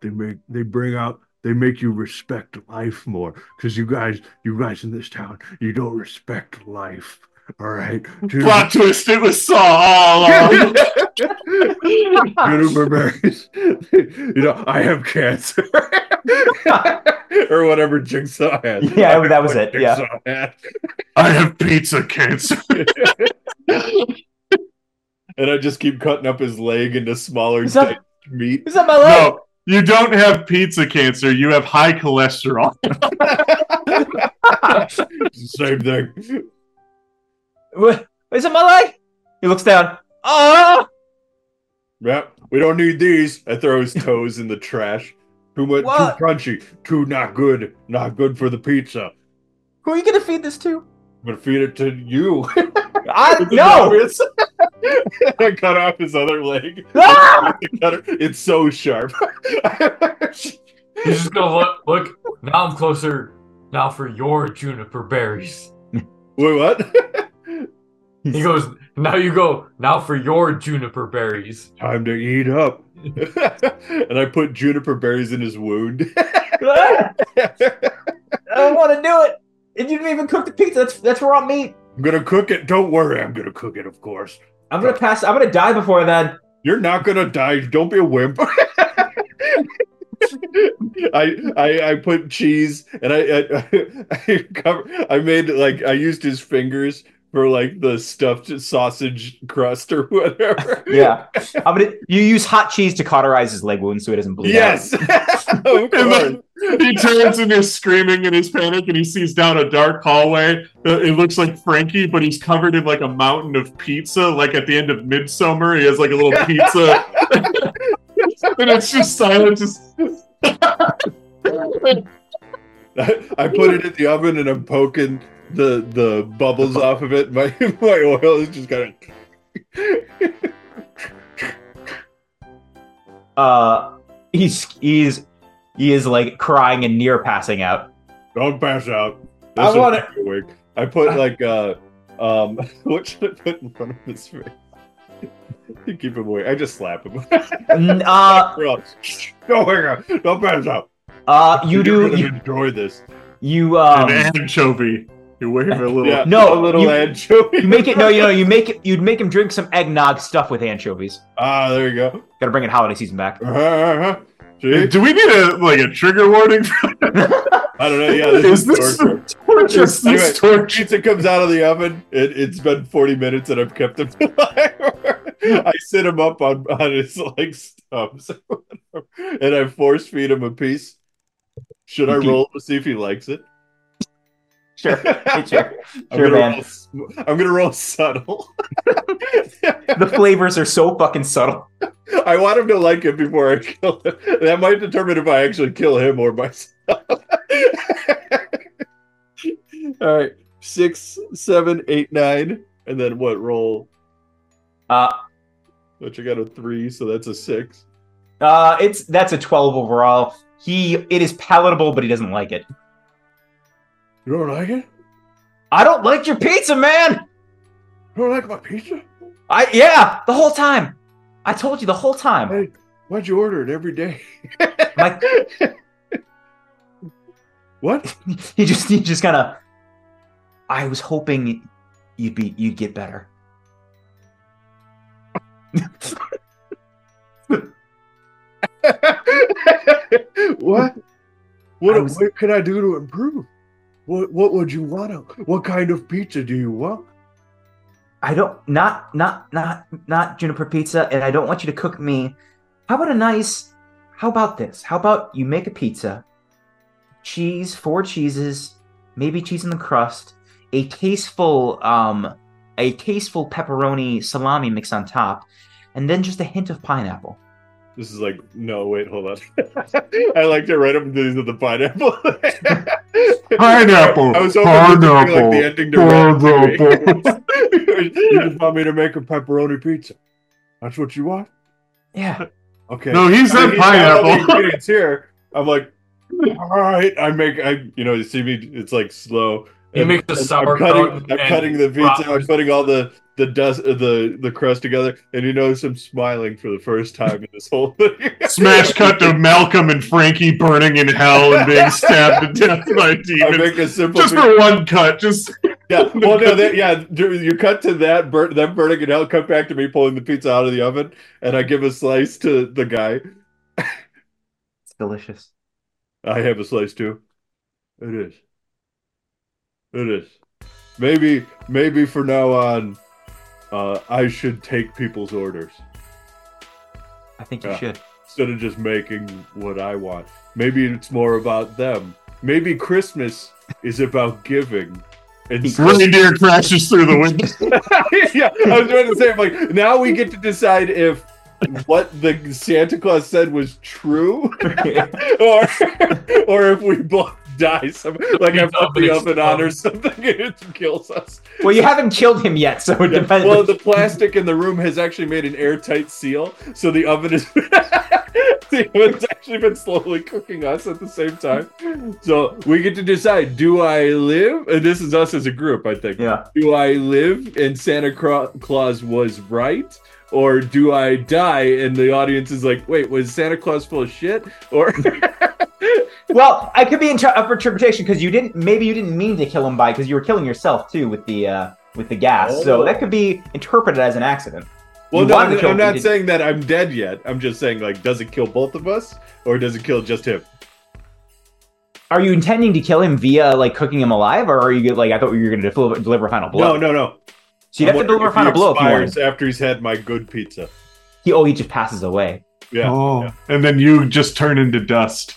They make. They bring out. They make you respect life more because you guys, you guys in this town, you don't respect life. All right. [laughs] Plot twist, it was Saw all along. [laughs] [laughs] You know, I have cancer. or whatever Jigsaw had. Yeah, that was it, yeah. Jigsaw had. I have pizza cancer. And I just keep cutting up his leg into smaller Is that- meat. Is that my leg? No, you don't have pizza cancer. You have high cholesterol. [laughs] Same thing. What? Is it my leg? He looks down. Oh! Yep. We don't need these. I throw his toes in the trash. Too much, What? too crunchy, too not good, not good for the pizza. Who are you gonna feed this to? I'm gonna feed it to you. I With the no. [laughs] nuggets. I cut off his other leg. [laughs] Ah! [laughs] With the cutter. It's so sharp. He's just gonna look. Look. Now I'm closer. Now for your juniper berries. Wait, what? He goes. Now you go. Now for your juniper berries. Time to eat up. and I put juniper berries in his wound. I don't want to do it. And you didn't even cook the pizza. That's that's raw meat. I'm gonna cook it. Don't worry, I'm gonna cook it, of course. I'm gonna pass. I'm gonna die before then. You're not gonna die. Don't be a wimp. [laughs] I, I I put cheese and I I, [laughs] I, cover, I made like I used his fingers for like the stuffed sausage crust or whatever. Yeah. I'm gonna. You use hot cheese to cauterize his leg wound so he doesn't bleed. Yes. [laughs] [laughs] of course. he turns and is screaming in his panic, and he sees down a dark hallway. Uh, It looks like Frankie, but he's covered in like a mountain of pizza. Like at the end of Midsummer, he has like a little pizza, [laughs] and it's just silent. Just I, I put it in the oven and I'm poking the the bubbles off of it. [laughs] My my oil is just kind of [laughs] Uh, he's he's he is like crying and near passing out. don't pass out. I This'll want keep you awake. I put like uh um [laughs] what should I put in front of his face? to keep him awake. I just slap him. N- uh, don't wake up. Don't pass out. uh, you do you, enjoy this. you um. an anchovy. You wave a little. Yeah, No, a little you- anchovy. You make it no, you know, you make it. You'd make him drink some eggnog stuff with anchovies. Ah, there you go. Gotta bring it holiday season back. Uh-huh. See? Do we need a like a trigger warning? [laughs] I don't know. Yeah, Is this this is torture. torture? Is Anyway, this torture? pizza comes out of the oven. It, it's been 40 minutes and I've kept him alive. I sit him up on, on his like stubs [laughs] and I force feed him a piece. Should I roll to see if he likes it? Sure, [laughs] sure, I'm, gonna man. roll, I'm gonna roll subtle. [laughs] The flavors are so fucking subtle. I want him to like it before I kill him. That might determine if I actually kill him or myself. [laughs] All right, six, seven, eight, nine, and then what? Roll. Uh, but you got a three, so that's a six. uh, it's that's a twelve overall. He it is palatable, but he doesn't like it. You don't like it? I don't like your pizza, man. You don't like my pizza? I yeah, the whole time. I told you the whole time. Hey, why'd you order it every day? [laughs] My, [laughs] What? [laughs] he just he just kind of. I was hoping you'd be you'd get better. what? What, was- what can I do to improve? What What would you want? To, what kind of pizza do you want? I don't not not not not juniper pizza, and I don't want you to cook me. How about a nice? How about this? How about you make a pizza, cheese, four cheeses, maybe cheese in the crust, a tasteful um, a tasteful pepperoni salami mix on top, and then just a hint of pineapple. This is like no. Wait, hold on. [laughs] I like to write up these of the pineapple. [laughs] Pineapple, I was hoping this would be like pineapple, the ending to pineapple. [laughs] you just want me to make a pepperoni pizza. That's what you want? Yeah, Okay. No, he I said mean, he's got all the pineapple. ingredients here. I'm like, all right. I make. I you know you see me. It's like slow, He And- makes the and I'm cutting, I'm cutting the pizza. I'm putting all the the dust, uh, the the crust together, and you notice I'm smiling for the first time in this whole thing. Smash [laughs] cut to Malcolm and Frankie burning in hell and being stabbed to death [laughs] by I demons. make a simple. Just for one cut, just [laughs] yeah, well, no, that, yeah. You cut to that, burn, them burning in hell. Cut back to me pulling the pizza out of the oven, and I give a slice to the guy. It's delicious. I have a slice too. It is. It is. Maybe, maybe for now on, uh, I should take people's orders I think you Yeah. should. instead of just making what I want. Maybe it's more about them. Maybe Christmas is about giving. And reindeer crashes through the window. [laughs] yeah, I was about to say, like, now we get to decide if what the Santa Claus said was true, [laughs] [laughs] or or if we both die. Some like I Pizza put the oven oven on or [laughs] something, and it kills us. Well, you haven't killed him yet, so it Yeah, depends. Well, the plastic in the room has actually made an airtight seal, so the oven is [laughs] the oven's actually been slowly cooking us at the same time. So we get to decide: Do I live? And this is us as a group, I think. Yeah. Do I live and Santa Claus was right? Or do I die and the audience is like, wait, was Santa Claus full of shit? Or [laughs] well, I could be in up for interpretation because you didn't. Maybe you didn't mean to kill him by because you were killing yourself too with the uh, with the gas. So Oh. that could be interpreted as an accident. well, You no, wanted to kill I'm not saying that I'm dead yet. I'm just saying, like, does it kill both of us or does it kill just him? Are you intending to kill him via like cooking him alive, or are you like I thought you were going to deliver, deliver a final blow? No, no, no. So you'd have to deliver a final blow if you expires after he's had my good pizza. He, oh, he just passes away. Yeah. Oh, and then you just turn into dust.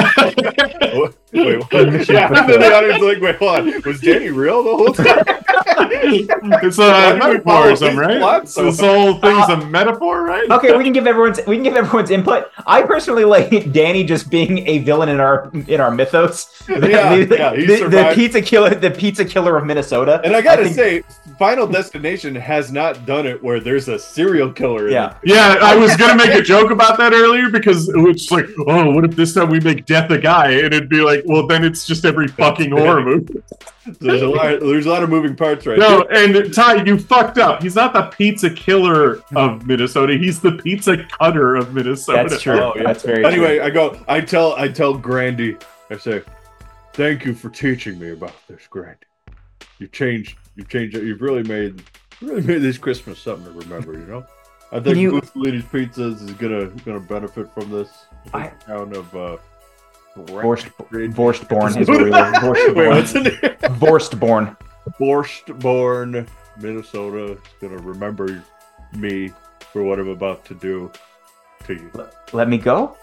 [laughs] What? Wait, what? yeah, [laughs] then the audience like, wait, hold on. Was Danny real the whole time? [laughs] it's a do metaphor, follow or something, right? plot so this whole thing's a metaphor, right? Okay, we can give everyone's we can give everyone's input. I personally like Danny just being a villain in our in our mythos. Yeah, [laughs] the, yeah, he the, the pizza killer, the pizza killer of Minnesota. And I gotta think- say, Final Destination has not done it where there's a serial killer Yeah. it. Yeah, I was gonna make a joke about that earlier because it's like, oh, what if this time we make death a guy? And it'd be like, well, then it's just every fucking horror movie. There's a lot. There's a lot of moving parts right No, and Ty, you fucked up. He's not the pizza killer of Minnesota. He's the pizza cutter of Minnesota. That's true. Oh, yeah. That's very. Anyway, true. I go. I tell. I tell Grandy. I say, "Thank you for teaching me about this, Grandy. You changed. You changed it. You've really made. Really made this Christmas something to remember. You know. I think You- Mussolini's Pizzas is gonna gonna benefit from this. I- town of uh, Vorst, Grandy. Vorstborne is where we live. Wait, what's Vorstborne. the name? Vorstborne. Borstborn, Minnesota is gonna remember me for what I'm about to do to you. Let me go.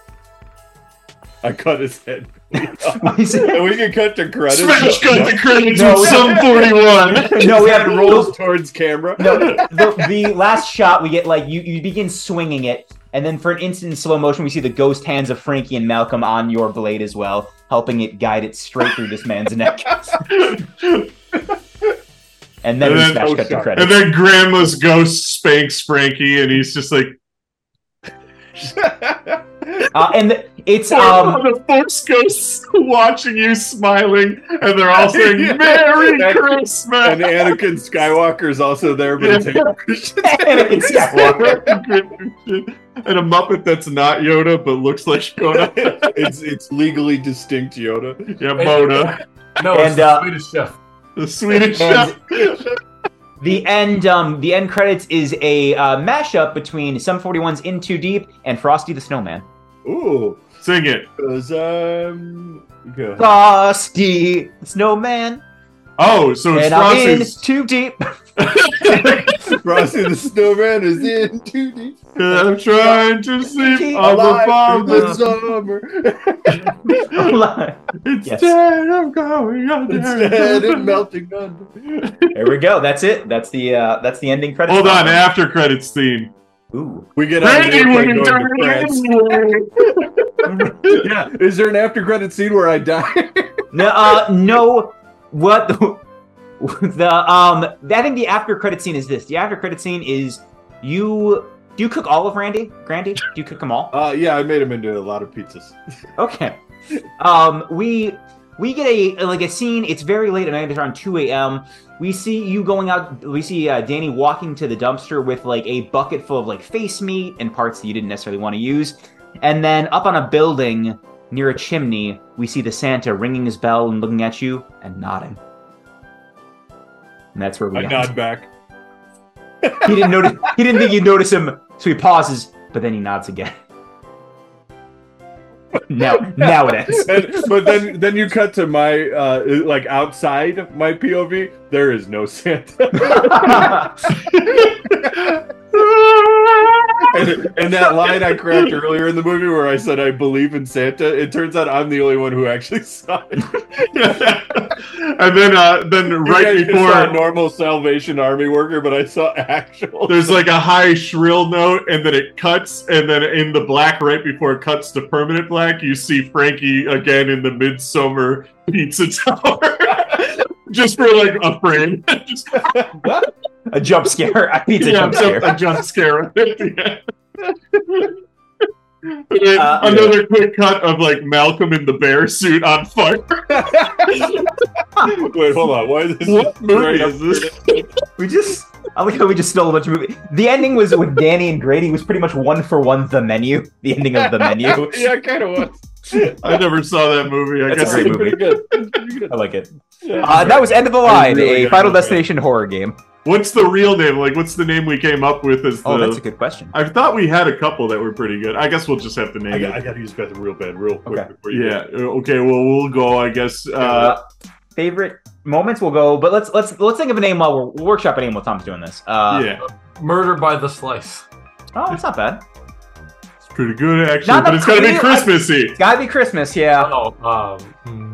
I cut his head. [laughs] And we can cut to credits. Smash cut the credits No, with we- Sum 41. [laughs] No, we have head rolls towards camera. No, the, [laughs] the last shot we get like you, you begin swinging it, and then for an instant in slow motion we see the ghost hands of Frankie and Malcolm on your blade as well, helping it guide it straight through this man's neck. [laughs] And then And we then- smash oh, cut to credits. And then Grandma's ghost spanks Frankie, and he's just like, Uh, and the- it's Four um the Force ghosts [laughs] watching you smiling, and they're all saying, Yeah. [laughs] Merry And- Christmas! and Anakin Skywalker is also there, but it's Anakin Skywalker. [laughs] and a Muppet that's not Yoda but looks like Yoda. it's it's legally distinct Yoda. Yeah, Mona. No, And, it's the uh, Swedish chef. The Swedish And- chef. the end um the end credits is a uh, mashup between Sum 41's In Too Deep and Frosty the Snowman. Ooh, Sing it. because um, yeah. Frosty the Snowman, Oh, so it's and I'm in Frosty's. too deep. [laughs] Frosty the Snowman is in too deep. I'm trying to sleep Keep on the Alive farm. in the summer. [laughs] It's Yes. dead, I'm going under. It's dead and melting under. there we go. That's it. That's the uh that's the ending credits. Hold on, after credits theme. Ooh. We get on Randy an went airplane going to France. [laughs] yeah. Is there an after credit scene where I die? No, uh, no. What the, the um? I think the after credit scene is this. The after credit scene is you. Do you cook all of Randy? Grandy? Do you cook them all? uh, yeah, I made him into a lot of pizzas. [laughs] Okay. Um, we we get a like a scene. It's very late at night. It's around two a.m. We see you going out. We see uh, Danny walking to the dumpster with like a bucket full of like face meat and parts that you didn't necessarily want to use. And then up on a building near a chimney, we see the Santa ringing his bell and looking at you and nodding. And that's where we I end. nod back. He didn't notice. He didn't think you'd notice him, so he pauses, but then he nods again. Now, now it ends. And, but then then you cut to my uh like outside my POV. There is no Santa. [laughs] and, and that line I cracked earlier in the movie where I said I believe in Santa, it turns out I'm the only one who actually [laughs] saw it. [laughs] and then, uh, then right guys just saw a before, normal Salvation Army worker, but I saw actual. there's [laughs] like a high shrill note, and then it cuts, and then in the black right before it cuts to permanent black, you see Frankie again in the midsummer pizza tower. Just for like a frame. Just, a jump scare. I need a yeah, jump scare. a jump scare at the end. And then Uh, another quick cut of like Malcolm in the bear suit on fire. [laughs] Wait, hold on. Why is this? What movie is this? We just. I like how we just stole a bunch of movies. The ending was with Danny and Grady was pretty much one for one the menu. The ending of the menu. [laughs] yeah, it kind of was. I never saw that movie. I That's a great movie. Pretty good. Pretty good. I like it. Yeah. Uh, that was End of the Line, really a Final movie. Destination horror game. What's the real name? Like, what's the name we came up with? As the? Oh, that's a good question. I thought we had a couple that were pretty good. I guess we'll just have to name I got, I it. got to use the bathroom real bad, real quick. Okay. Yeah. uh, Okay. Well, we'll go. I guess. Uh, Uh, favorite moments will go, but let's let's let's think of a name while we're we'll workshop a name while Tom's doing this. Uh, yeah. Murder by the Slice. Oh, it's not bad. It's pretty good actually, Not but the it's gotta be clear- Christmassy. It's gotta be Christmas, yeah. Oh, um,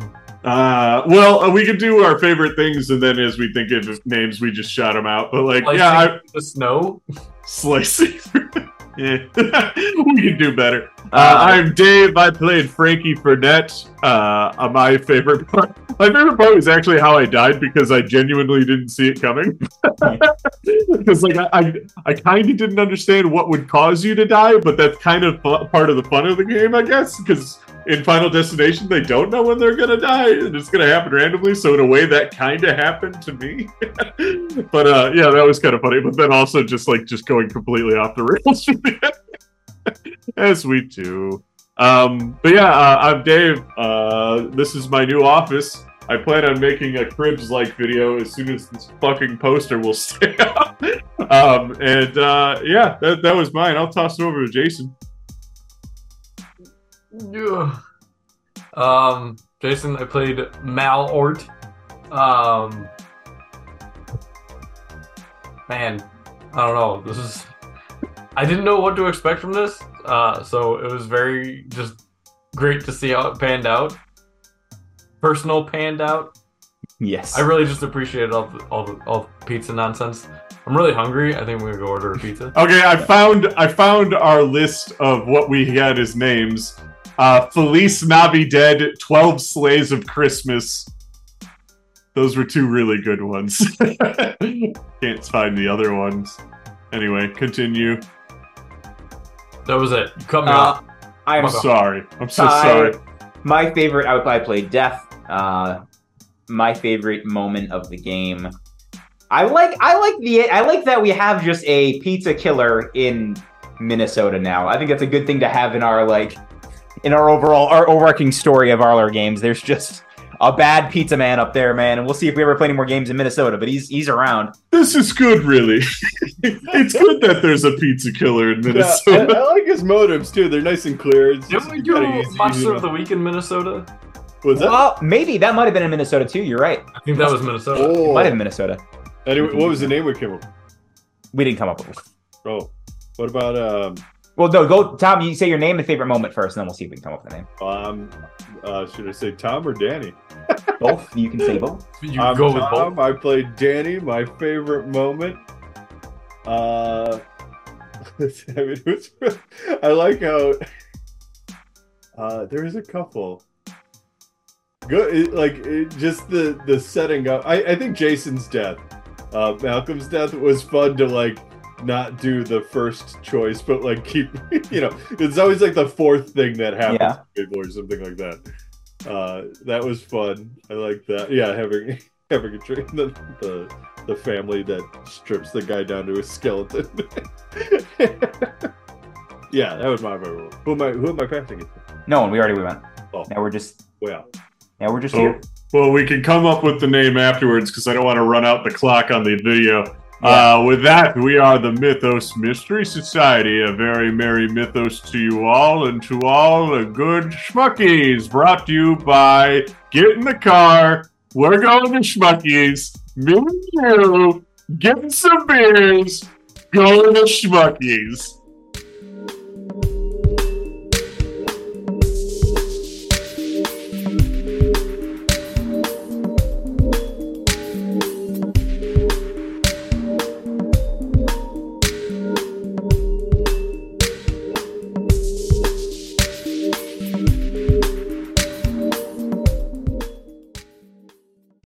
hmm. Uh, well, uh, we could do our favorite things, and then as we think of names, we just shout them out. But like, Slicing yeah, I, the snow. slicing. [laughs] yeah, [laughs] we can do better. Uh, Uh, I'm Dave. I played Frankie Furnett. Uh, uh, my favorite part. My favorite part was actually how I died because I genuinely didn't see it coming. [laughs] Because like I, I, I kind of didn't understand what would cause you to die, but that's kind of part of the fun of the game, I guess. Because in Final Destination, they don't know when they're gonna die, and it's gonna happen randomly. So in a way, that kind of happened to me. [laughs] but uh, yeah, that was kind of funny. But then also just like just going completely off the rails [laughs] as we do. Um, but yeah, uh, I'm Dave. Uh, this is my new office. I plan on making a Cribs like video as soon as this fucking poster will [laughs] stay up. um, and uh, yeah, that, that was mine. I'll toss it over to Jason. Yeah. Um, Jason, I played Malort. Um, man, I don't know. This is. I didn't know what to expect from this, uh, so it was very just great to see how it panned out. Personal panned out. yes. I really just appreciated all the, all the, all the pizza nonsense. I'm really hungry. I think we're gonna go order a pizza. Okay, I found I found our list of what we had as names. Uh, Felice Navidad, Twelve Sleighs of Christmas. Those were two really good ones. [laughs] Can't find the other ones. Anyway, continue. That was it. You cut me Uh, off. I'm I'm sorry. I'm so Ty- sorry. My favorite, I would play Death. Uh, my favorite moment of the game. I like, I like the, I like that we have just a pizza killer in Minnesota now. I think that's a good thing to have in our like, in our overall, our overarching story of all our games. There's just a bad pizza man up there, man, and we'll see if we ever play any more games in Minnesota. But he's he's around. This is good, really. [laughs] it's good that there's a pizza killer in Yeah, I, Minnesota. I like his motives too. They're nice and clear. It's Didn't just we do kinda easy, Monster you know. of the Week in Minnesota? Was that? Well, maybe that might have been in Minnesota too. You're right. I think that was Minnesota. Oh. Might have been Minnesota. Anyway, what was the name we came up? with? We didn't come up with it. Oh, what about um Well, no, go, Tom. You say your name and favorite moment first, and then we'll see if we can come up with a name. um uh should I say Tom or Danny? [laughs] Both. You can say both. You I'm go with both. I played Danny. My favorite moment. Uh, [laughs] I mean, it was, [laughs] I like how uh, there's a couple. Good, it, like it, just the the setting up. I, I think Jason's death, uh, Malcolm's death was fun to like not do the first choice, but like keep [laughs] you know it's always like the fourth thing that happens Yeah. to people or something like that. Uh, that was fun. I like that. Yeah, having [laughs] having a drink the the the family that strips the guy down to a skeleton. [laughs] yeah, that was my favorite one. Who am I? Who am I passing it? to? No one. We already went. Oh. Now we're just. Well, Now we're just Oh, here. well, we can come up with the name afterwards because I don't want to run out the clock on the video. Yeah. Uh, with that, we are the Mythos Mystery Society. A very merry mythos to you all, and to all a good schmuckies. Brought to you by Get in the car. We're going to Schmuckies. Me and you getting some beers. Going to Schmuckies.